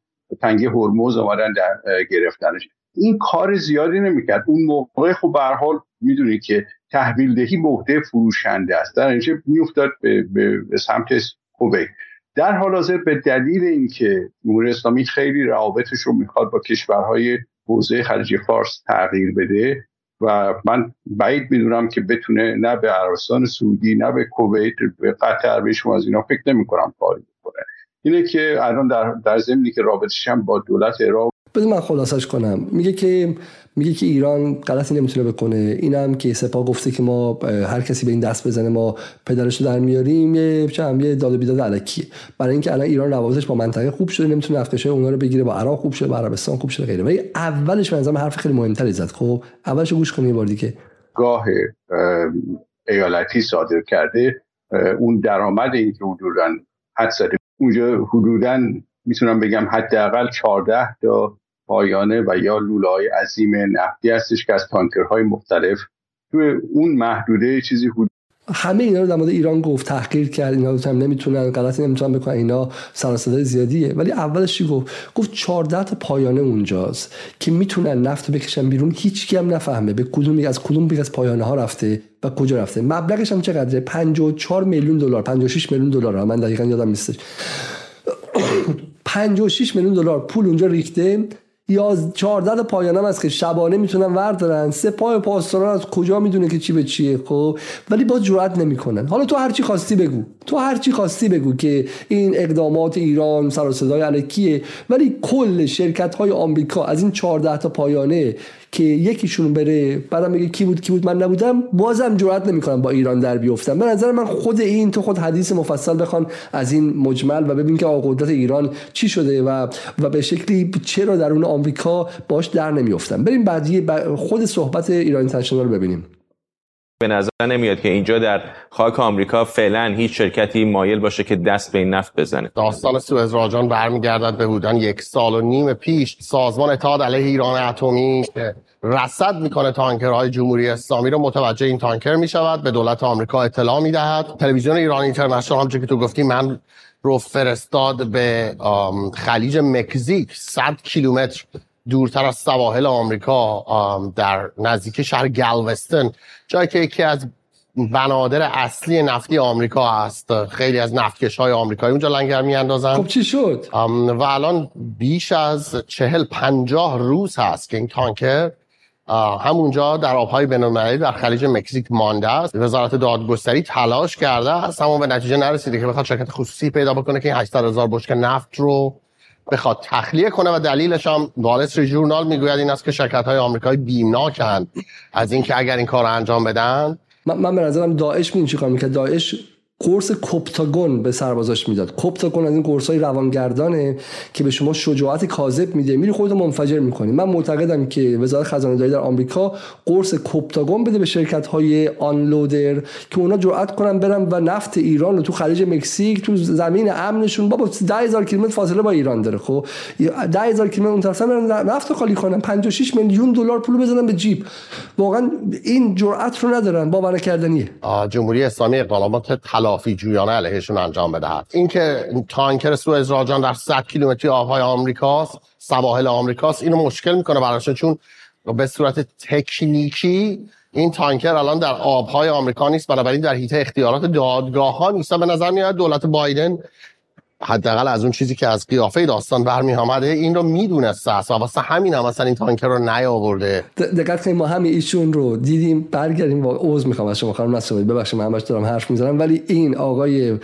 [SPEAKER 6] تنگه هرمز آمدن در گرفتنش. این کار زیادی نمی‌کرد. اون موقع خب به حال می‌دونی که تحویل دهی به فروشنده است. در اینجا میافتاد به, به, به سمت کویت. در حال حاضر به دلیل اینکه جمهوری اسلامی خیلی روابطش رو می‌خواد با کشورهای حوزه خلیج فارس تغییر بده و من بعید می‌دونم که بتونه نه به عربستان سعودی نه به کویت به قطر به شما از اینا فکر نمی‌کنم کاری بکنه. اینه که الان در در زمینی که رابطش هم با دولت عراق
[SPEAKER 1] بذار من خلاصش کنم. میگه که میگه که ایران غلطی نمی‌تونه بکنه. اینم که سپاه گفته که ما هر کسی به این دست بزنه ما پدرش رو در میاریم یه چم یه داد بیداد علکیه. برای اینکه الان ایران روابطش با منطقه خوب شده نمی‌تونه نفتش اونها رو بگیره با عراق خوب شده با عربستان خوب شده غیره. ولی اولش به حرف خیلی مهمتری زد. خب اولش گوش کنیم بار دیگه.
[SPEAKER 6] گاه ایالتی صادر کرده. اون درآمد این که حدودا حد اونجا حدودا می‌تونم بگم حداقل 14 تا پایانه و یا لولای عظیم نفتی هستش که از تانکرهای مختلف توی اون محدوده چیزی حدود
[SPEAKER 1] همه اینا رو در مورد ایران گفت تحقیر کرد. اینا رو هم نمی‌تونن غلطی نمی‌تونن بکنن. اینا سر زیادیه. ولی اولش چی گفت؟ گفت 14 تا پایانه اونجاست که می‌تونن نفت بکشن بیرون. هیچ کی هم نفهمه به کدوم از کدوم از پایانه ها رفته و کجا رفته. مبلغش هم چقدره؟ 54 میلیون دلار. 56 میلیون دلار. من دقیقا یادم نیستش. 56 میلیون دلار. پول اونجا ریخته. یا 14 تا پایانم هست که شبانه می‌تونن وردارن. سپاه پاسداران از کجا می‌دونه که چی به چیه خب؟ ولی با جرئت نمی‌کنن. حالا تو هر چی خواستی بگو. تو هر چی خواستی بگو که این اقدامات ایران سر و صدای الکیه ولی کل شرکت های آمریکا از این 14 تا پایانه که یکیشون بره بعدم بگه کی بود کی بود من نبودم بازم جرئت نمی‌کنم با ایران در بیفتم. به نظر من خود این تو خود حدیث مفصل بخوان از این مجمل و ببین که قدرت ایران چی شده و و به شکلی چرا در اون آمریکا باش در نمیافتن. بریم بعدی خود صحبت ایران اینترنشنال ببینیم.
[SPEAKER 7] به نظر نمیاد که اینجا در خاک آمریکا فعلا هیچ شرکتی مایل باشه که دست به این نفت بزنه.
[SPEAKER 5] داستان سوئز راجان برمیگردد به بودن یک سال و نیم پیش سازمان اتحاد علیه ایران اتمی رصد می‌کنه تانکرهای جمهوری اسلامی رو متوجه این تانکر می‌شود به دولت آمریکا اطلاع می‌دهد. تلویزیون ایران اینترنشنال همونجوری که تو گفتی من رو فرستاد به خلیج مکزیک 100 کیلومتر. دورتر از سواحل آمریکا در نزدیک شهر گالوستن جایی که یکی از بنادر اصلی نفتی آمریکا هست خیلی از نفتکش های آمریکایی اونجا لنگر میاندازن.
[SPEAKER 1] خب چی شد؟
[SPEAKER 5] و الان بیش از چهل پنجاه روز هست که این تانکر همونجا در آبهای بینالمللی در خلیج مکزیک مانده است. وزارت دادگستری تلاش کرده است اما به نتیجه نرسیده که بخواد شرکت خصوصی پیدا بکنه که این 800 هزار بشکه نفت رو بخواد تخلیه کنه و دلیلش هم وال ژورنال می‌گوید این است که شرکت های آمریکایی بیمناکن از اینکه اگر این کار رو انجام بدن.
[SPEAKER 1] من, من به نظرم داعش می چیکار می‌کرد؟ داعش قرص کوپتاگون به سربازاش می‌داد. کوپتاگون از این قرص های روانگردانه که به شما شجاعت کاذب میده. میری خودتو منفجر می‌کنی. من معتقدم که وزارت خزانه داری در آمریکا قرص کوپتاگون بده به شرکت های آنلودر که اونا جرأت کنن برن و نفت ایران رو تو خلیج مکزیک تو زمین امنشون. بابا 10000 کیلومتر فاصله با ایران داره خب؟ 10000 کیلومتر اون طرف نفت خالی کنن. 56 میلیون دلار پول بزنن به جیب. واقعا این جرأت رو ندارن. باور کردنیه
[SPEAKER 5] جمهوری اسلامی اقدامات تلافی جویانه علیهشون انجام بدهد. اینکه تانکر سوئز راجان در 100 کیلومتری آبهای آمریکاست سواحل آمریکاست اینو مشکل می‌کنه براشون چون به صورت تکنیکی این تانکر الان در آبهای آمریکا نیست بنابراین در حیطه اختیارات دادگاه ها نیست. به نظر میاد دولت بایدن حداقل از اون چیزی که از قیافه داستان برمی آمده این رو می‌دونسته است و واسه همین هم مثلا این تانکر رو نیاورده.
[SPEAKER 1] دقت ما هم ایشون رو دیدیم برگردیم با عذر می‌خوام از شما خانم نصیری ببخشید من همش دارم حرف می‌زنم. ولی این آقای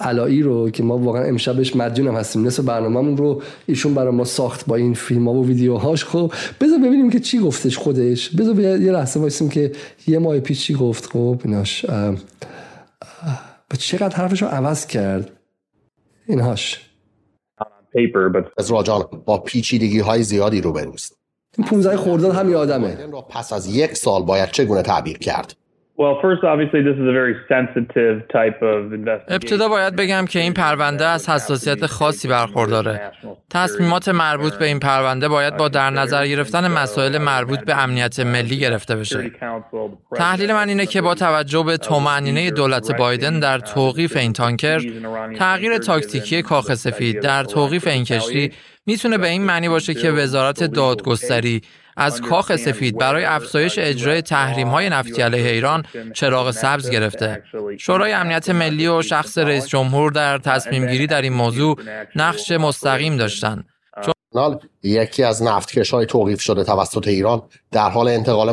[SPEAKER 1] علایی رو که ما واقعا امشبش مدیونم هستیم نصف برنامه‌مون رو ایشون برای ما ساخت با این فیلم ها و ویدیوهاش. خب بذار ببینیم که چی گفتش خودش. بذار یه لحظه وایسیم که یه ماه پیش چی گفت. خب ایناش چقدر حرفش رو عوض کرد. اینهاش
[SPEAKER 5] از راجان با پیچیدگی های زیادی رو بروست
[SPEAKER 1] این 15 خورداد همین آدمه.
[SPEAKER 5] پس از یک سال باید چگونه تعبیر کرد؟
[SPEAKER 8] ابتدا باید بگم که این پرونده از حساسیت خاصی برخورداره. تصمیمات مربوط به این پرونده باید با در نظر گرفتن مسائل مربوط به امنیت ملی گرفته بشه. تحلیل من اینه که با توجه به تومعنینه دولت بایدن در توقیف این تانکر، تغییر تاکتیکی کاخ سفید در توقیف این کشتی می‌تونه به این معنی باشه که وزارت دادگستری از کاخ سفید برای افزایش اجرای تحریم های نفتی علیه ایران چراغ سبز گرفته. شورای امنیت ملی و شخص رئیس جمهور در تصمیم گیری در این موضوع نقش مستقیم داشتند.
[SPEAKER 5] چون... یکی از نفتکش های توقیف شده توسط ایران در حال انتقال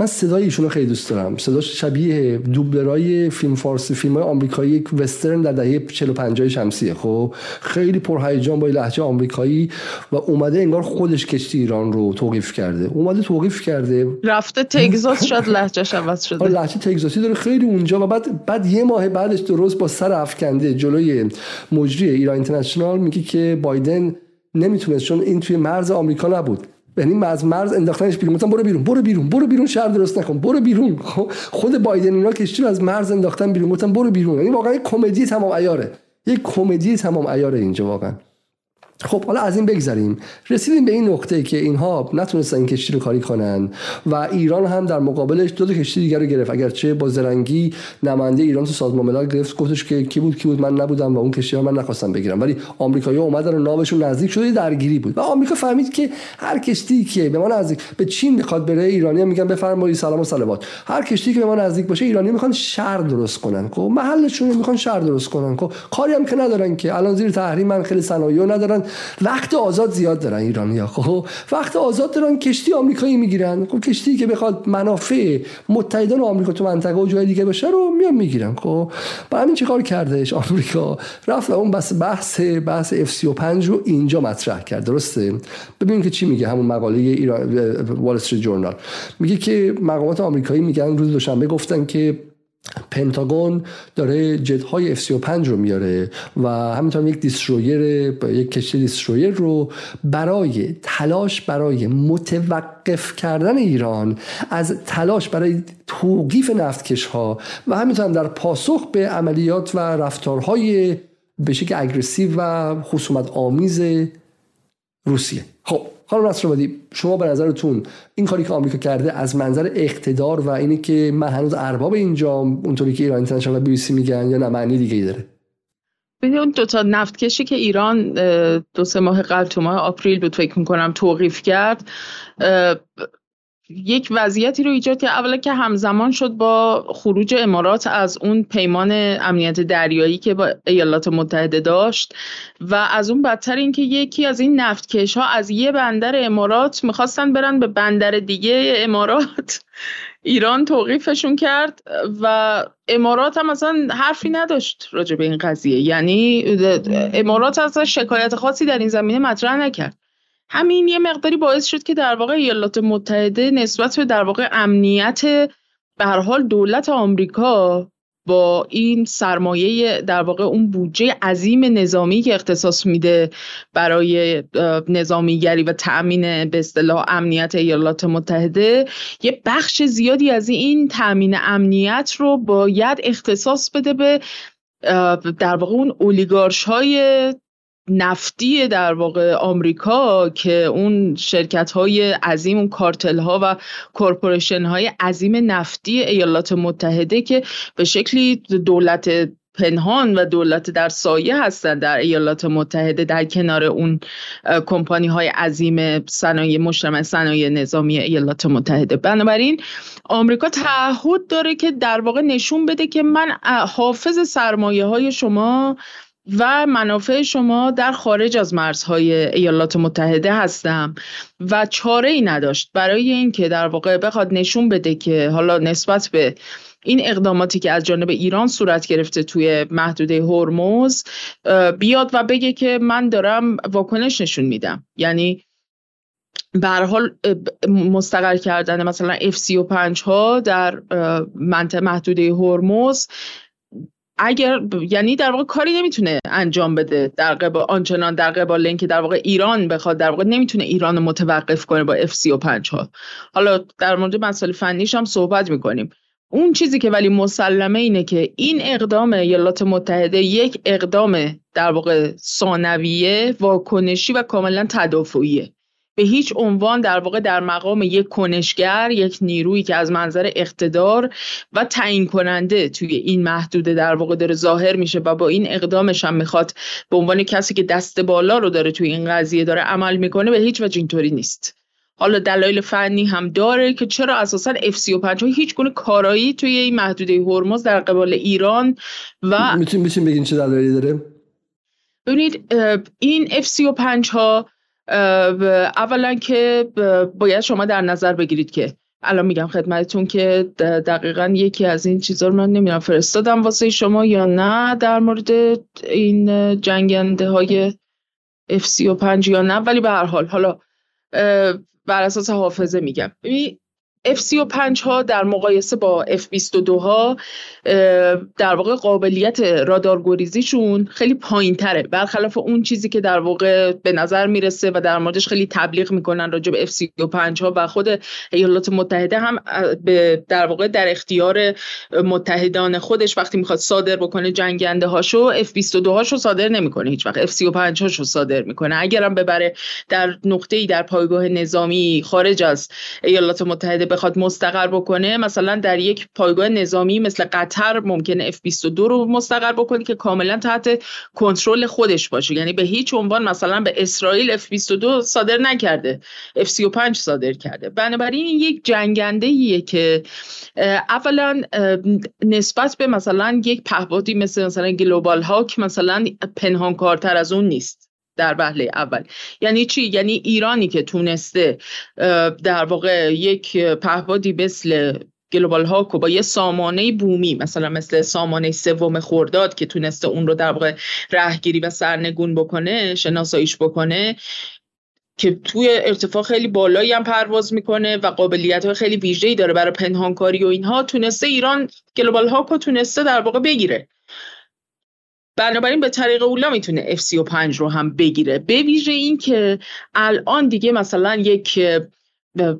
[SPEAKER 1] من صدای ایشون رو خیلی دوست دارم. صداش شبیه دوبلرای فیلم فارسی فیلم های آمریکایی یک وسترن در دهه 45 شمسیه خب؟ خیلی پرهیجان با لهجه آمریکایی و اومده انگار خودش کشتی ایران رو توقیف کرده. اومده توقیف کرده.
[SPEAKER 2] رفته تگزاس شاید لهجهش عوض شده.
[SPEAKER 1] آره، لهجه تگزاسی داره خیلی اونجا و بعد بعد یه ماه بعدش درست با سر افکنده جلوی مجری ایران اینترنشنال میگه که بایدن نمی‌تونست چون این توی مرز آمریکا نبود. یعنی از مرز انداختنش بیرون. گفتن برو بیرون برو بیرون برو بیرون شهر درست نکن برو بیرون. خب، خود بایدن اینا کشتی از مرز انداختن بیرون؟ گفتن برو بیرون. یعنی واقعا کمدی تمام عیاره یک کمدی تمام عیاره اینجا واقعا. خب حالا از این بگذریم. رسیدیم به این نقطه که اینها نتونستن این کشتی رو کاری کنن و ایران هم در مقابلش دو تا کشتی دیگر رو گرفت. اگرچه با زرنگی نماینده ایران تو سازمان ملل گرفت گفتش که کی بود کی بود من نبودم و اون کشتی ها من نخواستم بگیرم. ولی آمریکایی‌ها اومدن و ناوشون نزدیک شده درگیری بود. و آمریکا فهمید که هر کشتی که به ما نزدیک به چین می‌خواد بره ایرانی میگن بفرمایید سلام و صلوات هر کشتی که به ما نزدیک باشه ایرانی می‌خوان شهر درست کنن. خب محلشون می‌خوان شهر درست کنن. خب کاری هم که ندارن که. الان زیر تحریم من خیلی صنایع ندارن. وقت آزاد زیاد دارن ایرانیا خب؟ وقت آزاد دارن کشتی آمریکایی می‌گیرن. خب کشتی که بخواد منافع متحدان آمریکا تو منطقه و جای دیگه باشه رو میان می‌گیرن خب؟ برای همین چیکار کردش آمریکا؟ رفت اون بس بحث بحث F35 رو اینجا مطرح کرد درسته؟ ببینیم که چی میگه همون مقاله ایران وال استریت جورنال میگه که مقامات آمریکایی میگن روز دوشنبه گفتن که پنتاگون داره جت های F35 رو میاره و همینطور یک دیسترویر یک کشتی دیسترویر رو برای تلاش برای متوقف کردن ایران از تلاش برای توقیف نفتکش ها و همینطور در پاسخ به عملیات و رفتارهای به شکل aggressive و خصومت آمیز روسیه. خانم نصرآبادی شما به نظرتون این کاری که آمریکا کرده از منظر اقتدار و اینی که من هنوز ارباب اینجا اونطوری که ایران اینترنشنال بی بی سی میگن یا نه معنی دیگه ای داره؟
[SPEAKER 2] اون دو تا نفتکشی که ایران دو سه ماه قبل تو ماه April بود فکر می‌کنم توقیف کرد یک وضعیتی رو ایجاد که اولا که همزمان شد با خروج امارات از اون پیمان امنیت دریایی که با ایالات متحده داشت و از اون بدتر اینکه یکی از این نفتکش ها از یه بندر امارات می‌خواستن برن به بندر دیگه امارات. ایران توقیفشون کرد و امارات هم اصلا حرفی نداشت راجع به این قضیه. یعنی امارات اصلا شکایت خاصی در این زمینه مطرح نکرد. همین یه مقداری باعث شد که در واقع ایالات متحده نسبت به در واقع امنیت به هر حال دولت آمریکا با این سرمایه در واقع اون بودجه عظیم نظامی که اختصاص میده برای نظامیگری و تأمین به اصطلاح امنیت ایالات متحده یه بخش زیادی از این تأمین امنیت رو باید اختصاص بده به در واقع اون اولیگارش های نفتی در واقع آمریکا که اون شرکت های عظیم اون کارتل ها و کورپوریشن های عظیم نفتی ایالات متحده که به شکلی دولت پنهان و دولت در سایه هستند در ایالات متحده در کنار اون کمپانی های عظیم صنایع مجتمع صنایع نظامی ایالات متحده. بنابراین آمریکا تعهد داره که در واقع نشون بده که من حافظ سرمایه های شما و منافع شما در خارج از مرزهای ایالات متحده هستم و چاره ای نداشت. برای اینکه در واقع بخواد نشون بده که حالا نسبت به این اقداماتی که از جانب ایران صورت گرفته توی محدوده هرمز بیاد و بگه که من دارم واکنش نشون میدم. یعنی به حال مستقر کردن مثلا F35 ها در منطقه محدوده هرمز اگر یعنی در واقع کاری نمی‌تونه انجام بده در قبال آنچنان در قبال اینکه در واقع ایران بخواد در واقع نمی‌تونه ایران رو متوقف کنه با F35. ها حالا در مورد مسائل فنیش هم صحبت می‌کنیم. اون چیزی که ولی مسلمه اینه که این اقدام ایالات متحده یک اقدام در واقع ثانویه واکنشی و کاملا تدافعیه. به هیچ عنوان در واقع در مقام یک کنشگر یک نیرویی که از منظر اقتدار و تعیین کننده توی این محدوده در واقع داره ظاهر میشه و با این اقدامش هم می‌خواد به عنوان کسی که دست بالا رو داره توی این قضیه داره عمل می‌کنه به هیچ وجه اینطوری نیست. حالا دلایل فنی هم داره که چرا اساسا F35 هیچ گونه کارایی توی این محدوده هرمز در قبال ایران و
[SPEAKER 1] می‌تونیم بگین چه دلایلی داره؟
[SPEAKER 2] ببینید این F35 ها اولا که باید شما در نظر بگیرید که الان میگم خدمتتون که دقیقا یکی از این چیزا رو من نمی‌دونم فرستادم واسه شما یا نه در مورد این جنگنده های F35 یا نه ولی به هر حال حالا بر اساس حافظه میگم. F-35 ها در مقایسه با F-22 ها در واقع قابلیت رادارگریزیشون خیلی پایین تره برخلاف اون چیزی که در واقع به نظر می‌رسه و در موردش خیلی تبلیغ می‌کنن راجع به F-35 ها و خود ایالات متحده هم به در واقع در اختیار متحدان خودش وقتی می‌خواد صادر بکنه جنگنده هاشو F-22 هاشو صادر نمی‌کنه. هیچ وقت F-35 هاشو صادر می‌کنه. اگرم ببره در نقطه ای در پایگاه نظامی خارج از ایالات متحده بخواد مستقر بکنه مثلا در یک پایگاه نظامی مثل قطر ممکنه F22 رو مستقر بکنه که کاملا تحت کنترل خودش باشه. یعنی به هیچ عنوان مثلا به اسرائیل F22 صادر نکرده F35 صادر کرده. بنابراین این یک جنگنده ایه که اولا نسبت به مثلا یک پهپادی مثل مثلا گلوبال هاک مثلا پنهانکارتر از اون نیست. در وهله اول. یعنی چی؟ یعنی ایرانی که تونسته در واقع یک پهپادی مثل گلوبال هاکو با یه سامانه بومی مثلا مثل سامانه سوم خورداد که تونسته اون رو در واقع رهگیری و سرنگون بکنه شناساییش بکنه که توی ارتفاع خیلی بالایی هم پرواز می‌کنه و قابلیت های خیلی ویژه‌ای داره برای پنهانکاری و اینها تونسته ایران گلوبال هاکو تونسته در واقع بگیره. بنابراین به طریق اولا می‌تونه F35 رو هم بگیره. به ویژه این که الان دیگه مثلا یک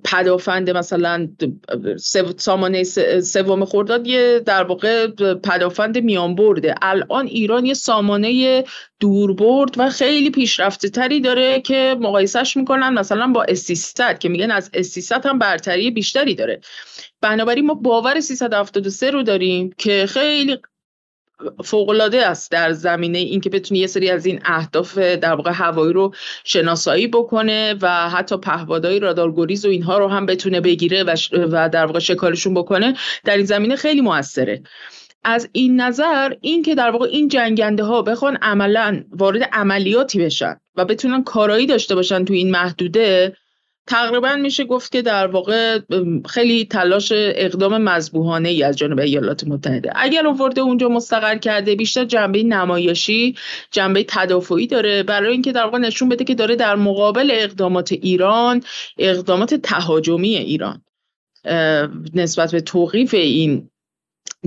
[SPEAKER 2] پدافند مثلا سامانه سوم خورداد یه در واقع پدافند میان برده الان ایران یه سامانه دوربرد و خیلی پیشرفته تری داره که مقایسهش می‌کنن مثلا با استیستت که میگن از استیستت هم برتری بیشتری داره. بنابراین ما باور 373 رو داریم که خیلی فوقالعاده است در زمینه اینکه بتونه یه سری از این اهداف در واقع هوایی رو شناسایی بکنه و حتی پهپادهای رادارگریز و اینها رو هم بتونه بگیره و, و در واقع شکارشون بکنه در این زمینه خیلی موثره. از این نظر این که در واقع این جنگنده ها بخوان عملا وارد عملیاتی بشن و بتونن کارایی داشته باشن تو این محدوده تقریبا میشه گفت که در واقع خیلی تلاش اقدام مذبوحانه ای از جانب ایالات متحده. اگر ورده اونجا مستقر کرده بیشتر جنبه نمایشی جنبه تدافعی داره. برای اینکه در واقع نشون بده که داره در مقابل اقدامات ایران اقدامات تهاجمی ایران نسبت به توقیف این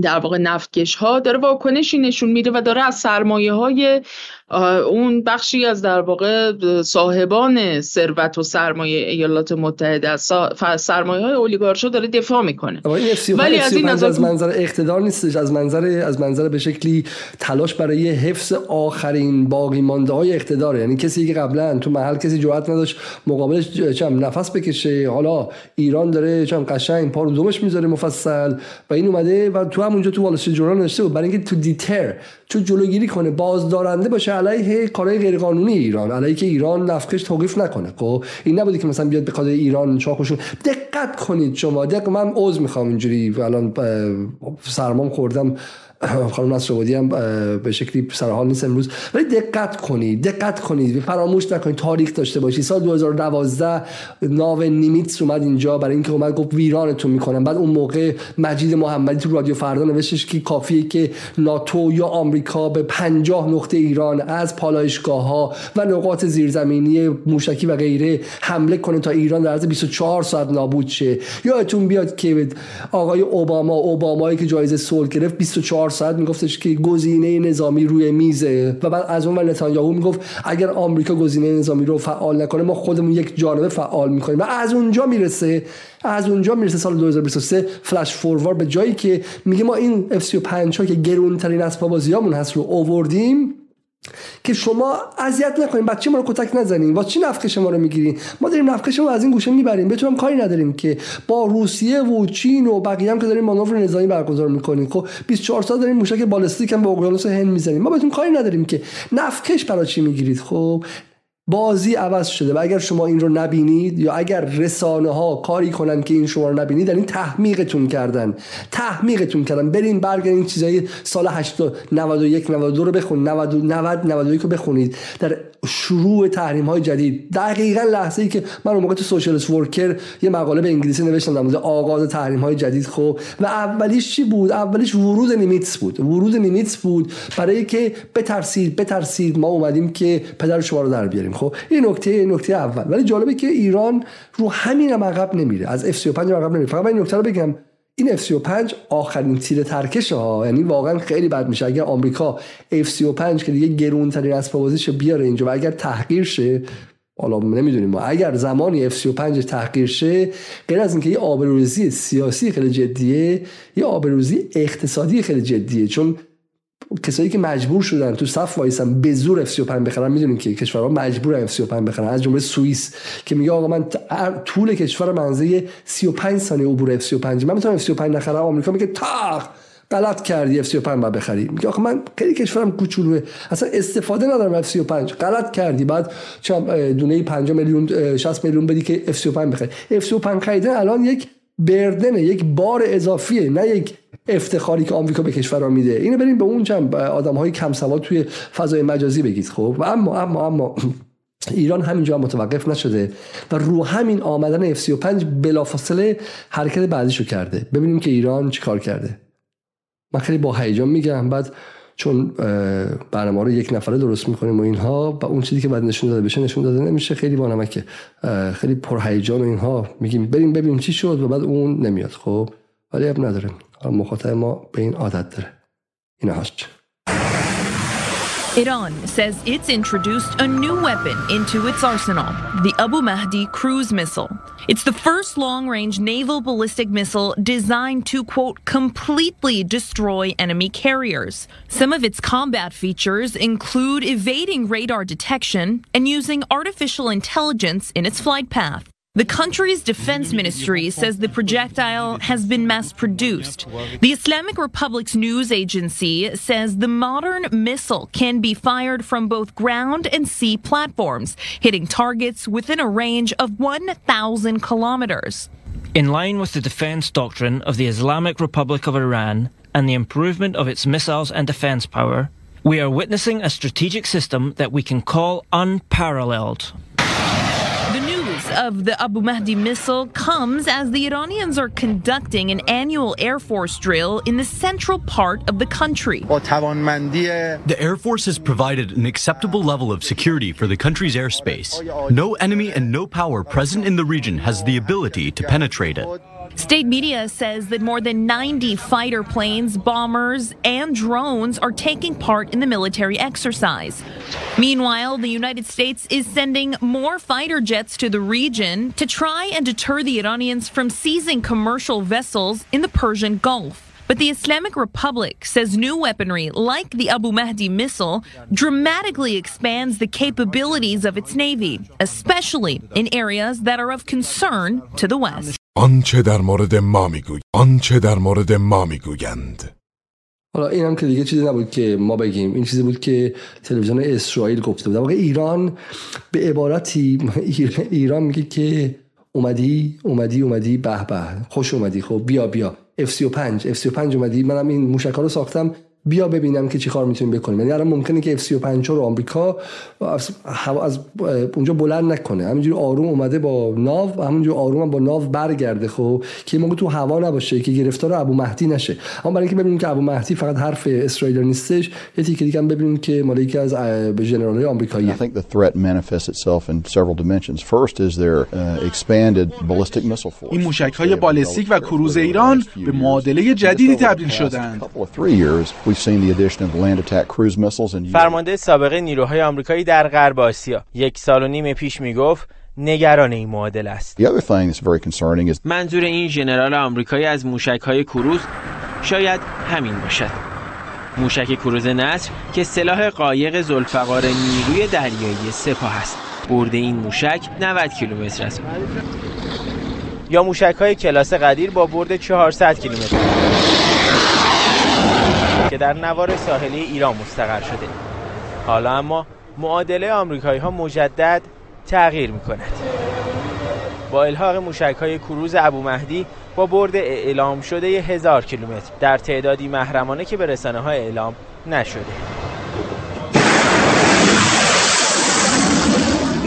[SPEAKER 2] در واقع نفتکش ها داره واکنشی نشون میده و داره از سرمایه های اون بخشی از در واقع صاحبان ثروت و سرمایه ایالات متحده از سرمایه های اولیگارشا داره دفاع می‌کنه.
[SPEAKER 1] ولی از این نظر از منظر اقتدار نیستش. از منظر از منظر به شکلی تلاش برای حفظ آخرین باقی مانده های اقتدار یعنی کسی که قبلا تو محل کسی جرأت نداشت مقابلش چم نفس بکشه. حالا ایران داره چم قشنگ پا رو دومش می‌ذاره مفصل. و این اومده و تو همونجا تو وال جورنال نوشته بود. برای اینکه تو دیتر تو جلوگیری کنه بازدارنده باشه علیه کارهای غیرقانونی ایران علیه که ایران نفخش توقیف نکنه. خب این نبودی که مثلا بیاد به خاطر ایران چاخشون دقت کنید شما. دقت من عذر می‌خوام اینجوری. الان سرمام خوردم. خانم نصر هم به شکلی سرحال نیست امروز. ولی دقت کنید دقت کنید فراموش نکنید تاریخ داشته باشید سال 2012 ناو نیمیتس اومد اینجا. برای اینکه اومد گفت ویرانتون می‌کنم. بعد اون موقع مجید محمدی تو رادیو فردا نوشتش که کافیه که ناتو یا آمریکا به 50 نقطه ایران از پالایشگاه ها و نقاط زیرزمینی موشکی و غیره حمله کنه تا ایران در عرض 24 ساعت نابود شه. یادتون بیاد که آقای اوباما اوبامایی که جایزه صلح گرفت 24 ساعت میگفتش که گزینه نظامی روی میزه. و بعد از اون ور نتانیاهو می‌گفت اگر آمریکا گزینه نظامی رو فعال نکنه ما خودمون یک جانبه فعال می‌کنیم. و از اونجا می‌رسه از اونجا می‌رسه سال 2023 فلش فوروارد به جایی که میگه ما این F35 ها که گرونترین اسباب بازیامون هست رو اووردیم که شما اذیت نکنین بچه ما رو کتک نزنین. واسه چی نفخ شما رو می‌گیرین؟ ما داریم نفخ شما از این گوشه می‌بریم. بهتون کاری نداریم که با روسیه و چین و بقیه هم که داریم مانور نظامی برگزار می‌کنین. خب 24 سال داریم موشک بالستیک هم به اقیانوس هند می‌زنیم. ما بهتون کاری نداریم که نفخش برای چی می‌گیرید. خب بازی عوض شده و اگر شما این رو نبینید یا اگر رسانه ها کاری کنن که این شما رو نبینید این تحمیقتون کردن. تحمیقتون کردن. برین برگردین چیزای سال 80 91 92 رو بخونید 90 90 91 رو بخونید. در شروع تحریم های جدید. دقیقا لحظه ای که من اون موقع تو سوشالست ورکر یه مقاله به انگلیسی نوشتم در مورد آغاز تحریم های جدید. خب و اولیش چی بود؟ اولیش ورود نیمیتس بود. ورود نیمیتس بود برای که بترسید بترسید ما اومدیم که پدر شما رو در بیاریم. خب این نکته نکته اول. ولی جالبه که ایران رو همین هم عقب نمیره. از F35 عقب نمیره. فقط من این نکته رو بگم. این F35 آخرین تیر ترکش ها. یعنی واقعا خیلی بد میشه. اگر آمریکا F35 که دیگه گرونترین اسباب بازیش بیاره اینجا و اگر تحقیر شه حالا نمی‌دونیم ما اگر زمانی F35 تحقیر شه غیر از اینکه یه آبروریزی سیاسی خیلی جدیه یه آبروریزی اقتصادی خیلی جدیه. چون کسایی که مجبور شدن تو صف وایسن به زور اف 35 بخرن می‌دونین که کشورها مجبور اف 35 بخرن. از جمله سوئیس که میگه آقا من طول کشور منه 35 ثانیه عبور اف 35 من می‌تونم اف 35 نخرم. آمریکا میگه تاخ! غلط کردی اف 35 باید بخری. میگه آخه من خیلی کشورم کوچولوه اصلا استفاده ندارم اف 35 غلط کردی. بعد چمدونم 5 میلیون 60 میلیون بدی که اف 35 بخری. اف 35 خریدن الان یک burden ه یک بار اضافیه نه یک افتخاری که آمریکا به کشورها میده. اینو بریم به اون جنب آدم های کم سواد توی فضای مجازی بگید خب. و اما اما اما ایران همینجا متوقف نشده و رو همین آمدن F35 بلافاصله حرکت بعدیشو کرده. ببینیم که ایران چیکار کرده. من خیلی با هیجان میگم بعد چون برنامه رو یک نفره درست می‌کنیم و اینها و اون چیزی که بعد نشون داده بشه نشون داده نمیشه خیلی با نمکه. خیلی پرهیجان و اینها میگیم. بریم ببینیم چی شد و بعد اون نمیاد خب. ولی اب نداره مخاطب ما به این عادت داره این هاست
[SPEAKER 9] Iran says it's introduced a new weapon into its arsenal, the Abu Mahdi cruise missile. It's the first long range naval ballistic missile designed to, quote, completely destroy enemy carriers. Some of its combat features include evading radar detection and using artificial intelligence in its flight path. The country's defense ministry says the projectile has been mass produced. The Islamic Republic's news agency says the modern missile can be fired from both ground and sea platforms, hitting targets within a range of 1,000 kilometers.
[SPEAKER 10] In line with the defense doctrine of the Islamic Republic of Iran and the improvement of its missiles and defense power, we are witnessing a strategic system that we can call unparalleled
[SPEAKER 9] of the Abu Mahdi missile comes as the Iranians are conducting an annual Air Force drill in the central part of the country.
[SPEAKER 11] Uh, the Air Force has provided an acceptable level of security for the country's airspace. No enemy and no power present in the region has the ability to penetrate it.
[SPEAKER 9] State media says that more than 90 fighter planes, bombers, and drones are taking part in the military exercise. Meanwhile, the United States is sending more fighter jets to the region to try and deter the Iranians from seizing commercial vessels in the Persian Gulf. But the Islamic Republic says new weaponry like the Abu Mahdi missile dramatically expands the capabilities of its navy, especially in areas that are of concern to the West.
[SPEAKER 12] آنچه در مورد ما میگوی آنچه در مورد ما می‌گویند
[SPEAKER 1] حالا این هم که دیگه چیزی نبود که ما بگیم این چیزی بود که تلویزیون اسرائیل گفته بود واقع ایران به عبارتی ایران میگه که اومدی اومدی اومدی به به خوش اومدی خب بیا بیا F35 F35 اومدی. منم این موشک ها رو ساختم. بیا ببینم که چیکار می‌تونیم بکنیم یعنی الان ممکنه که F35 رو آمریکا از, از اونجا بلند نکنه همینجوری آروم اومده با ناو و همینجوری آروم هم با ناو برگرده خب که موقع تو هوا نباشه که گرفتار ابو مهدی نشه اما برای اینکه ببینیم که ابو مهدی فقط حرف اسرائیل نیستش یه تیکه دیگه هم ببینیم که مال یکی از ژنرال آمریکایی
[SPEAKER 13] I think the threat manifests itself in several dimensions. First is their uh, expanded ballistic missile force.
[SPEAKER 14] این موشک‌های بالستیک و کروز ایران به معادله جدیدی تبدیل شدند.
[SPEAKER 15] فرمانده سابقه نیروهای آمریکایی در غرب آسیا یک سال و نیم پیش می‌گفت نگران این معادله است. منظور این ژنرال آمریکایی از موشک‌های کروز شاید همین باشد. موشک کروز نصر که سلاح قایق زلفقار نیروی دریایی سپاه است. برد این موشک 90 کیلومتر است. یا موشک های کلاس قدیر با برد 400 کیلومتر که در نوار ساحلی ایران مستقر شده. حالا اما معادله آمریکایی ها مجدد تغییر می کند با الحاق موشک های کروز ابو مهدی با برد اعلام شده هزار کیلومتر در تعدادی محرمانه که به رسانه های اعلام نشده.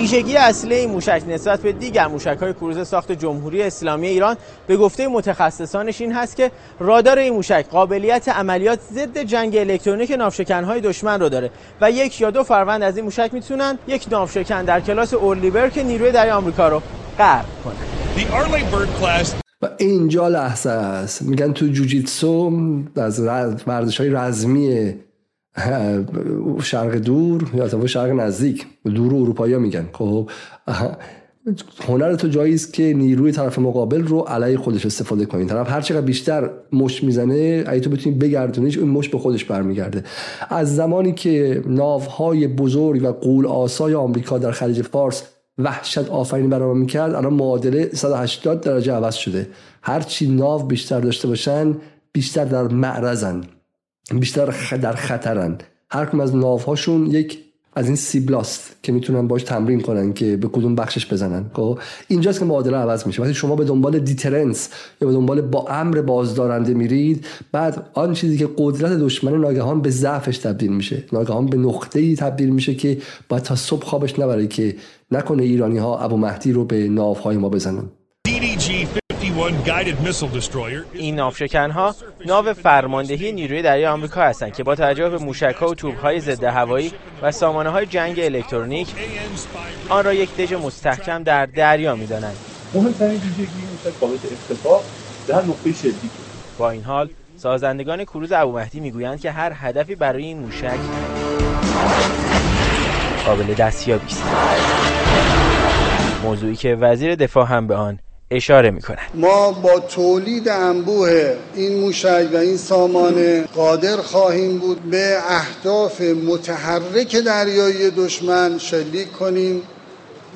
[SPEAKER 15] ویژگی اصلی این موشک نسبت به دیگر موشک های کروز ساخت جمهوری اسلامی ایران به گفته متخصصانش این هست که رادار این موشک قابلیت عملیات ضد جنگ الکترونیک ناوشکن های دشمن رو داره و یک یا دو فروند از این موشک می‌تونن یک ناوشکن در کلاس اورلیبر که نیروی دریای آمریکا رو غرق کنن
[SPEAKER 1] و اینجا لحظه است. میگن تو جوجیتسو از ورزش های رزمی شرق دور یا تا شرق نزدیک. دور اروپایی ها میگن. خب هنر تو جایی است که نیروی طرف مقابل رو علیه خودش استفاده کنی. طرف هر چقدر بیشتر مش می‌زنه اگه تو بتونی بگردونیش اون مش به خودش برمیگرده. از زمانی که ناوهای بزرگ و قول آسای آمریکا در خلیج فارس وحشت آفرینی برنامه می‌کرد الان معادله 180 درجه عوض شده. هر چی ناو بیشتر داشته باشن بیشتر در معرضن. بیشتر در خطرن. هر کم از ناوهاشون یک از این سی بلاست که می‌تونن باش تمرین کنن که به کدوم بخشش بزنن. خب؟ اینجاست که معادله عوض میشه. وقتی شما به دنبال deterrence یا به دنبال با امر بازدارنده میرید بعد آن چیزی که قدرت دشمن ناگهان به ضعفش تبدیل میشه. ناگهان به نقطه ای تبدیل میشه که باید تا صبح خوابش نبره که نکنه ایرانی ها ابو مهدی رو به ناوهای ما بزنن.
[SPEAKER 15] این ناوشکن ها ناو فرماندهی نیروی دریای آمریکا هستند که با توجه به موشک ها و توپ های ضد هوایی و سامانه های جنگ الکترونیک آن را یک دژ مستحکم در دریا می‌دانند. مهمترین ویژگی موشک قابل ارتفاع در نقطه شدی با این حال سازندگان کروز ابو مهدی می‌گویند که هر هدفی برای این موشک قابل دستیابی است. موضوعی که وزیر دفاع هم به آن اشاره می
[SPEAKER 16] ما با تولید انبوه این موشک و این سامانه قادر خواهیم بود به اهداف متحرک دریایی دشمن شلیک کنیم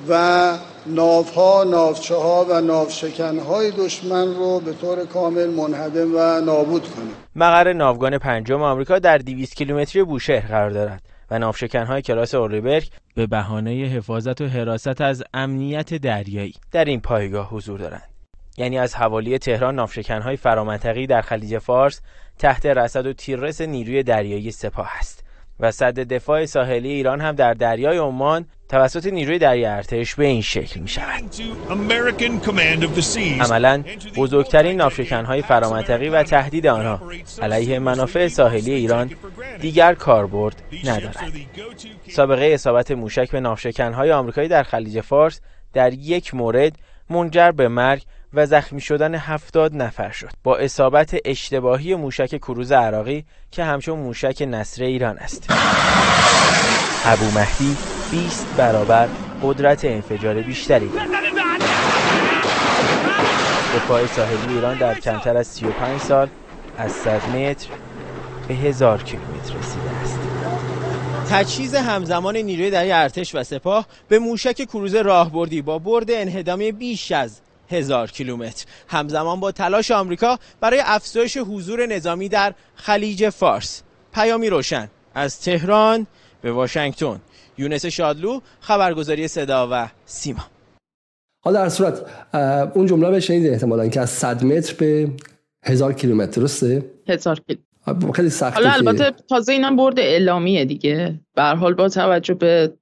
[SPEAKER 16] و ناوها، ناوچه ها و ناوشکن های دشمن رو به طور کامل منهدم و نابود کنیم.
[SPEAKER 15] مقر ناوگان پنجم آمریکا در 200 کیلومتری بوشهر قرار دارد. و نافشکنهای کلاس اولیبرگ به بهانه حفاظت و حراست از امنیت دریایی. در این پایگاه حضور دارند. یعنی از حوالی تهران نافشکنهای فرامنطقی در خلیج فارس تحت رصد و تیررس نیروی دریایی سپاه است و صد دفاع ساحلی ایران هم در دریای عمان توسط نیروی دریایی ارتش به این شکل می شود. عملا بزرگترین نافشکنهای فرامنطقی و تهدید آنها علیه منافع ساحلی ایران دیگر کاربرد ندارد. سابقه اصابت موشک به نافشکنهای آمریکایی در خلیج فارس در یک مورد منجر به مرگ و زخمی شدن هفتاد نفر شد با اصابت اشتباهی موشک کروز عراقی که همچون موشک نصر ایران است ابو مهدی 20 برابر قدرت انفجار بیشتری. دارد دفاع ساحلی ایران در کمتر از 35 سال از 100 متر به هزار کیلومتر رسیده است. تجهیز همزمان نیروی دریایی ارتش و سپاه به موشک کروز راهبردی با برد انهدامی بیش از هزار کیلومتر. همزمان با تلاش آمریکا برای افزایش حضور نظامی در خلیج فارس. پیامی روشن از تهران به واشنگتن. یونس شادلو خبرگزاری صدا و سیما.
[SPEAKER 1] حالا در صورت اون جمله به شنید احتمالا که از 100 متر به هزار کیلومتر درسته؟
[SPEAKER 2] هزار
[SPEAKER 1] کیلومتر خیلی سخته
[SPEAKER 2] حالا البته تازه اینم برد اعلامیه دیگه. به حال با توجه به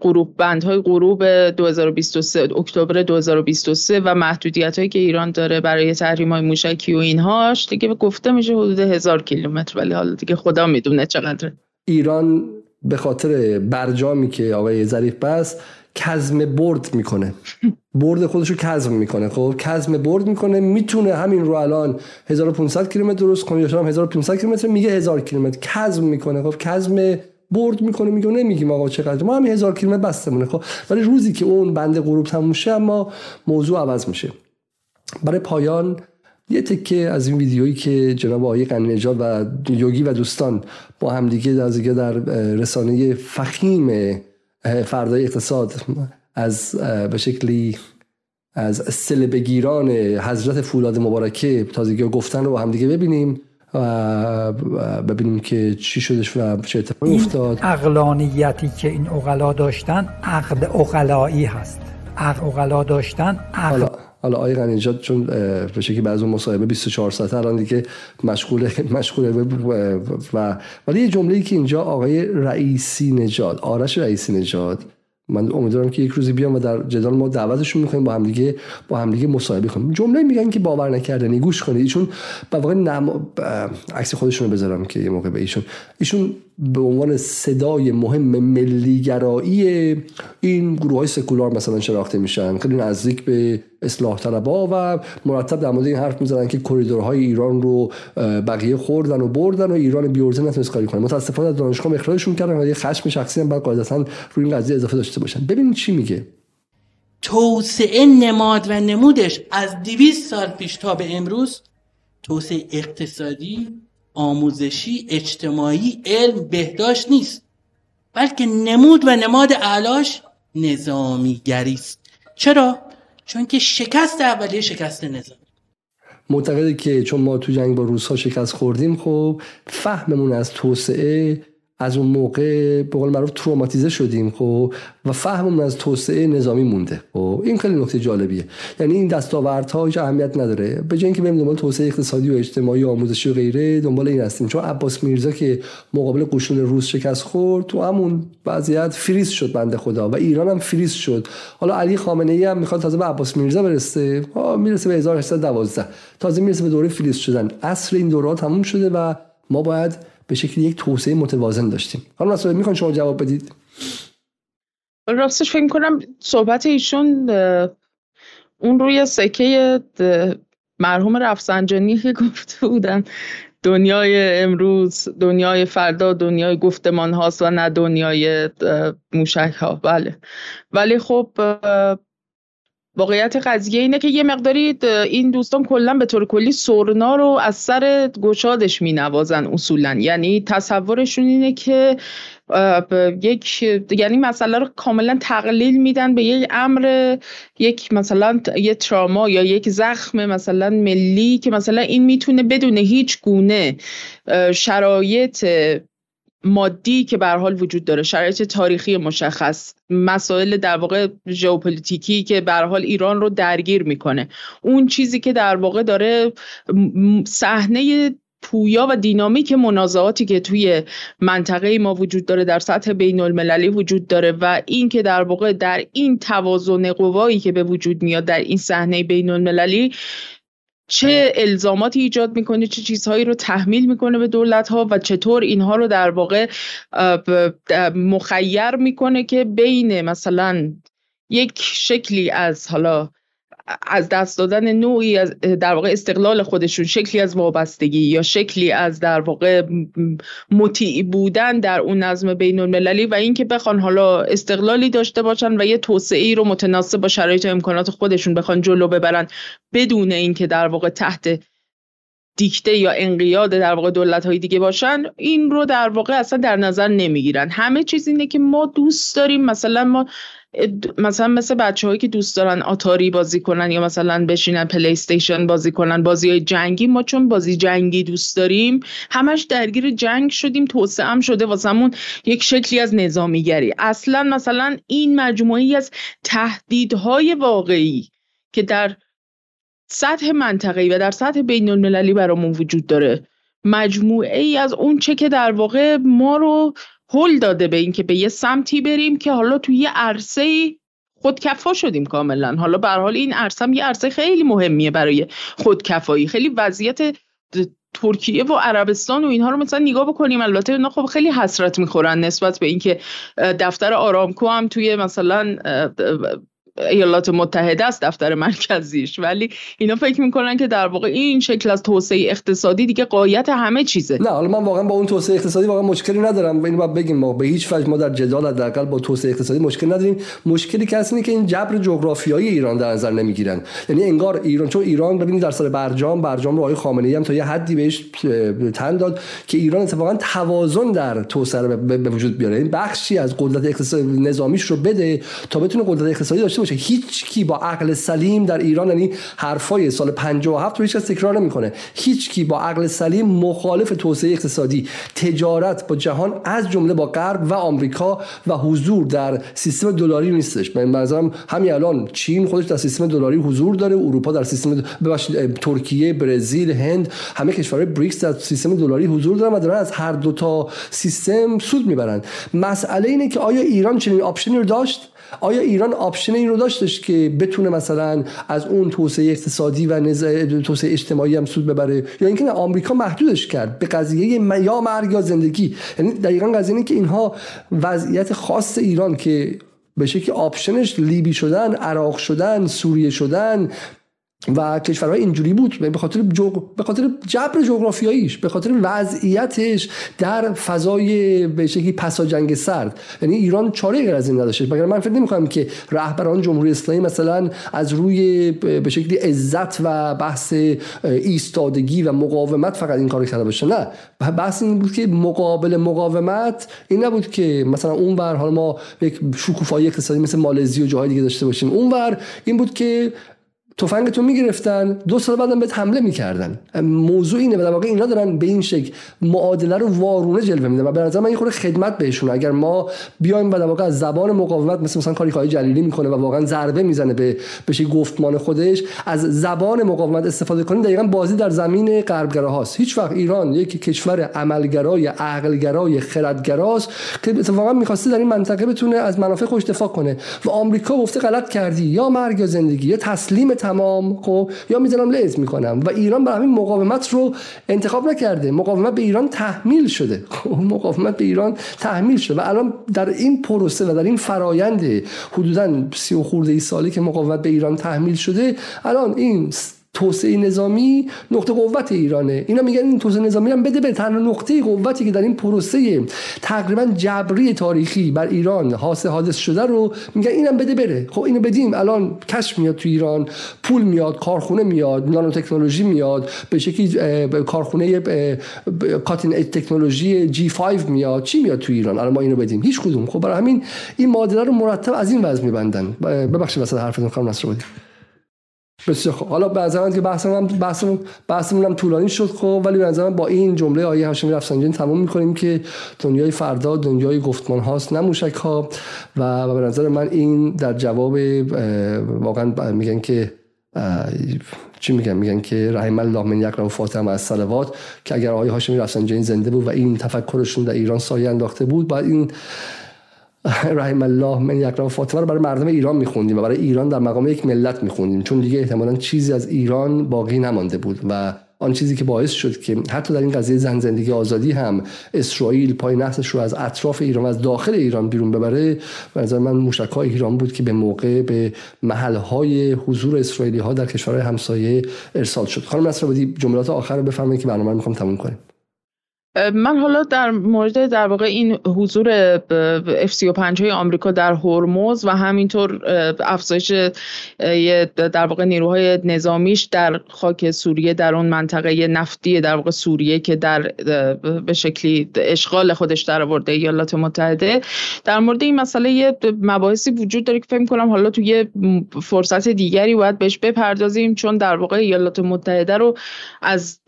[SPEAKER 2] غروب بندهای غروب 2023 اکتبر 2023 و محدودیت هایی که ایران داره برای تحریم های موشکی و اینهاش دیگه گفته میشه حدود هزار کیلومتر ولی حالا دیگه خدا می‌دونه چقدر
[SPEAKER 1] ایران به خاطر برجامی که آقای ظریف بس کزم برد می‌کنه. برد خودش رو کزم می‌کنه. خب کزم برد می‌کنه می‌تونه همین رو الان 1500 کیلومتر درست کنه یا 1500 کیلومتر میگه 1000 کیلومتر. کزم می‌کنه. خب کزم برد می‌کنه میگه نمیگیم آقا چقدر. ما هم هزار کیلومتر بستمونه. خب ولی روزی که اون بند غروب تموم شه اما موضوع عوض میشه. برای پایان یه تکه از این ویدیویی که جناب آقای قنی نجات و یوگی و دوستان با همدیگه در در رسانه فخیم فردای اقتصاد از به شکلی از سل بگیران حضرت فولاد مبارکه تازگی گفتن رو با همدیگه ببینیم و ببینیم که چی شدش و چه اتفاقی افتاد.
[SPEAKER 17] اقلانیتی که این اقلا داشتن عقل اقلایی هست. عقل اقلا داشتن عقل
[SPEAKER 1] حالا آقای غنیجاد چون به شکلی بعض اون مصاحبه 24 ساعته الان دیگه مشغول مشغول و ولی یه جمله‌ای که اینجا آقای رئیسی نژاد آرش رئیسی نژاد من امیدوارم که یک روزی بیام و در جدال ما دعوتشون می‌کنیم با همدیگه با همدیگه مصاحبه کنیم. جمله میگن که باور نکردنی گوش کنید. ایشون به واقع نم... عکس خودشون رو بذارم که یه موقع به ایشون ایشون به عنوان صدای مهم ملیگرایی این گروه های سکولار مثلا شناخته میشن. خیلی نزدیک به اصلاح طلبا و مرتب در مورد این حرف می‌زنن که کریدورهای ایران رو بقیه خوردن و بردن و ایران بیورزه نتونست کاری کنه. متاسفانه از دانشگاه اخراجشون کردن و یه خشم شخصی هم بعد قاعدتا روی این قضیه اضافه داشته باشن. ببینید چی میگه.
[SPEAKER 18] توسعه نماد و نمودش از 200 سال پیش تا به امروز توسعه اقتصادی آموزشی اجتماعی علم بهداشت نیست. بلکه نمود و نماد اعلاش نظامیگری است چرا؟ چون که شکست اولیه شکست نظامی.
[SPEAKER 1] معتقده که چون ما تو جنگ با روس ها شکست خوردیم خب فهممون از توسعه از اون موقع به قول معروف تروماتیزه شدیم خب؟ و فهممون از توسعه نظامی مونده. خب؟ این خیلی نکته جالبیه. یعنی این دستاوردها هیچ اهمیت نداره. به جای اینکه بریم دنبال توسعه اقتصادی و اجتماعی و آموزشی و غیره دنبال این هستیم. چون عباس میرزا که مقابل قشون روس شکست خورد تو همون وضعیت فریز شد بنده خدا و ایران هم فریز شد. حالا علی خامنه ای هم می‌خواد تازه به عباس میرزا برسه. می‌رسه به 1812 تازه می‌رسه به دوره فریز شدن. اصل این دوره تموم شده و ما باید به شکل یک توسعه متوازن داشتیم. حالا مسئله می‌خوان شما جواب بدید؟
[SPEAKER 2] راستش فکر کنم صحبت ایشون اون روی سکه مرحوم رفسنجانی که گفته بودن دنیای امروز دنیای فردا دنیای گفتمان هاست و نه دنیای موشک ها بله. ولی خب واقعیت قضیه اینه که یه مقداری این دوستان کلا به طور کلی سرنا رو از سر گشادش می نوازن اصولا. یعنی تصورشون اینه که یک یعنی مسئله رو کاملا تقلیل میدن به یک امر یک مثلا یه تراما یا یک زخم مثلا ملی که مثلا این می‌تونه بدون هیچ گونه شرایط مادی که به حال وجود داره شرایط تاریخی مشخص مسائل در واقع ژئوپلیتیکی که به حال ایران رو درگیر می‌کنه. اون چیزی که در واقع داره صحنه پویا و دینامیک منازعاتی که توی منطقه ما وجود داره در سطح بین المللی وجود داره و این که در واقع در این توازن قوایی که به وجود میاد در این صحنه بین المللی چه الزاماتی ایجاد می‌کنه چه چیزهایی رو تحمیل می‌کنه به دولت ها و چطور اینها رو در واقع مخیر می‌کنه که بین مثلا یک شکلی از حالا از دست دادن نوعی از در واقع استقلال خودشون شکلی از وابستگی یا شکلی از در واقع مطیع بودن در اون نظم بین المللی و اینکه بخوان حالا استقلالی داشته باشن و یه توسعه ای رو متناسب با شرایط و امکانات خودشون بخوان جلو ببرن بدون اینکه در واقع تحت دیکته یا انقیاد در واقع دولت های دیگه باشن این رو در واقع اصلا در نظر نمی‌گیرن. همه چیز اینه که ما دوست داریم مثلا ما مثلا مثل بچه هایی که دوست دارن آتاری بازی کنن یا مثلا بشینن پلی استیشن بازی کنن بازی های جنگی ما چون بازی جنگی دوست داریم همش درگیر جنگ شدیم توسعه هم شده واسمون یک شکلی از نظامیگری. اصلا مثلا این مجموعی از تهدیدهای واقعی که در سطح منطقه‌ای و در سطح بین المللی برامون وجود داره. مجموعه ای از اون چه که در واقع ما رو هل داده به اینکه به یه سمتی بریم که حالا توی یه عرصه خودکفا شدیم کاملا. حالا به حال این عرصه یه عرصه خیلی مهمیه برای خودکفایی. خیلی وضعیت ترکیه و عربستان و اینها رو مثلا نگاه بکنیم. البته اینا خب خیلی حسرت می‌خورن نسبت به اینکه دفتر آرامکو هم توی مثلا ایالات متحده است دفتر مرکزیش. ولی اینا فکر می‌کنن که در واقع این شکل از توسعه اقتصادی دیگه قایت همه چیزه.
[SPEAKER 1] نه حالا من واقعا با اون توسعه اقتصادی واقعا مشکلی ندارم. اینو باید بگیم. ما به هیچ وجه ما در جدال حداقل با توسعه اقتصادی مشکل نداریم. مشکلی که اینه که این جبر جغرافیایی ایران در نظر نمی‌گیرن. یعنی انگار ایران چون ایران ببینید در سال برجام برجام رو آقای خامنه ای هم تا یه حدی بهش تن داد که ایران اتفاقا توازن در توسعه به وجود بیاره. این بخشی از قدرت اقتصادی نظامیش رو بده تا بتونه قدرت اقتصادی داشته باشه هیچ کی با عقل سلیم در ایران یعنی حرفای سال 57 رو هیچ کس تکرار نمی‌کنه. هیچ کی با عقل سلیم مخالف توسعه اقتصادی تجارت با جهان از جمله با غرب و آمریکا و حضور در سیستم دلاری نیستش. به نظرم همین الان چین خودش در سیستم دلاری حضور داره اروپا در سیستم ترکیه برزیل هند همه کشورهای بریکس در سیستم دلاری حضور دارن و دارن از هر دو تا سیستم سود می‌برن. مسئله اینه که آیا ایران چنین option ی رو داشت؟ آیا ایران option این رو داشتش که بتونه مثلا از اون توسعه اقتصادی و توسعه اجتماعی هم سود ببره؟ یا اینکه آمریکا محدودش کرد به قضیه یا مرگ یا زندگی. یعنی دقیقا قضیه اینه که اینها وضعیت خاص ایران که به شکل option ش لیبی شدن عراق شدن سوریه شدن و کشورهای اینجوری بود به خاطر به خاطر جبر جغرافیاییش به خاطر وضعیتش در فضای به شکلی پسا جنگ سرد. یعنی ایران چاره غیر از این نداشته. مگر من فکر نمی‌کنم که رهبران جمهوری اسلامی مثلا از روی به شکلی عزت و بحث ایستادگی و مقاومت فقط این کارو کرده باشه؟ نه. بحث این بود که مقابل مقاومت این نبود که مثلا اون ور حالا ما یک شکوفایی اقتصادی مثل مالزی و جاهای دیگه داشته باشیم. اون ور این بود که تفنگتون می‌گرفتن دو سال بعدم بهت حمله می‌کردن. موضوع اینه و در واقع اینا دارن به این شکل معادله رو وارونه جلوه میدن و به نظر من یه خورده خدمت بهشون. اگر ما بیایم و در واقع از زبان مقاومت مثل مثلا کاری کاری جلیلی می‌کنه و واقعا ضربه می‌زنه به بشه گفتمان خودش از زبان مقاومت استفاده کنیم دقیقا بازی در زمین غربگرا هاست. هیچ وقت ایران یک کشور عملگرای عقلگرای خردگراست که اتفاقا می‌خواسته در این منطقه بتونه از منافع خودش دفاع کنه. و آمریکا گفته غلط کردی. یا مرگ یا زندگی یا تسلیم تمام خب؟ یا می‌زنم لعز می‌کنم. و ایران برای همین مقاومت رو انتخاب نکرده. مقاومت به ایران تحمیل شده. خب مقاومت به ایران تحمیل شده. و الان در این پروسه و در این فرایند حدودا سی و خورده ای سالی که مقاومت به ایران تحمیل شده الان این توسعه نظامی نقطه قوت ایرانه. اینا میگن این توسعه نظامی هم بده به تنها نقطه قوتی که در این پروسه تقریبا جبری تاریخی بر ایران حاصل حادث شده رو میگن اینم بده بره. خب اینو بدیم. الان کشف میاد تو ایران پول میاد کارخونه میاد نانو تکنولوژی میاد به شکلی کارخونه کاتین تکنولوژی جی 5 میاد. چی میاد تو ایران؟ الان ما اینو بدیم. هیچ کدوم. خب برای همین این معادله رو مرتب از این وضع میبندن. ببخشید واسه حرفتون خانم نصرآبادی. بسیار خوب. حالا به که بحثمون بحثمون بحثمون هم طولانی شد خب ولی به با این جمله آیه هاشمی رفسنجانی تموم می‌کنیم که دنیای فردا دنیای گفتمان هاست نه موشک ها. و به نظر من این در جواب واقعا میگن که چی میگن؟ میگن که رحم الله من یقرا فاطمه از صلوات که اگر آقای هاشمی رفسنجانی زنده بود و این تفکرشون در ایران سایه انداخته بود بعد این رحم الله من یکرا فاطمه رو برای مردم ایران میخوندیم و برای ایران در مقام یک ملت میخوندیم. چون دیگه احتمالا چیزی از ایران باقی نمانده بود و آن چیزی که باعث شد که حتی در این قضیه زن زندگی آزادی هم اسرائیل پای نحسش رو از اطراف ایران و از داخل ایران بیرون ببره به نظر من موشک ایران بود که به موقع به محل های حضور اسرائیلی ها در کشورهای همسایه ارسال شد. خانم نصر جملات آخر رو بفرمایید که برنامه رو می‌خوام تموم کنیم.
[SPEAKER 2] من حالا در مورد در واقع این حضور F35 های آمریکا در هرمز و همینطور افزایش در واقع نیروهای نظامیش در خاک سوریه در اون منطقه نفتی در واقع سوریه که در به شکلی اشغال خودش در آورده ایالات متحده. در مورد این مسئله مباحثی وجود داره که فکر کنم حالا تو یه فرصت دیگری باید بهش بپردازیم چون در واقع ایالات متحده رو از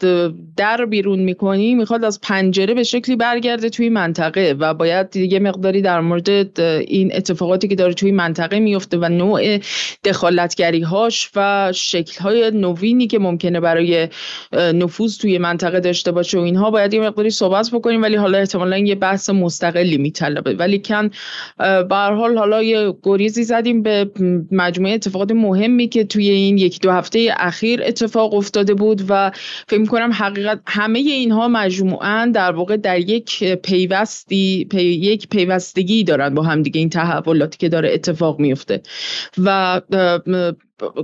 [SPEAKER 2] در بیرون می‌کنی می‌خواد از پنجره به شکلی برگرده توی منطقه و باید یه مقداری در مورد این اتفاقاتی که داره توی منطقه میفته و نوع دخالتگری هاش و شکل های نوینی که ممکنه برای نفوذ توی منطقه داشته باشه و اینها باید یه مقداری صحبت بکنیم ولی حالا احتمالا یه بحث مستقلی میطلبه. ولی کن به حال حالا یه گریزی زدیم به مجموعه اتفاقات مهمی که توی این یک دو هفته اخیر اتفاق افتاده بود و فکر کنم حقیقت همه اینها مجموعا در واقع در یک پیوستی یک پیوستگی دارن با هم دیگه این تحولاتی که داره اتفاق میفته. و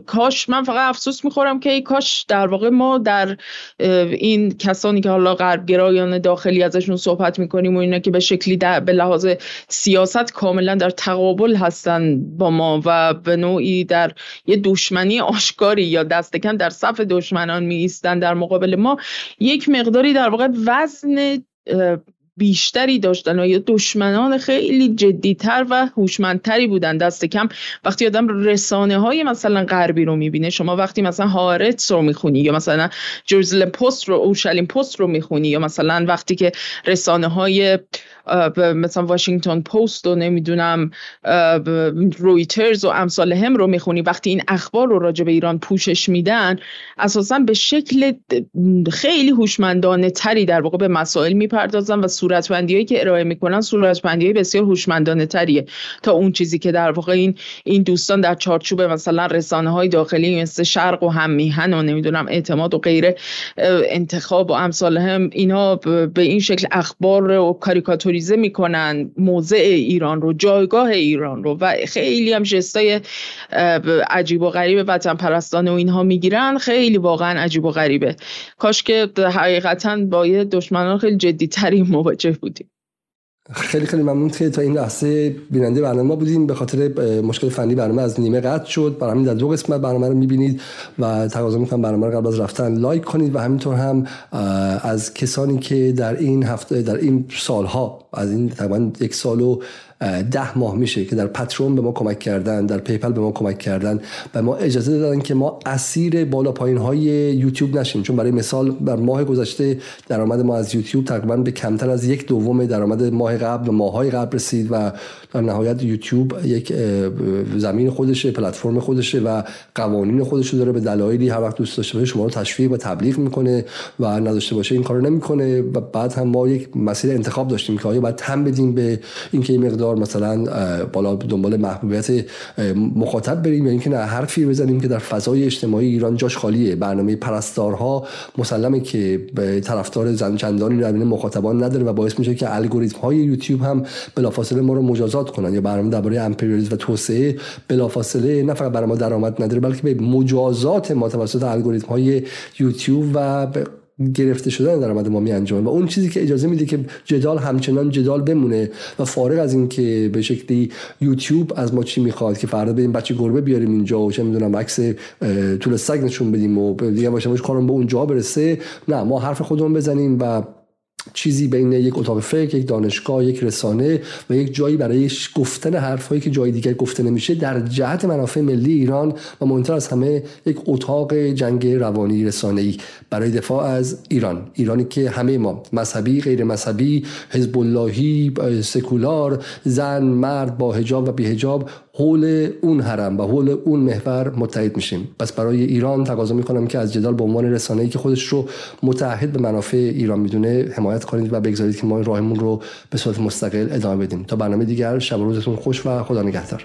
[SPEAKER 2] کاش من فقط افسوس می‌خورم که ای کاش در واقع ما در این کسانی که حالا غربگرایان داخلی ازشون صحبت می‌کنیم و اینا که به شکلی در به لحاظ سیاست کاملا در تقابل هستن با ما و به نوعی در یه دشمنی آشکاری یا دست کم در صف دشمنان می در مقابل ما یک مقداری در واقع وزن بیشتری داشتن و یا دشمنان خیلی جدیتر و هوشمندتری بودن. دست کم وقتی آدم رسانه های مثلا غربی رو می‌بینه شما وقتی مثلا هارتس رو می‌خونی یا مثلا جرزل پست رو اورشلیم پست رو می‌خونی یا مثلا وقتی که رسانه های مثلا واشنگتن پست و نمی‌دونم رویترز و امثال هم رو می‌خونی. وقتی این اخبار رو راجع به ایران پوشش میدن اساسا به شکل خیلی هوشمندانه تری در واقع به مسائل می‌پردازن و صورتبندی هایی که ارائه می‌کنن صورتبندی های بسیار هوشمندانه تریه. تا اون چیزی که در واقع این این دوستان در چارچوب مثلا رسانه های داخلی مثل شرق و هم میهن و نمی‌دونم اعتماد و غیره انتخاب و امثال هم اینا به این شکل اخبار و کاریکاتوری می می‌کنن موضع ایران رو جایگاه ایران رو و خیلی هم جستای عجیب و غریب وطن پرستانه و اینها می‌گیرن. خیلی واقعا عجیب و غریبه. کاش که حقیقتا با یه دشمنان خیلی جدی تری مواجه بودیم.
[SPEAKER 1] خیلی خیلی ممنون که تا این لحظه بیننده برنامه ما بودیم به خاطر مشکل فنی برنامه از نیمه قطع شد. برای همین در دو قسمت برنامه رو می‌بینید و تقاضا می‌کنم برنامه رو قبل از رفتن لایک کنید و همینطور هم از کسانی که در این هفته در این سالها از این تقریبا یک سال و ده ماه میشه که در Patreon به ما کمک کردن در PayPal به ما کمک کردن و ما اجازه دادن که ما اسیر بالا پایین های یوتیوب نشیم. چون برای مثال در ماه گذشته درآمد ما از یوتیوب تقریبا به کمتر از یک دوم درآمد ماه قبل و ماهای قبل رسید و در نهایت یوتیوب یک زمین خودشه پلتفرم خودشه و قوانین خودش داره به دلایلی هر وقت دوست داشته باشه شما رو تشویق و تبلیغ می‌کنه و نداشته باشه این کارو نمی‌کنه و بعد هم ما یک مسیر انتخاب داشتیم که آیا باید تم بدیم به اینکه این مقدار مثلا بالا دنبال محبوبیت مخاطب بریم یا اینکه نه حرفی بزنیم که در فضای اجتماعی ایران جاش خالیه. برنامه پرستارها مسلمه که طرفدار زن چندانی در مخاطبان نداره و باعث میشه که الگوریتم های یوتیوب هم بلافاصله ما رو مجازات کنن یا برنامه درباره امپریالیسم و توسعه بلافاصله نه فقط برای ما درآمد نداره بلکه به مجازات ما توسط الگوریتم های یوتیوب و گرفته شدن درآمد ما می انجامه و اون چیزی که اجازه میده که جدال همچنان جدال بمونه و فارغ از اینکه به شکلی یوتیوب از ما چی می‌خواد که فردا بریم بچه گربه بیاریم اینجا و چه می‌دونم عکس طول سگ نشون بدیم و دیگه باشه کارم به اونجا برسه. نه ما حرف خودمون بزنیم و چیزی بین یک اتاق فکر یک دانشگاه یک رسانه و یک جایی برای گفتن حرفهایی که جای دیگر گفته نمیشه در جهت منافع ملی ایران و مهمتر از همه یک اتاق جنگ روانی رسانه ای برای دفاع از ایران. ایرانی که همه ما مذهبی غیر مذهبی حزب اللهی سکولار زن مرد با حجاب و بی حجاب حول اون حرم و حول اون محور متحد میشیم. پس برای ایران تقاضا می‌کنم که از جدال به عنوان رسانه‌ای که خودش رو متحد به منافع ایران می‌دونه حمایت کنید و بگذارید که ما راهمون رو به صورت مستقل ادامه بدیم. تا برنامه دیگر شب روزتون خوش و خدا نگهدار.